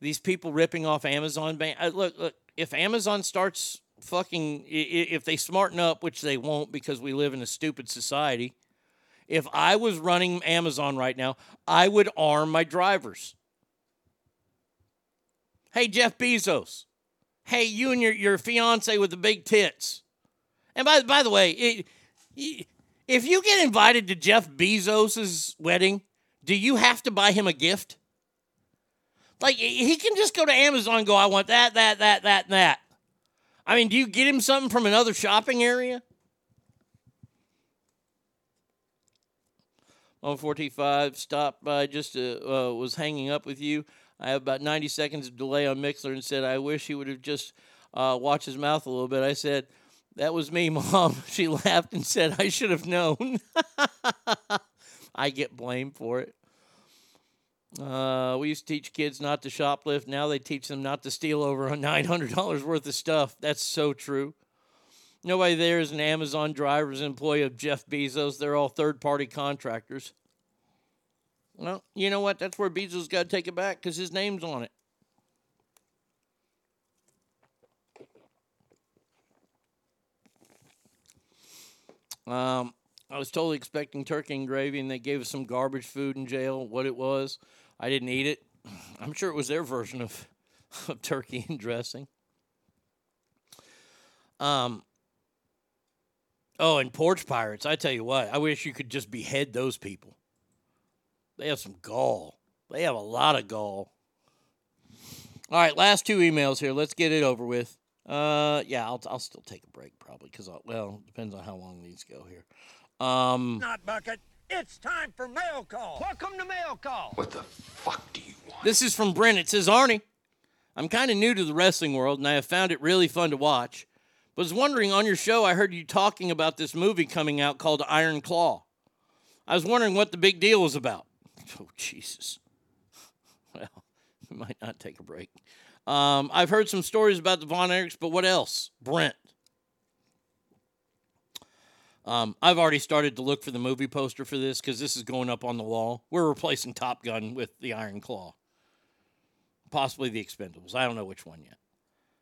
These people ripping off Amazon. Uh, look, look, if Amazon starts fucking, if they smarten up, which they won't because we live in a stupid society, if I was running Amazon right now, I would arm my drivers. Hey, Jeff Bezos. Hey, you and your, your fiance with the big tits. And by, by the way, it, if you get invited to Jeff Bezos' wedding, do you have to buy him a gift? Like, he can just go to Amazon and go, I want that, that, that, that, and that. I mean, do you get him something from another shopping area? 145, stopped by just uh, was hanging up with you. I have about 90 seconds of delay on Mixlr and said, I wish he would have just uh, watched his mouth a little bit. I said, That was me, Mom. She laughed and said, I should have known. I get blamed for it. Uh, we used to teach kids not to shoplift. Now they teach them not to steal over $900 worth of stuff. That's so true. Nobody there is an Amazon driver's employee of Jeff Bezos. They're all third party contractors. Well, you know what? That's where Bezos got to take it back because his name's on it. Um, I was totally expecting turkey and gravy, and they gave us some garbage food in jail. What it was, I didn't eat it. I'm sure it was their version of, of turkey and dressing. Um. Oh, and porch pirates. I tell you what, I wish you could just behead those people. They have some gall. They have a lot of gall. All right, last two emails here. Let's get it over with. Uh, yeah, I'll, I'll still take a break probably because well, depends on how long these go here. Um, Not bucket. It's time for mail call. Welcome to mail call. What the fuck do you want? This is from Brent. It says, Arnie, I'm kind of new to the wrestling world and I have found it really fun to watch. But Was wondering on your show, I heard you talking about this movie coming out called Iron Claw. I was wondering what the big deal was about. Oh, Jesus. Well, we might not take a break. Um, I've heard some stories about the Von Erichs, but what else? Brent. Um, I've already started to look for the movie poster for this because this is going up on the wall. We're replacing Top Gun with the Iron Claw, possibly the Expendables. I don't know which one yet,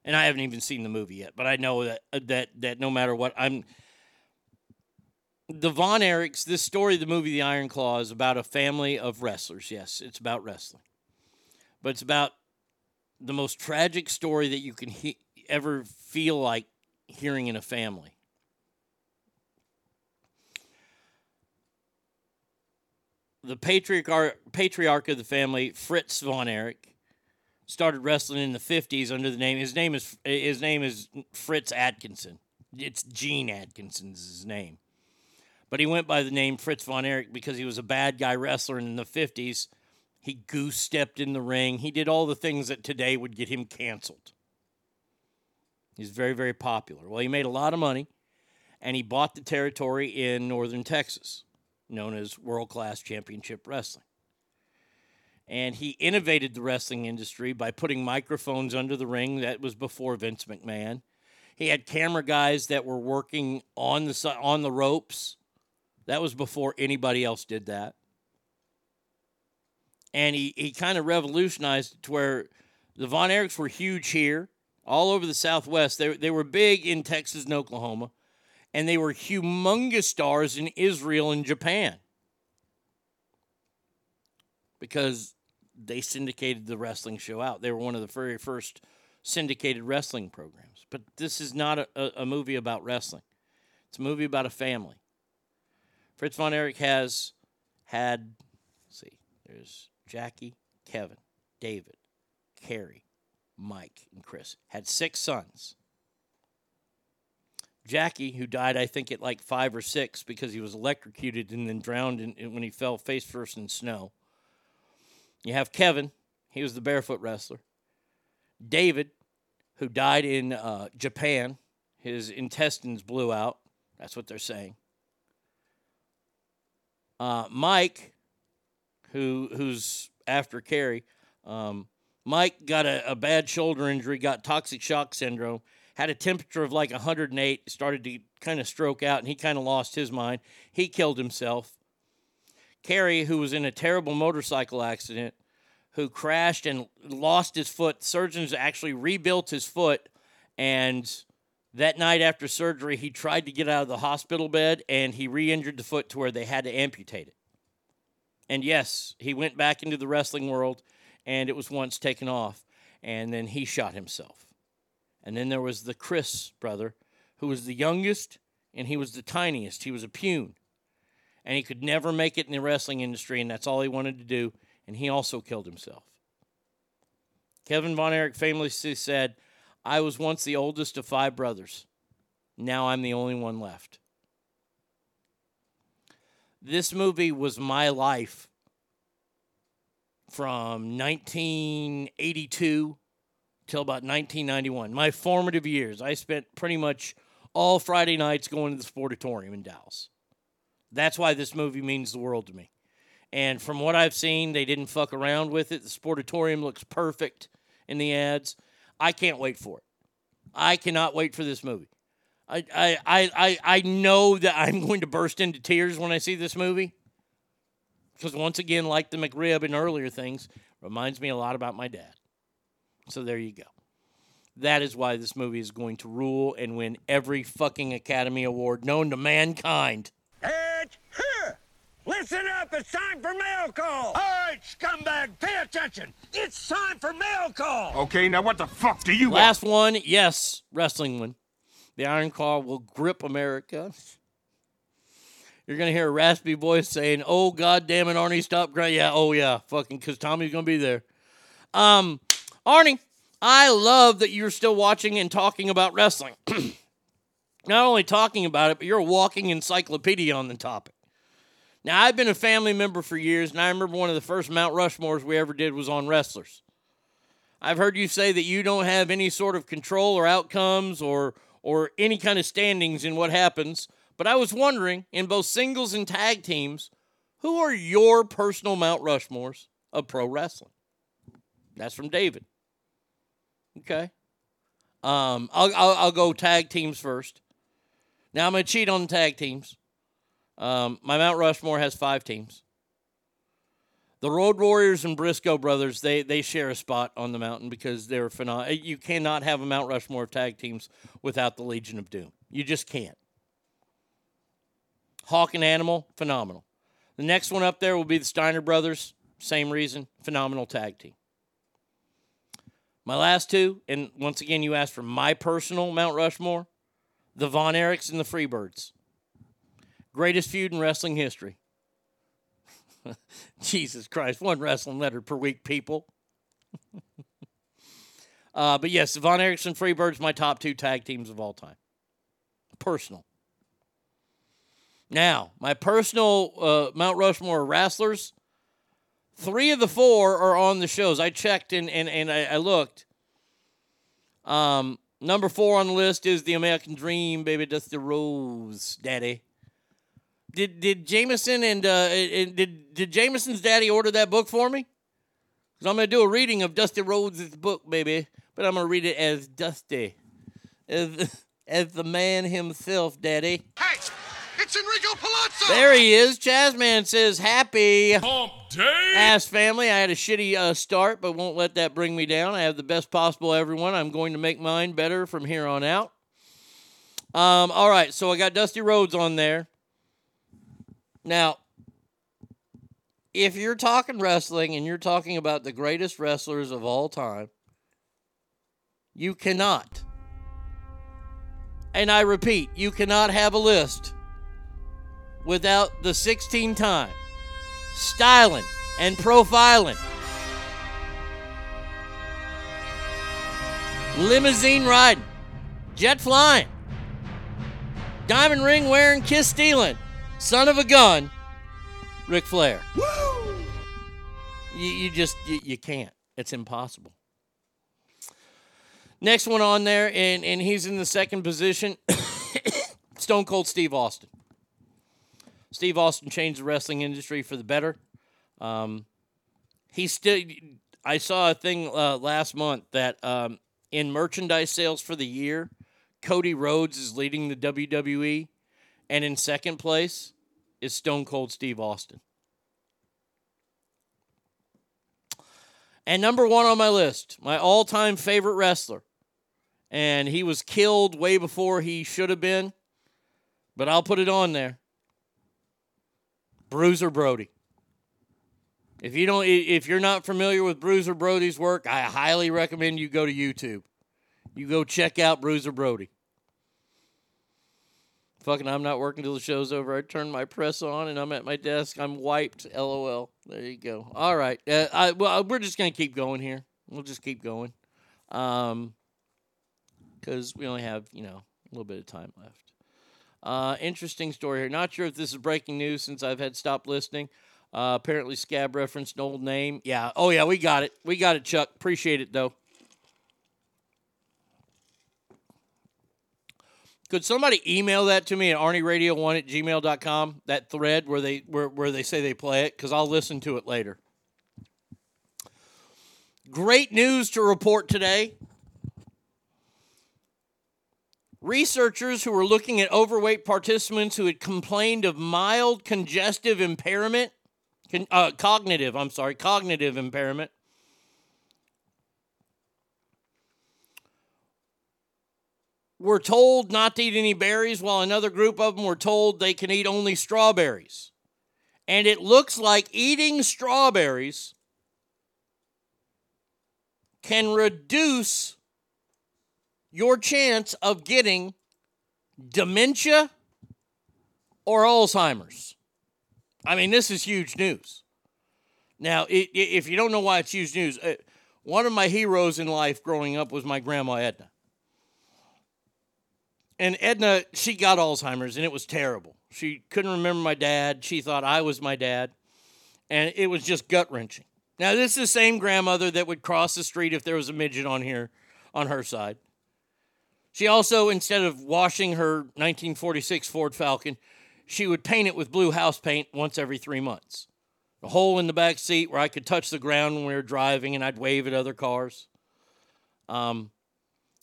and I haven't even seen the movie yet. But I know that that that no matter what, I'm the Von Erichs. This story, the movie The Iron Claw, is about a family of wrestlers. Yes, it's about wrestling, but it's about the most tragic story that you can he- ever feel like hearing in a family. the patriarch patriarch of the family, Fritz von Erich, started wrestling in the fifties under the name. His name is his name is Fritz Atkinson. It's Gene Atkinson's his name, but he went by the name Fritz von Erich because he was a bad guy wrestler in the fifties. He goose stepped in the ring. He did all the things that today would get him canceled. He's very very popular. Well, he made a lot of money, and he bought the territory in northern Texas known as World Class Championship Wrestling. And he innovated the wrestling industry by putting microphones under the ring. That was before Vince McMahon. He had camera guys that were working on the on the ropes. That was before anybody else did that. And he, he kind of revolutionized to where the Von Erichs were huge here, all over the Southwest. They, they were big in Texas and Oklahoma and they were humongous stars in Israel and Japan because they syndicated the wrestling show out. They were one of the very first syndicated wrestling programs. But this is not a, a movie about wrestling, it's a movie about a family. Fritz von Erich has had, see, there's Jackie, Kevin, David, Kerry, Mike, and Chris. Had six sons. Jackie, who died, I think, at like five or six because he was electrocuted and then drowned in, in- when he fell face first in snow. You have Kevin, he was the barefoot wrestler. David, who died in uh, Japan, his intestines blew out. That's what they're saying. Uh, Mike, who who's after Kerry, um, Mike got a, a bad shoulder injury, got toxic shock syndrome, had a temperature of like 108, started to kind of stroke out, and he kind of lost his mind. He killed himself. Kerry, who was in a terrible motorcycle accident, who crashed and lost his foot. Surgeons actually rebuilt his foot, and that night after surgery, he tried to get out of the hospital bed and he re injured the foot to where they had to amputate it. And yes, he went back into the wrestling world, and it was once taken off, and then he shot himself. And then there was the Chris brother, who was the youngest and he was the tiniest. He was a pune. And he could never make it in the wrestling industry, and that's all he wanted to do. And he also killed himself. Kevin Von Erich famously said, I was once the oldest of five brothers. Now I'm the only one left. This movie was my life from 1982 till about 1991. My formative years. I spent pretty much all Friday nights going to the Sportatorium in Dallas. That's why this movie means the world to me. And from what I've seen, they didn't fuck around with it. The Sportatorium looks perfect in the ads. I can't wait for it. I cannot wait for this movie. I, I, I, I, know that I'm going to burst into tears when I see this movie. Because once again, like the McRib and earlier things, reminds me a lot about my dad. So there you go. That is why this movie is going to rule and win every fucking Academy Award known to mankind. It's here! Listen up, it's time for mail call! All right, scumbag, pay attention! It's time for mail call! Okay, now what the fuck do you want? Last one, yes, wrestling one. The Iron Claw will grip America. You're gonna hear a raspy voice saying, "Oh God damn it, Arnie, stop crying." Yeah, oh yeah, fucking, because Tommy's gonna be there. Um, Arnie, I love that you're still watching and talking about wrestling. Not only talking about it, but you're a walking encyclopedia on the topic. Now, I've been a family member for years, and I remember one of the first Mount Rushmores we ever did was on wrestlers. I've heard you say that you don't have any sort of control or outcomes or or any kind of standings in what happens. But I was wondering, in both singles and tag teams, who are your personal Mount Rushmores of pro wrestling? That's from David. Okay. Um, I'll, I'll, I'll go tag teams first. Now I'm going to cheat on tag teams. Um, my Mount Rushmore has five teams. The Road Warriors and Briscoe brothers, they they share a spot on the mountain because they're phenomenal. You cannot have a Mount Rushmore of tag teams without the Legion of Doom. You just can't. Hawk and Animal, phenomenal. The next one up there will be the Steiner brothers. Same reason, phenomenal tag team. My last two, and once again, you asked for my personal Mount Rushmore the Von Erichs and the Freebirds. Greatest feud in wrestling history. Jesus Christ, one wrestling letter per week, people. uh, but yes, Von Erichs and Freebirds, my top two tag teams of all time. Personal. Now, my personal uh, Mount Rushmore wrestlers, three of the four are on the shows. I checked and, and, and I, I looked. Um, number four on the list is the American Dream, baby. Dusty Rhodes, daddy. Did did Jameson and, uh, and did did Jameson's daddy order that book for me? Because I'm gonna do a reading of Dusty Rhodes' book, baby. But I'm gonna read it as Dusty, as as the man himself, daddy. Hey, it's Enrico Palazzo! There he is. Chazman says, Happy Hump Day! Ass family. I had a shitty uh, start, but won't let that bring me down. I have the best possible, everyone. I'm going to make mine better from here on out. Um, all right, so I got Dusty Rhodes on there. Now, if you're talking wrestling and you're talking about the greatest wrestlers of all time, you cannot, and I repeat, you cannot have a list without the 16 time styling and profiling. Limousine riding, jet flying, diamond ring wearing, kiss stealing, son of a gun, Ric Flair. You, you just you, you can't. It's impossible. Next one on there, and, and he's in the second position. Stone Cold Steve Austin. Steve Austin changed the wrestling industry for the better. Um, he still. I saw a thing uh, last month that um, in merchandise sales for the year, Cody Rhodes is leading the WWE, and in second place is Stone Cold Steve Austin. And number one on my list, my all time favorite wrestler. And he was killed way before he should have been, but I'll put it on there. Bruiser Brody. If you don't if you're not familiar with Bruiser Brody's work, I highly recommend you go to YouTube. You go check out Bruiser Brody. Fucking I'm not working till the show's over. I turn my press on and I'm at my desk. I'm wiped. LOL. There you go. All right. Uh, I, well, we're just to keep going here. We'll just keep going. Um, because we only have, you know, a little bit of time left. Uh, interesting story here. Not sure if this is breaking news since I've had stopped listening. Uh, apparently, Scab referenced an old name. Yeah. Oh, yeah, we got it. We got it, Chuck. Appreciate it, though. Could somebody email that to me at arnieradio1 at gmail.com, that thread where they where, where they say they play it? Because I'll listen to it later. Great news to report today. Researchers who were looking at overweight participants who had complained of mild congestive impairment, uh, cognitive, I'm sorry, cognitive impairment, were told not to eat any berries, while another group of them were told they can eat only strawberries. And it looks like eating strawberries can reduce your chance of getting dementia or Alzheimer's. I mean, this is huge news. Now, if you don't know why it's huge news, uh, one of my heroes in life growing up was my grandma Edna. And Edna, she got Alzheimer's and it was terrible. She couldn't remember my dad. She thought I was my dad. And it was just gut wrenching. Now, this is the same grandmother that would cross the street if there was a midget on here on her side. She also, instead of washing her 1946 Ford Falcon, she would paint it with blue house paint once every three months. A hole in the back seat where I could touch the ground when we were driving and I'd wave at other cars. Um,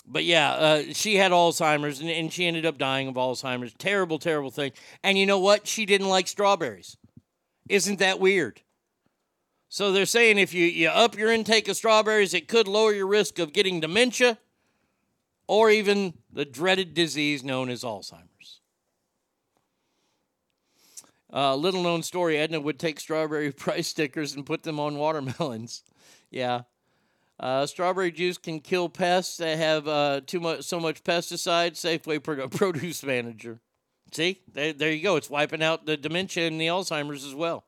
but yeah, uh, she had Alzheimer's and, and she ended up dying of Alzheimer's. Terrible, terrible thing. And you know what? She didn't like strawberries. Isn't that weird? So they're saying if you, you up your intake of strawberries, it could lower your risk of getting dementia or even the dreaded disease known as Alzheimer's. Uh, little known story Edna would take strawberry price stickers and put them on watermelons. yeah. Uh, strawberry juice can kill pests that have uh, too much, so much pesticide. Safeway produce manager. See, there, there you go. It's wiping out the dementia and the Alzheimer's as well.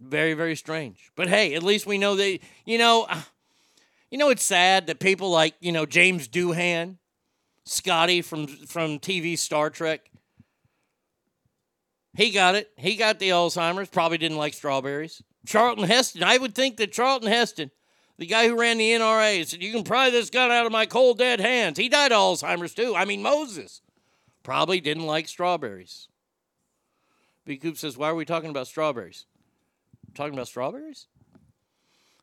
Very, very strange. But hey, at least we know that you know. You know, it's sad that people like you know James Doohan, Scotty from from TV Star Trek. He got it. He got the Alzheimer's. Probably didn't like strawberries. Charlton Heston. I would think that Charlton Heston, the guy who ran the NRA, said, "You can pry this gun out of my cold dead hands." He died of Alzheimer's too. I mean, Moses probably didn't like strawberries. B. Coop says, "Why are we talking about strawberries? Talking about strawberries?"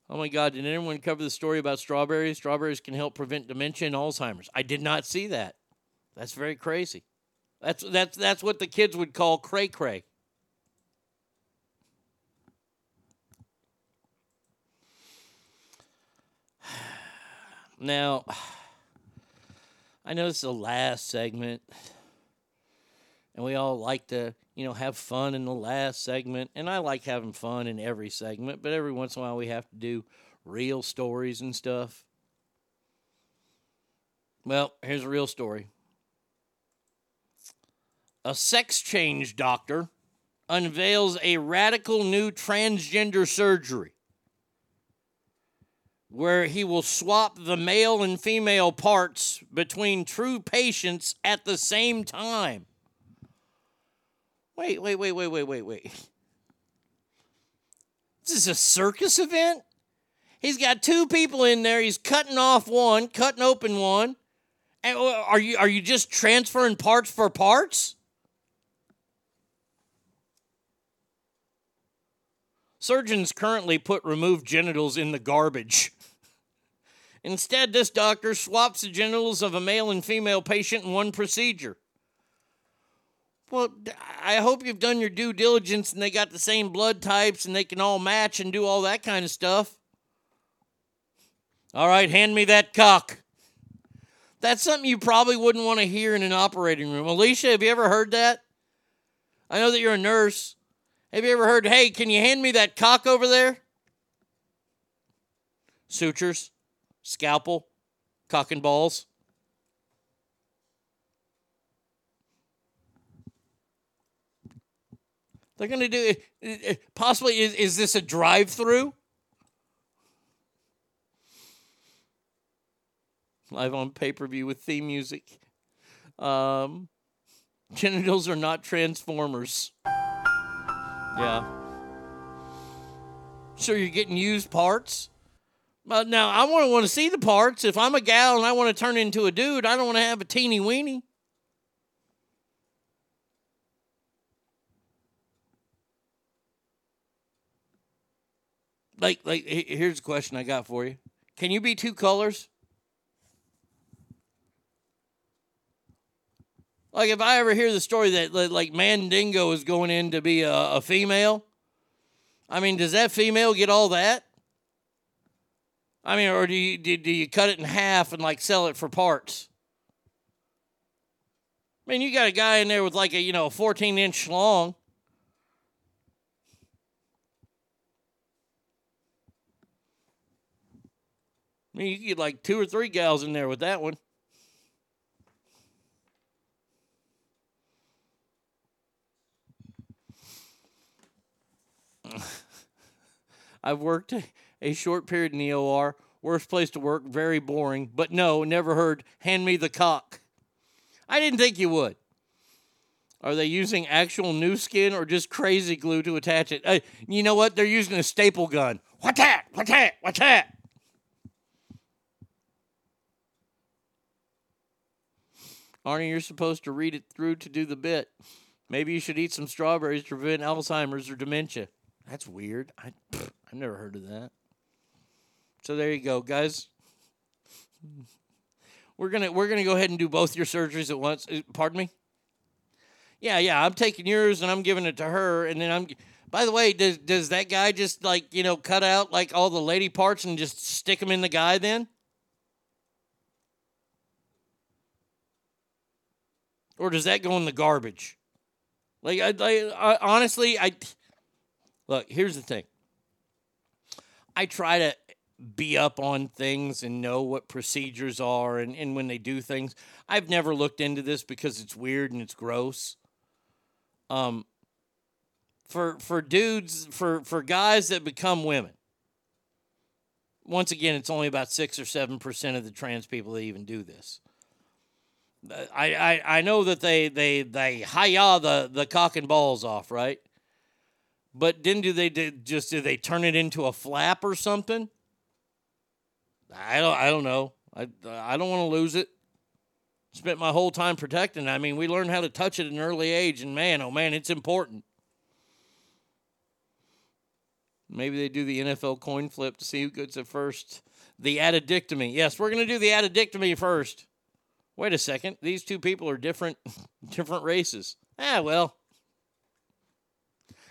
Oh my God, did anyone cover the story about strawberries? Strawberries can help prevent dementia and Alzheimer's. I did not see that. That's very crazy. That's that's that's what the kids would call cray cray. Now, I know this is the last segment, and we all like to, you know, have fun in the last segment, and I like having fun in every segment, but every once in a while we have to do real stories and stuff. Well, here's a real story. A sex change doctor unveils a radical new transgender surgery where he will swap the male and female parts between true patients at the same time. Wait, wait, wait, wait, wait, wait, wait. This is a circus event? He's got two people in there. He's cutting off one, cutting open one. And uh, are you are you just transferring parts for parts? Surgeons currently put removed genitals in the garbage. Instead, this doctor swaps the genitals of a male and female patient in one procedure. Well, I hope you've done your due diligence and they got the same blood types and they can all match and do all that kind of stuff. All right, hand me that cock. That's something you probably wouldn't want to hear in an operating room. Alicia, have you ever heard that? I know that you're a nurse. Have you ever heard, hey, can you hand me that cock over there? Sutures, scalpel, cock and balls. They're going to do it. possibly is, is this a drive through? Live on pay per view with theme music. Um, genitals are not transformers. Yeah. So you're getting used parts? But now I want to want to see the parts. If I'm a gal and I want to turn into a dude, I don't want to have a teeny weeny. Like, like, here's a question I got for you. Can you be two colors? Like if I ever hear the story that like Mandingo is going in to be a, a female, I mean, does that female get all that? I mean, or do you do, do you cut it in half and like sell it for parts? I mean, you got a guy in there with like a you know 14 inch long. I mean, you get like two or three gals in there with that one. I've worked a, short period in the OR. Worst place to work, very boring. But no, never heard, hand me the cock. I didn't think you would. Are they using actual new skin or just crazy glue to attach it? Uh, you know what? They're using a staple gun. What's that? What's that? What's that? Arnie, you're supposed to read it through to do the bit. Maybe you should eat some strawberries to prevent Alzheimer's or dementia. That's weird. I I've never heard of that. So there you go, guys. We're gonna we're gonna go ahead and do both your surgeries at once. Uh, Pardon me. Yeah, yeah. I'm taking yours and I'm giving it to her, and then I'm. By the way, does does that guy just like you know cut out like all the lady parts and just stick them in the guy then? Or does that go in the garbage? Like I, I, I honestly, I look. Here's the thing. I try to be up on things and know what procedures are and, and when they do things. I've never looked into this because it's weird and it's gross. Um for for dudes for for guys that become women. Once again, it's only about six or seven percent of the trans people that even do this. I, I, I know that they they they hiya the the cock and balls off, right? But then do they did just do they turn it into a flap or something? I don't I don't know. I I don't want to lose it. Spent my whole time protecting. I mean, we learned how to touch it at an early age, and man, oh man, it's important. Maybe they do the NFL coin flip to see who gets it first. The addictomy. Yes, we're to do the addictomy first. Wait a second. These two people are different different races. Ah, well.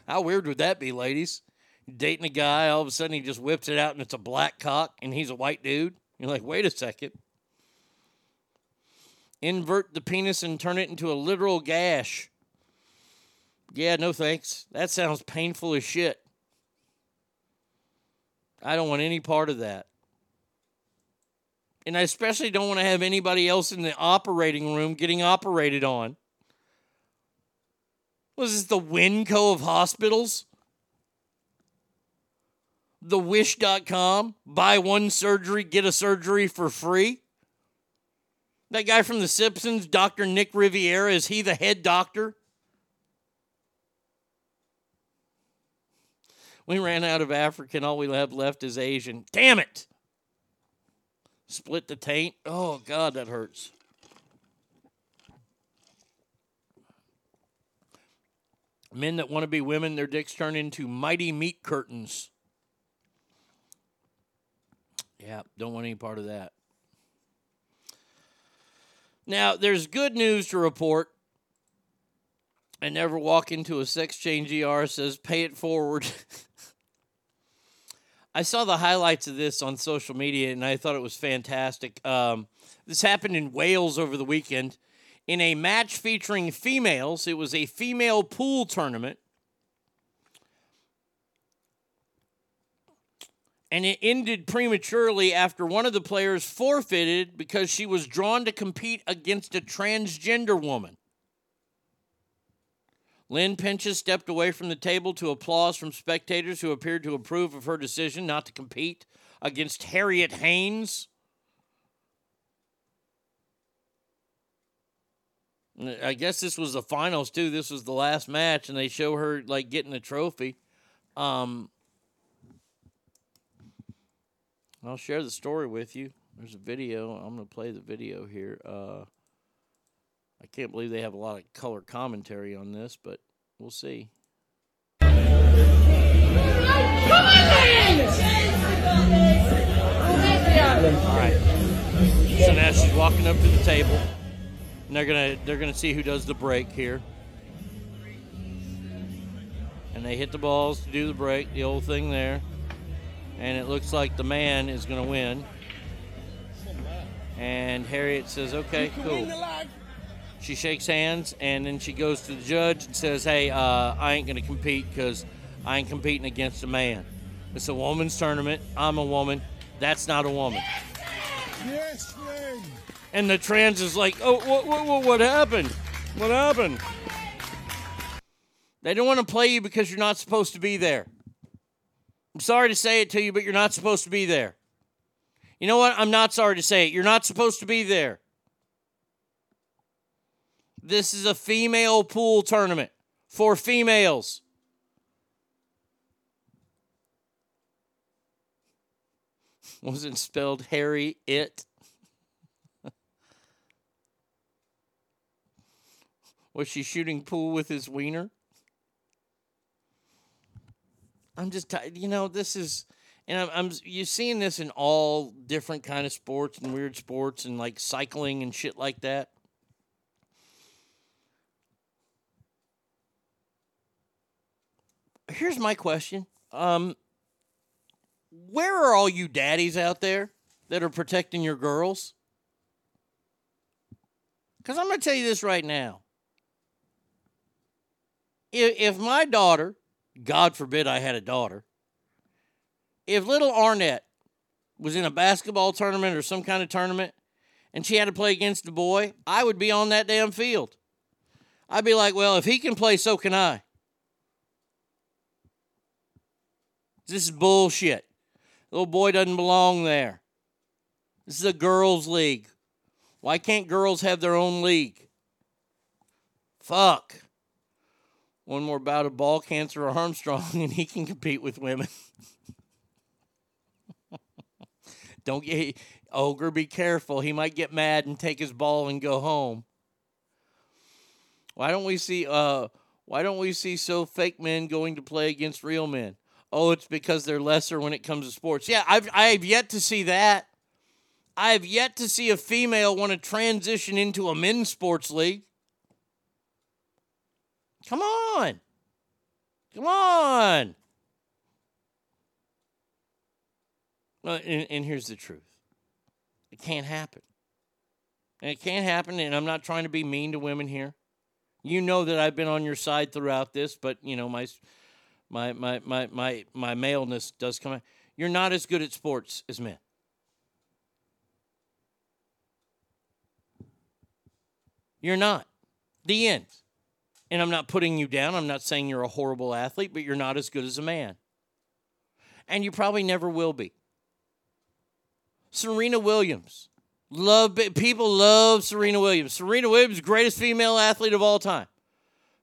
How weird would that be, ladies? Dating a guy, all of a sudden he just whips it out and it's a black cock and he's a white dude. You're like, wait a second. Invert the penis and turn it into a literal gash. Yeah, no thanks. That sounds painful as shit. I don't want any part of that. And I especially don't want to have anybody else in the operating room getting operated on. Was this the Winco of hospitals? The Wish.com? Buy one surgery, get a surgery for free? That guy from The Simpsons, Dr. Nick Riviera, is he the head doctor? We ran out of African. All we have left is Asian. Damn it! Split the taint. Oh, God, that hurts. Men that want to be women, their dicks turn into mighty meat curtains. Yeah, don't want any part of that. Now, there's good news to report. I never walk into a sex change ER says pay it forward. I saw the highlights of this on social media and I thought it was fantastic. Um, this happened in Wales over the weekend. In a match featuring females, it was a female pool tournament. And it ended prematurely after one of the players forfeited because she was drawn to compete against a transgender woman. Lynne Pinches stepped away from the table to applause from spectators who appeared to approve of her decision not to compete against Harriet Haynes. I guess this was the finals too. This was the last match, and they show her like getting a trophy. Um, I'll share the story with you. There's a video. I'm going to play the video here. Uh, I can't believe they have a lot of color commentary on this, but we'll see. All right. So now she's walking up to the table. And they're gonna they're gonna see who does the break here. And they hit the balls to do the break, the old thing there. And it looks like the man is gonna win. And Harriet says, "Okay, cool." She shakes hands and then she goes to the judge and says, "Hey, uh, I ain't gonna compete because I ain't competing against a man. It's a woman's tournament. I'm a woman. That's not a woman." Yes, man. And the trans is like, "Oh, what, what, what, what happened? What happened?" They don't want to play you because you're not supposed to be there. I'm sorry to say it to you, but you're not supposed to be there. You know what? I'm not sorry to say it. You're not supposed to be there. This is a female pool tournament for females. Wasn't spelled Harry it. Was she shooting pool with his wiener? I'm just, you know, this is, and I'm, I'm, you're seeing this in all different kind of sports and weird sports and like cycling and shit like that. Here's my question. Um, where are all you daddies out there that are protecting your girls? Because I'm going to tell you this right now. If, if my daughter, God forbid I had a daughter, if little Arnett was in a basketball tournament or some kind of tournament and she had to play against a boy, I would be on that damn field. I'd be like, well, if he can play, so can I. This is bullshit. Little boy doesn't belong there. This is a girls' league. Why can't girls have their own league? Fuck. One more bout of ball cancer or Armstrong, and he can compete with women. Don't get ogre. Be careful. He might get mad and take his ball and go home. Why don't we see? Uh, why don't we see so fake men going to play against real men? Oh, it's because they're lesser when it comes to sports. Yeah, I've I have yet to see that. I have yet to see a female want to transition into a men's sports league. Come on. Come on. Well, and, and here's the truth it can't happen. And it can't happen, and I'm not trying to be mean to women here. You know that I've been on your side throughout this, but you know my my my my my my maleness does come out. You're not as good at sports as men. You're not. The end. And I'm not putting you down. I'm not saying you're a horrible athlete, but you're not as good as a man. And you probably never will be. Serena Williams. Love people love Serena Williams. Serena Williams, greatest female athlete of all time,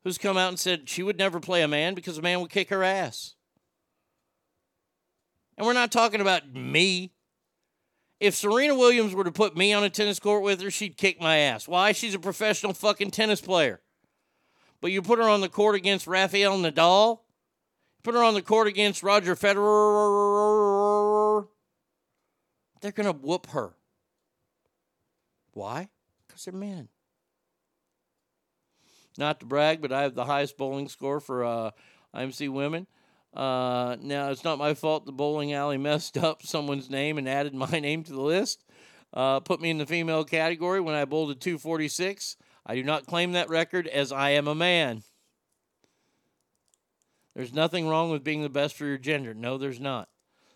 who's come out and said she would never play a man because a man would kick her ass. And we're not talking about me. If Serena Williams were to put me on a tennis court with her, she'd kick my ass. Why? She's a professional fucking tennis player. But you put her on the court against Rafael Nadal, put her on the court against Roger Federer, they're going to whoop her. Why? Because they're men. Not to brag, but I have the highest bowling score for uh, IMC women. Uh, now, it's not my fault the bowling alley messed up someone's name and added my name to the list. Uh, put me in the female category when I bowled a 246. I do not claim that record as I am a man. There's nothing wrong with being the best for your gender. No, there's not.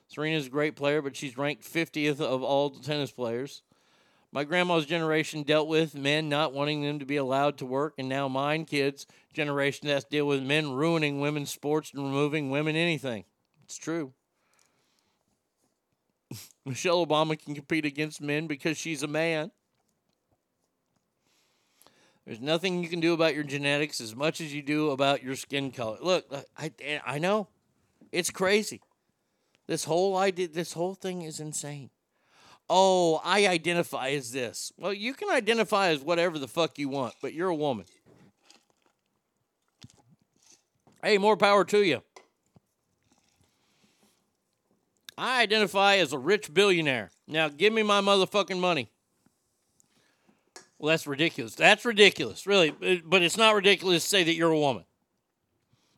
Serena's a great player, but she's ranked 50th of all tennis players. My grandma's generation dealt with men not wanting them to be allowed to work, and now mine kids' generation has to deal with men ruining women's sports and removing women anything. It's true. Michelle Obama can compete against men because she's a man. There's nothing you can do about your genetics as much as you do about your skin color. Look, I, I know. It's crazy. This whole idea, this whole thing is insane. Oh, I identify as this. Well, you can identify as whatever the fuck you want, but you're a woman. Hey, more power to you. I identify as a rich billionaire. Now, give me my motherfucking money. Well, that's ridiculous. That's ridiculous, really. But- But it's not ridiculous to say that you're a woman.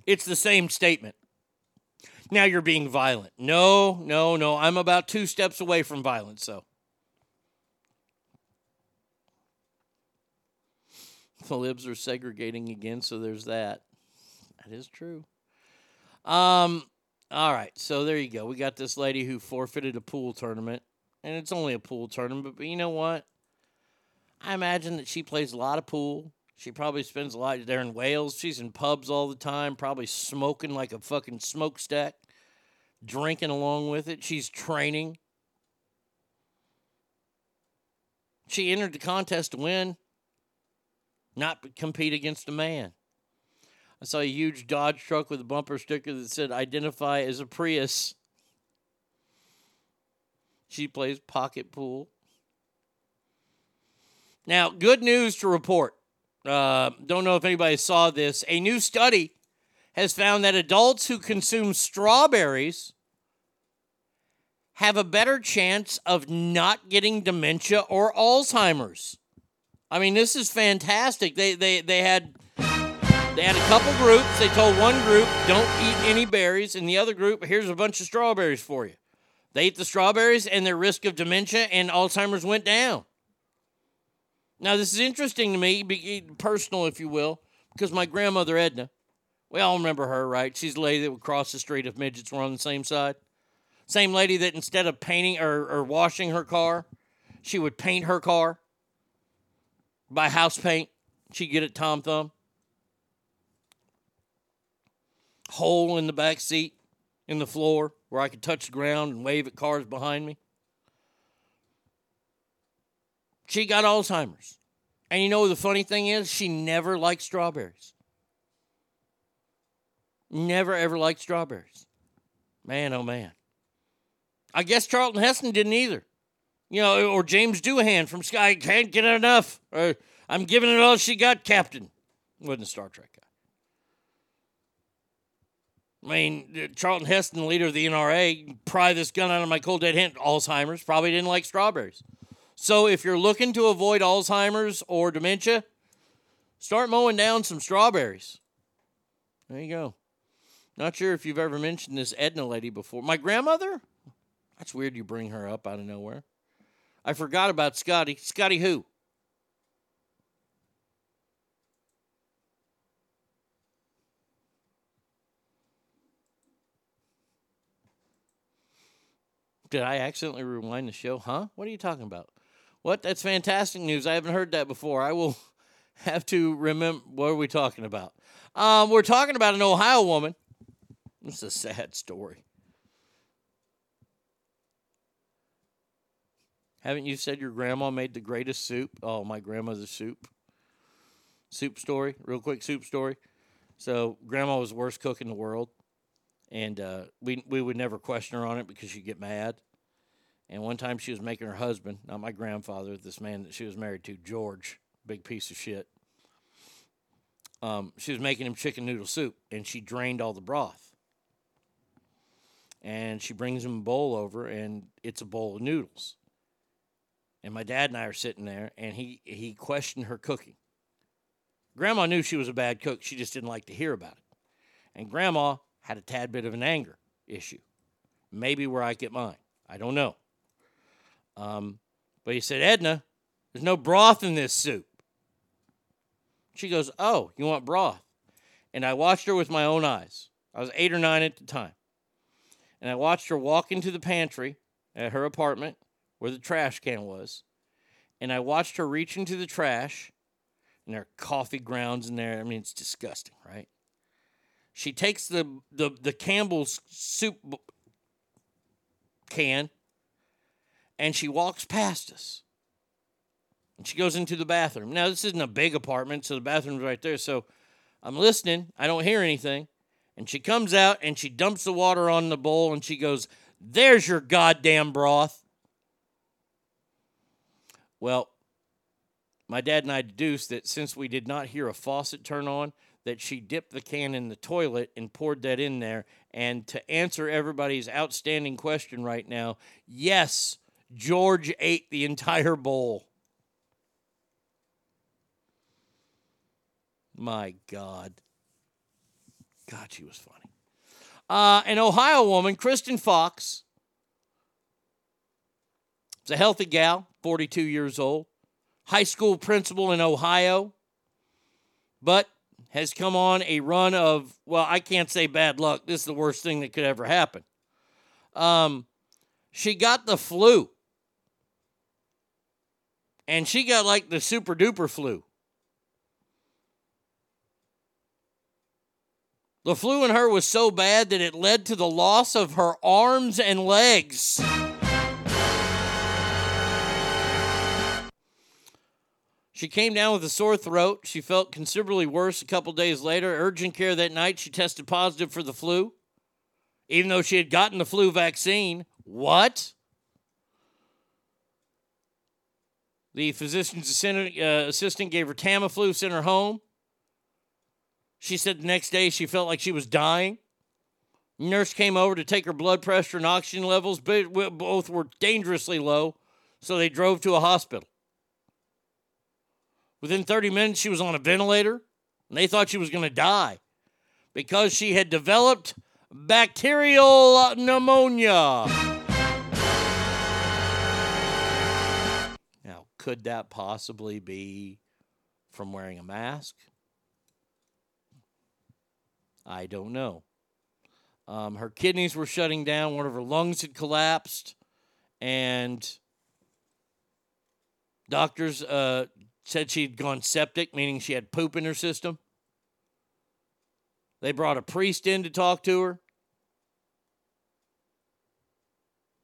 It's the same statement. Now you're being violent. No, no, no. I'm about two steps away from violence, so. The libs are segregating again, so there's that. That is true. Um, all right, so there you go. We got this lady who forfeited a pool tournament, and it's only a pool tournament, but you know what? I imagine that she plays a lot of pool. She probably spends a lot there in Wales. She's in pubs all the time, probably smoking like a fucking smokestack, drinking along with it. She's training. She entered the contest to win, not compete against a man. I saw a huge Dodge truck with a bumper sticker that said identify as a Prius. She plays pocket pool. Now, good news to report. Uh, don't know if anybody saw this. A new study has found that adults who consume strawberries have a better chance of not getting dementia or Alzheimer's. I mean, this is fantastic. They they they had they had a couple groups. They told one group, "Don't eat any berries," and the other group, "Here's a bunch of strawberries for you." They ate the strawberries, and their risk of dementia and Alzheimer's went down. Now, this is interesting to me, eh, personal, if you will, because my grandmother Edna, we all remember her, right? She's the lady that would cross the street if midgets were on the same side. Same lady that instead of painting or, or washing her car, she would paint her car. Buy house paint. She'd get it Tom Thumb. Hole in the back seat, in the floor, where I could touch the ground and wave at cars behind me. She got Alzheimer's. And you know the funny thing is, she never liked strawberries. Never ever liked strawberries. Man, oh man. I guess Charlton Heston didn't either. You know, or James Doohan from Sky can't get enough. Or I'm giving it all she got, Captain. Wasn't a Star Trek guy. I mean, uh, Charlton Heston, leader of the NRA, pry this gun out of my cold dead hand. Alzheimer's probably didn't like strawberries. So if you're looking to avoid Alzheimer's or dementia, start mowing down some strawberries. There you go. Not sure if you've ever mentioned this Edna lady before. My grandmother? That's weird you bring her up out of nowhere. I forgot about Scotty. Scotty who? Did I accidentally rewind the show? Huh? What are you talking about? What? That's fantastic news. I haven't heard that before. I will have to remember. What are we talking about? Um, we're talking about an Ohio woman. It's a sad story. Haven't you said your grandma made the greatest soup? Oh, my grandmother's soup. Soup story, real quick soup story. So, grandma was the worst cook in the world, and uh, we we would never question her on it because she'd get mad. And one time she was making her husband, not my grandfather, this man that she was married to, George, big piece of shit. Um, she was making him chicken noodle soup, and she drained all the broth. And she brings him a bowl over, and it's a bowl of noodles. And my dad and I are sitting there, and he he questioned her cooking. Grandma knew she was a bad cook; she just didn't like to hear about it. And Grandma had a tad bit of an anger issue, maybe where I get mine. I don't know. Um, but he said, Edna, there's no broth in this soup. She goes, Oh, you want broth? And I watched her with my own eyes. I was eight or nine at the time. And I watched her walk into the pantry at her apartment where the trash can was. And I watched her reach into the trash, and there are coffee grounds in there. I mean, it's disgusting, right? She takes the, the, the Campbell's soup can and she walks past us. And she goes into the bathroom. Now, this isn't a big apartment, so the bathroom's right there. So I'm listening. I don't hear anything. And she comes out and she dumps the water on the bowl and she goes, There's your goddamn broth. Well, my dad and I deduced that since we did not hear a faucet turn on, that she dipped the can in the toilet and poured that in there. And to answer everybody's outstanding question right now, yes, George ate the entire bowl. My God. God, she was funny. Uh, an Ohio woman, Kristen Fox, is a healthy gal, 42 years old, high school principal in Ohio, but has come on a run of, well, I can't say bad luck. This is the worst thing that could ever happen. Um, she got the flu. And she got like the super duper flu. The flu in her was so bad that it led to the loss of her arms and legs. She came down with a sore throat. She felt considerably worse a couple days later. Urgent care that night, she tested positive for the flu, even though she had gotten the flu vaccine. What? The physician's assistant, uh, assistant gave her Tamiflu, sent her home. She said the next day she felt like she was dying. Nurse came over to take her blood pressure and oxygen levels, but both were dangerously low, so they drove to a hospital. Within 30 minutes, she was on a ventilator, and they thought she was going to die because she had developed bacterial pneumonia. Could that possibly be from wearing a mask? I don't know. Um, her kidneys were shutting down, one of her lungs had collapsed, and doctors uh, said she'd gone septic, meaning she had poop in her system. They brought a priest in to talk to her.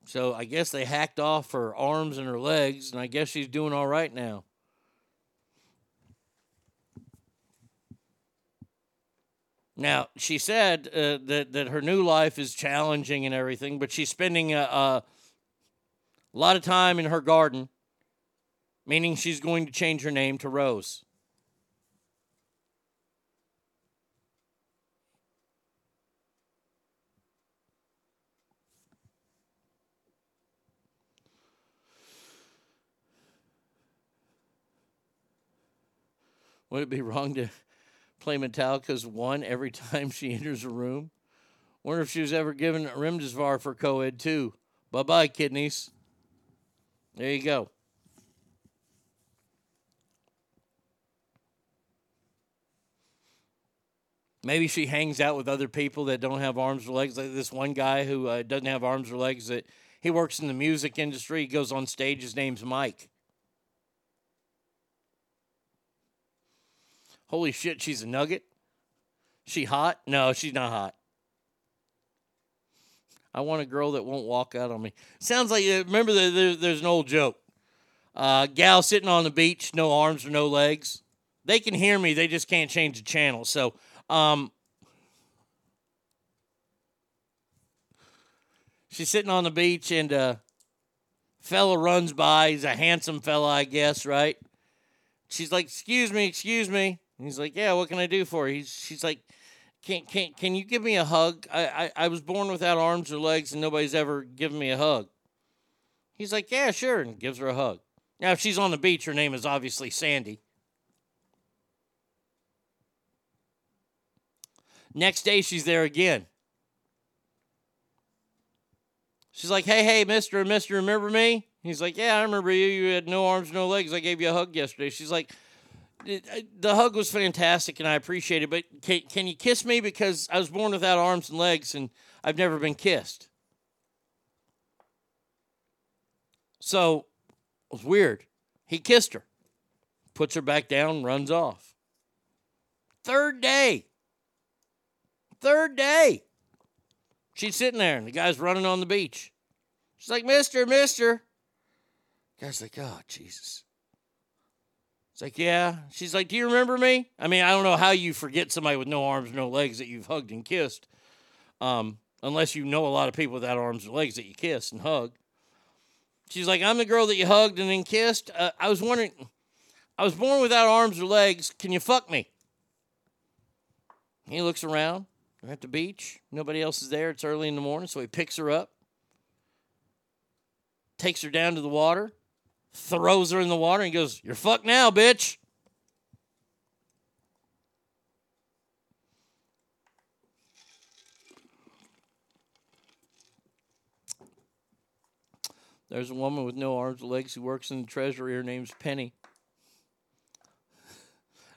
So I guess they hacked off her arms and her legs, and I guess she's doing all right now. Now she said uh, that that her new life is challenging and everything, but she's spending a, a lot of time in her garden, meaning she's going to change her name to Rose. Would it be wrong to play Metallica's one every time she enters a room? Wonder if she was ever given Remdesivir for co-ed too. Bye bye, kidneys. There you go. Maybe she hangs out with other people that don't have arms or legs. Like this one guy who uh, doesn't have arms or legs. That he works in the music industry. He goes on stage. His name's Mike. Holy shit, she's a nugget. She hot? No, she's not hot. I want a girl that won't walk out on me. Sounds like uh, remember the, there, there's an old joke. Uh, gal sitting on the beach, no arms or no legs. They can hear me, they just can't change the channel. So, um, she's sitting on the beach and uh, fella runs by. He's a handsome fella, I guess, right? She's like, "Excuse me, excuse me." And he's like, "Yeah, what can I do for you?" He's, she's like, "Can can can you give me a hug? I, I I was born without arms or legs, and nobody's ever given me a hug." He's like, "Yeah, sure," and gives her a hug. Now, if she's on the beach, her name is obviously Sandy. Next day, she's there again. She's like, "Hey, hey, Mister, Mister, remember me?" He's like, "Yeah, I remember you. You had no arms, no legs. I gave you a hug yesterday." She's like the hug was fantastic and I appreciate it, but can, can you kiss me? Because I was born without arms and legs and I've never been kissed. So it was weird. He kissed her, puts her back down, runs off. Third day. Third day. She's sitting there and the guy's running on the beach. She's like, Mister, Mister. guy's like, oh, Jesus. It's like, yeah. She's like, do you remember me? I mean, I don't know how you forget somebody with no arms, no legs that you've hugged and kissed, um, unless you know a lot of people without arms or legs that you kiss and hug. She's like, I'm the girl that you hugged and then kissed. Uh, I was wondering, I was born without arms or legs. Can you fuck me? He looks around. They're at the beach. Nobody else is there. It's early in the morning, so he picks her up, takes her down to the water throws her in the water and goes, You're fucked now, bitch. There's a woman with no arms or legs who works in the treasury. Her name's Penny.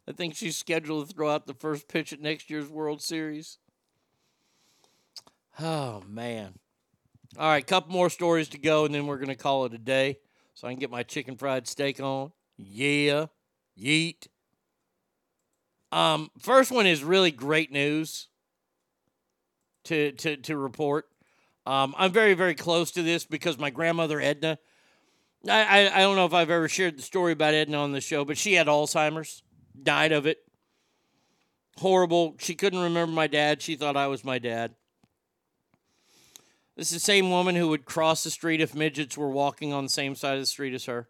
I think she's scheduled to throw out the first pitch at next year's World Series. Oh, man. All right, a couple more stories to go, and then we're going to call it a day so I can get my chicken fried steak on. Yeah. Yeet. Um, first one is really great news to, to, to report. Um, I'm very, very close to this because my grandmother, Edna, I, I, I don't know if I've ever shared the story about Edna on the show, but she had Alzheimer's, died of it. Horrible. She couldn't remember my dad. She thought I was my dad. This is the same woman who would cross the street if midgets were walking on the same side of the street as her.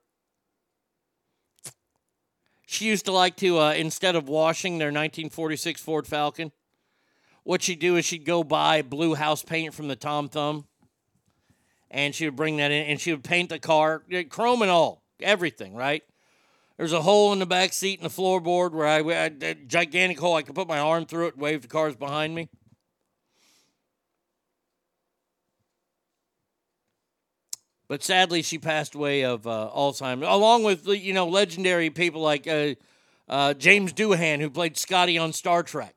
She used to like to, uh, instead of washing their 1946 Ford Falcon, what she'd do is she'd go buy blue house paint from the Tom Thumb, and she would bring that in, and she would paint the car, eh, chrome and all, everything, right? There's a hole in the back seat and the floorboard where I, I a gigantic hole. I could put my arm through it and wave the cars behind me. But sadly, she passed away of uh, Alzheimer's, along with you know legendary people like uh, uh, James Doohan, who played Scotty on Star Trek.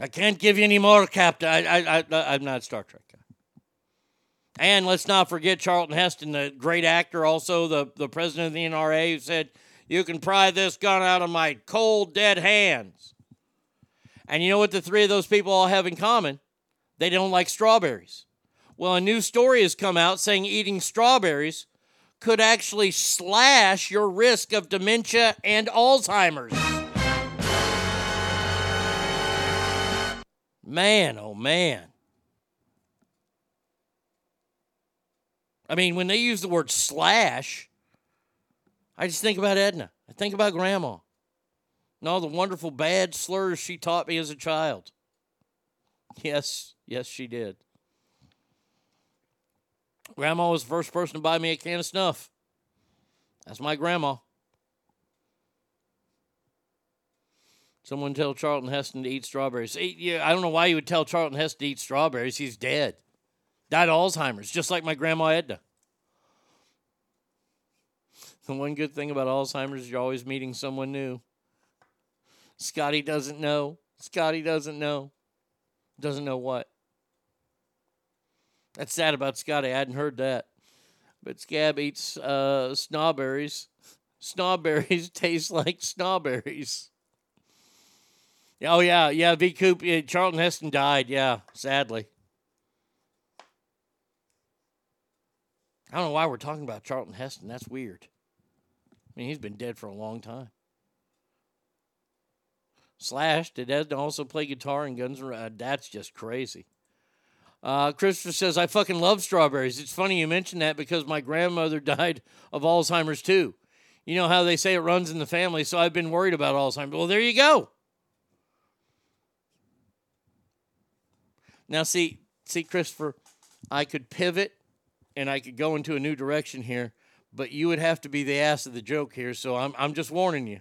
I can't give you any more, Captain. I, I, I, I'm not Star Trek guy. And let's not forget Charlton Heston, the great actor, also the, the president of the NRA, who said, You can pry this gun out of my cold, dead hands. And you know what the three of those people all have in common? They don't like strawberries. Well, a new story has come out saying eating strawberries could actually slash your risk of dementia and Alzheimer's. Man, oh man. I mean, when they use the word slash, I just think about Edna. I think about Grandma and all the wonderful bad slurs she taught me as a child. Yes, yes, she did. Grandma was the first person to buy me a can of snuff. That's my grandma. Someone tell Charlton Heston to eat strawberries. I don't know why you would tell Charlton Heston to eat strawberries. He's dead. Died of Alzheimer's, just like my grandma Edna. The one good thing about Alzheimer's is you're always meeting someone new. Scotty doesn't know. Scotty doesn't know. Doesn't know what. That's sad about Scotty. I hadn't heard that. But Scab eats uh, snowberries. Snowberries taste like snowberries. Oh yeah, yeah. V. Coop, yeah, Charlton Heston died. Yeah, sadly. I don't know why we're talking about Charlton Heston. That's weird. I mean, he's been dead for a long time. Slash did Ed also play guitar in Guns N' Roses? That's just crazy. Uh, Christopher says, I fucking love strawberries. It's funny you mentioned that because my grandmother died of Alzheimer's too. You know how they say it runs in the family, so I've been worried about Alzheimer's. Well, there you go. Now, see, see, Christopher, I could pivot and I could go into a new direction here, but you would have to be the ass of the joke here. So I'm, I'm just warning you.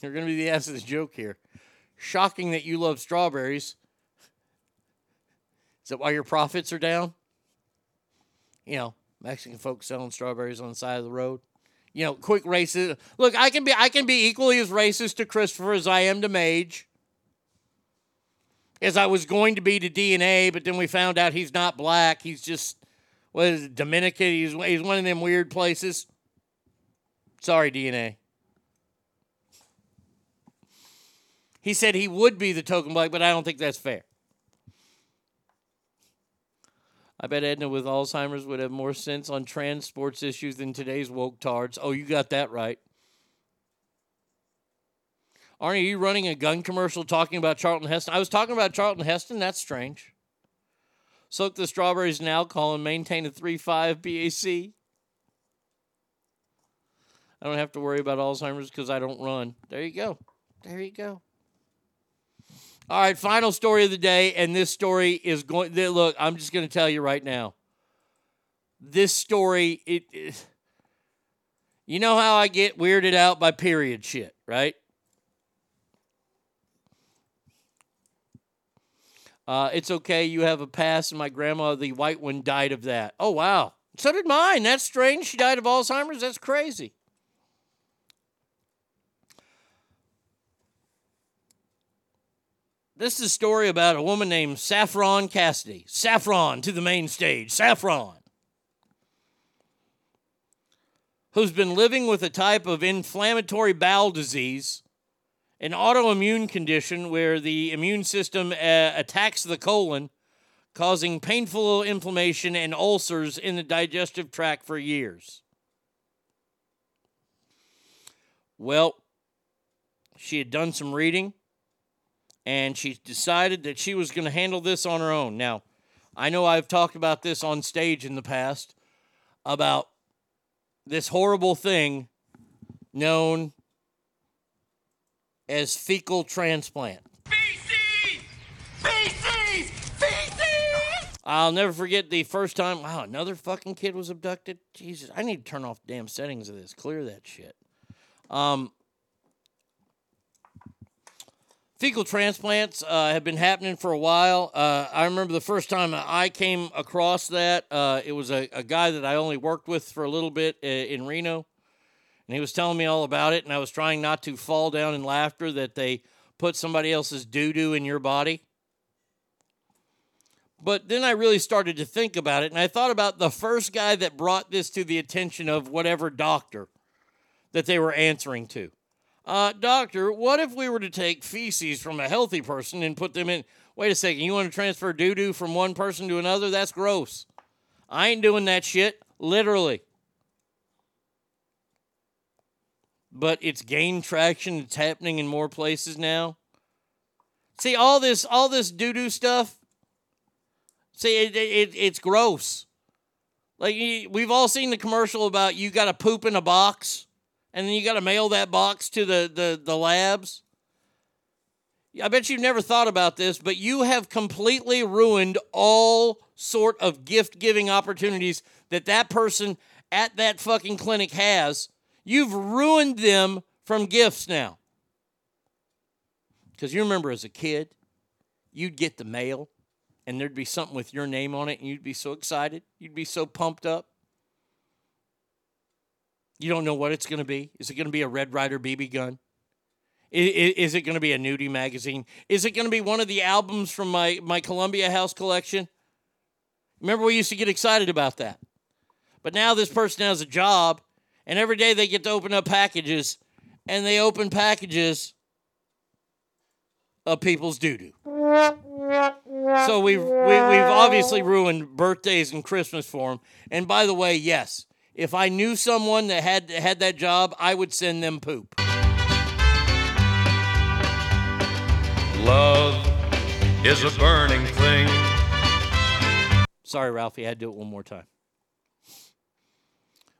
You're going to be the ass of the joke here. Shocking that you love strawberries. Is that why your profits are down? You know, Mexican folks selling strawberries on the side of the road. You know, quick racist. Look, I can be I can be equally as racist to Christopher as I am to Mage. As I was going to be to DNA, but then we found out he's not black. He's just what is it, Dominican? He's he's one of them weird places. Sorry, DNA. He said he would be the token black, but I don't think that's fair. I bet Edna with Alzheimer's would have more sense on trans sports issues than today's woke tards. Oh, you got that right. Arnie, are you running a gun commercial talking about Charlton Heston? I was talking about Charlton Heston. That's strange. Soak the strawberries in alcohol and maintain a 3.5 BAC. I don't have to worry about Alzheimer's because I don't run. There you go. There you go. All right, final story of the day, and this story is going. Look, I'm just going to tell you right now. This story, it, it, you know how I get weirded out by period shit, right? Uh, it's okay. You have a pass, and my grandma, the white one, died of that. Oh, wow. So did mine. That's strange. She died of Alzheimer's. That's crazy. This is a story about a woman named Saffron Cassidy. Saffron to the main stage. Saffron. Who's been living with a type of inflammatory bowel disease, an autoimmune condition where the immune system uh, attacks the colon, causing painful inflammation and ulcers in the digestive tract for years. Well, she had done some reading and she decided that she was going to handle this on her own. Now, I know I've talked about this on stage in the past about this horrible thing known as fecal transplant. Feces! Feces! Feces! I'll never forget the first time. Wow, another fucking kid was abducted. Jesus, I need to turn off damn settings of this. Clear that shit. Um, fecal transplants uh, have been happening for a while. Uh, I remember the first time I came across that. Uh, it was a, a guy that I only worked with for a little bit uh, in Reno, and he was telling me all about it. And I was trying not to fall down in laughter that they put somebody else's doo doo in your body. But then I really started to think about it, and I thought about the first guy that brought this to the attention of whatever doctor that they were answering to. Uh, doctor, what if we were to take feces from a healthy person and put them in? Wait a second, you want to transfer doo doo from one person to another? That's gross. I ain't doing that shit, literally. But it's gained traction. It's happening in more places now. See all this, all this doo doo stuff. See, it, it, it's gross. Like we've all seen the commercial about you got to poop in a box, and then you got to mail that box to the the the labs. I bet you've never thought about this, but you have completely ruined all sort of gift giving opportunities that that person at that fucking clinic has. You've ruined them from gifts now. Because you remember as a kid, you'd get the mail and there'd be something with your name on it and you'd be so excited. You'd be so pumped up. You don't know what it's going to be. Is it going to be a Red Ryder BB gun? Is it going to be a nudie magazine? Is it going to be one of the albums from my, my Columbia House collection? Remember, we used to get excited about that. But now this person has a job, and every day they get to open up packages, and they open packages of people's doo doo. So we've we, we've obviously ruined birthdays and Christmas for them. And by the way, yes, if I knew someone that had had that job, I would send them poop. Love is a burning thing. Sorry, Ralphie, I had to do it one more time.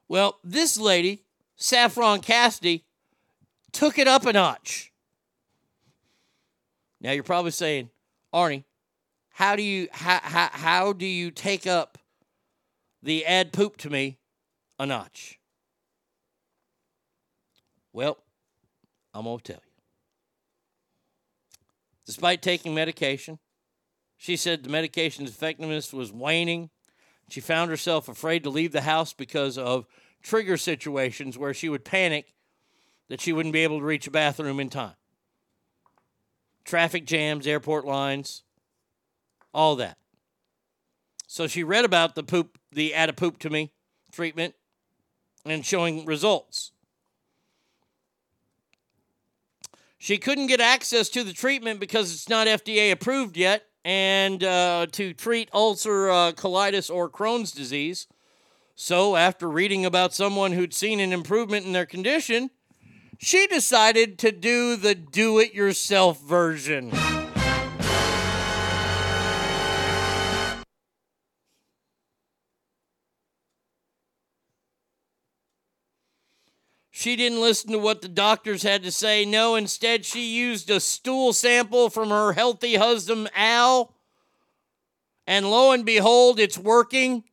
Well, this lady, Saffron Cassidy, took it up a notch. Now you're probably saying, Arnie, how do you how, how, how do you take up the ad poop to me a notch? Well, I'm gonna tell you. Despite taking medication, she said the medication's effectiveness was waning. She found herself afraid to leave the house because of trigger situations where she would panic that she wouldn't be able to reach a bathroom in time. Traffic jams, airport lines, all that. So she read about the poop, the add a poop to me treatment and showing results. She couldn't get access to the treatment because it's not FDA approved yet, and uh, to treat ulcer uh, colitis or Crohn's disease. So, after reading about someone who'd seen an improvement in their condition, she decided to do the do it yourself version. She didn't listen to what the doctors had to say. No, instead, she used a stool sample from her healthy husband, Al. And lo and behold, it's working.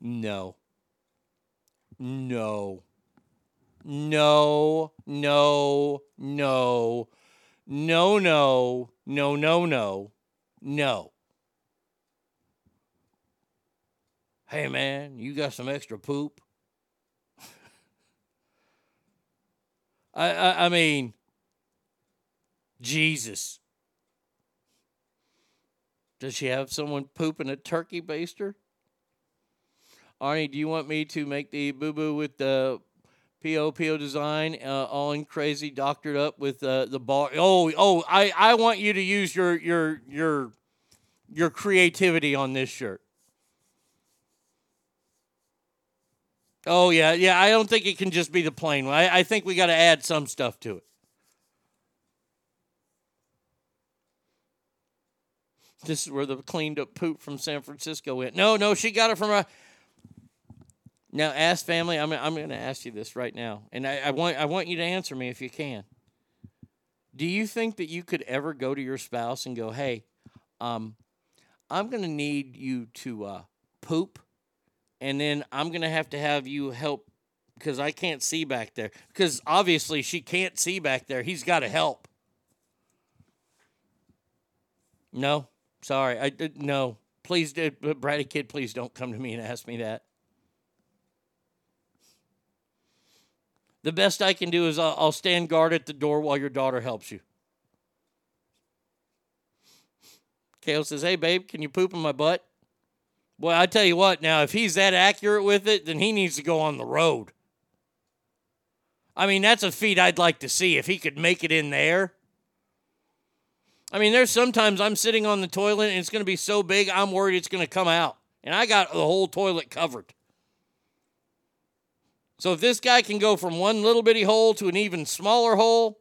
No. No. No, no, no, No, no, no, no, no, no. Hey, man, you got some extra poop? I, I, I mean, Jesus. Does she have someone pooping a turkey baster? Arnie, do you want me to make the boo boo with the PO PO design uh, all in crazy doctored up with uh, the bar? Oh, oh, I, I want you to use your your your your creativity on this shirt. Oh yeah, yeah. I don't think it can just be the plain one. I, I think we got to add some stuff to it. This is where the cleaned up poop from San Francisco went. No, no, she got it from a. Now, ask family. I'm, I'm going to ask you this right now, and I, I want I want you to answer me if you can. Do you think that you could ever go to your spouse and go, "Hey, um, I'm going to need you to uh, poop, and then I'm to have to have you help because I can't see back there. Because obviously she can't see back there. He's got to help." No, sorry, I uh, no. Please, uh, Brady kid, please don't come to me and ask me that. The best I can do is I'll, I'll stand guard at the door while your daughter helps you. Kale says, Hey, babe, can you poop in my butt? Well, I tell you what, now, if he's that accurate with it, then he needs to go on the road. I mean, that's a feat I'd like to see if he could make it in there. I mean, there's sometimes I'm sitting on the toilet and it's going to be so big, I'm worried it's going to come out. And I got the whole toilet covered. So if this guy can go from one little bitty hole to an even smaller hole,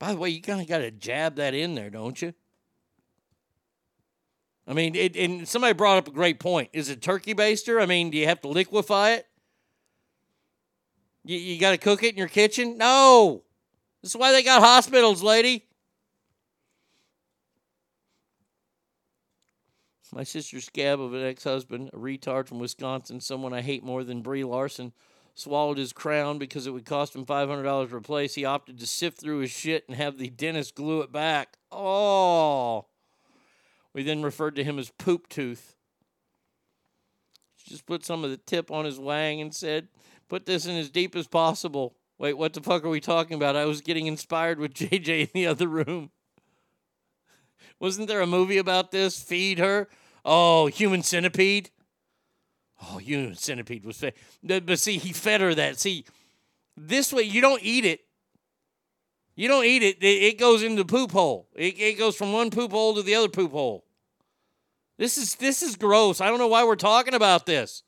by the way, you kind of got to jab that in there, don't you? I mean, it, and somebody brought up a great point. Is it turkey baster? I mean, do you have to liquefy it? You, you got to cook it in your kitchen? No. That's why they got hospitals, lady. My sister's scab of an ex husband, a retard from Wisconsin, someone I hate more than Brie Larson, swallowed his crown because it would cost him $500 to replace. He opted to sift through his shit and have the dentist glue it back. Oh. We then referred to him as Poop Tooth. Just put some of the tip on his wang and said, Put this in as deep as possible. Wait, what the fuck are we talking about? I was getting inspired with JJ in the other room. Wasn't there a movie about this? Feed her? Oh, Human Centipede? Oh, Human Centipede was fed. But see, he fed her that. See, this way, you don't eat it. You don't eat it. It goes into the poop hole. It, it goes from one poop hole to the other poop hole. This is this is gross. I don't know why we're talking about this.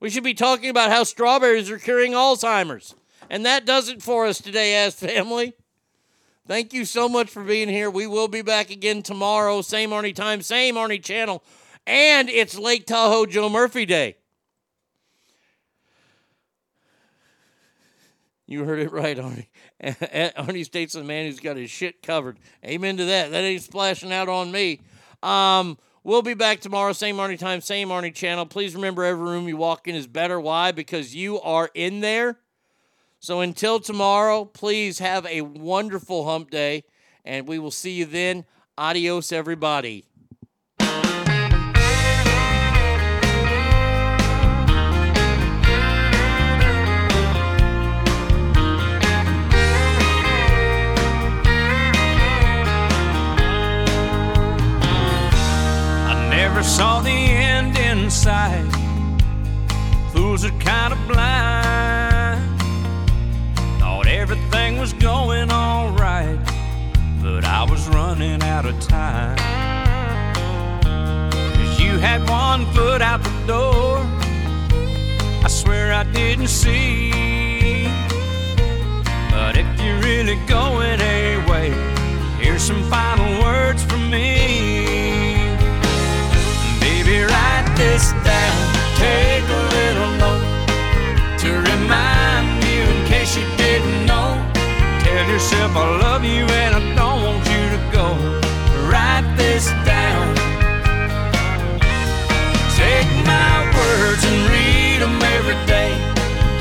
We should be talking about how strawberries are curing Alzheimer's. And that does it for us today, as family. Thank you so much for being here. We will be back again tomorrow, same Arnie time, same Arnie channel. And it's Lake Tahoe Joe Murphy Day. You heard it right, Arnie. Arnie states the man who's got his shit covered. Amen to that. That ain't splashing out on me. Um, we'll be back tomorrow, same Arnie time, same Arnie channel. Please remember every room you walk in is better. Why? Because you are in there. So until tomorrow, please have a wonderful hump day, and we will see you then. Adios, everybody. Never saw the end in sight. Fools are kind of blind. Thought everything was going all right, but I was running out of time. Cause you had one foot out the door. I swear I didn't see. But if you're really going away, here's some final words from me this down. Take a little note to remind you in case you didn't know. Tell yourself I love you and I don't want you to go. Write this down. Take my words and read them every day.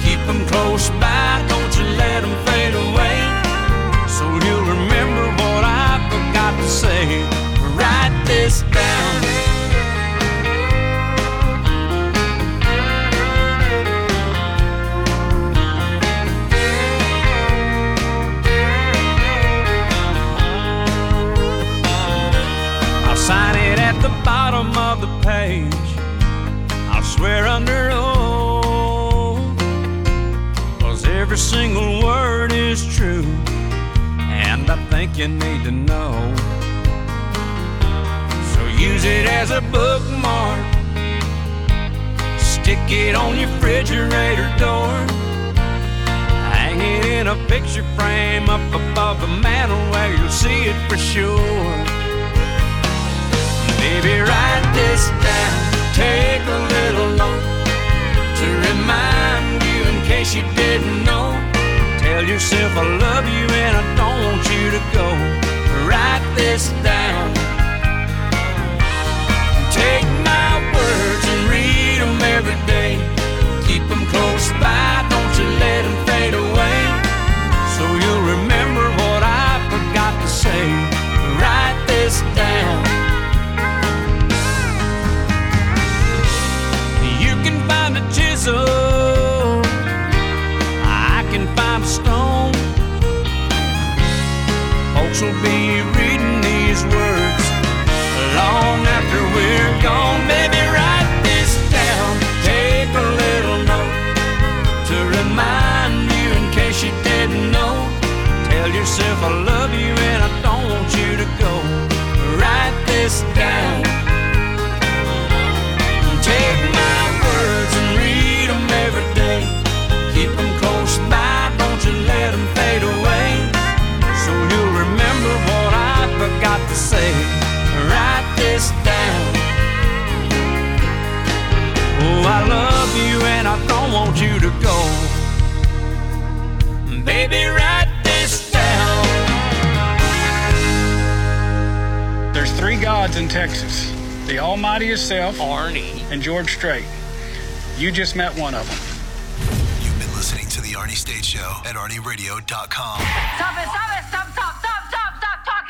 Keep them close by, don't you let them fade away. So you'll remember what I forgot to say. Write this down. Page. I swear under oath, cause every single word is true, and I think you need to know. So use it as a bookmark, stick it on your refrigerator door. Hang it in a picture frame up above the mantel where you'll see it for sure. Baby, write this down. Take a little note to remind you in case you didn't know. Tell yourself I love you and I don't want you to go. Write this down. Take my words and read them every day. Keep them close by, Folks will be reading these words long after we're gone. Baby, write this down. Take a little note to remind you in case you didn't know. Tell yourself I love you and I don't want you to go. Write this down. To say. Write this down. Oh, I love you and I don't want you to go. Baby, write this down. There's three gods in Texas the Almighty Himself, Arnie, and George Strait. You just met one of them. You've been listening to The Arnie State Show at ArnieRadio.com. Stop it, stop it, stop, stop.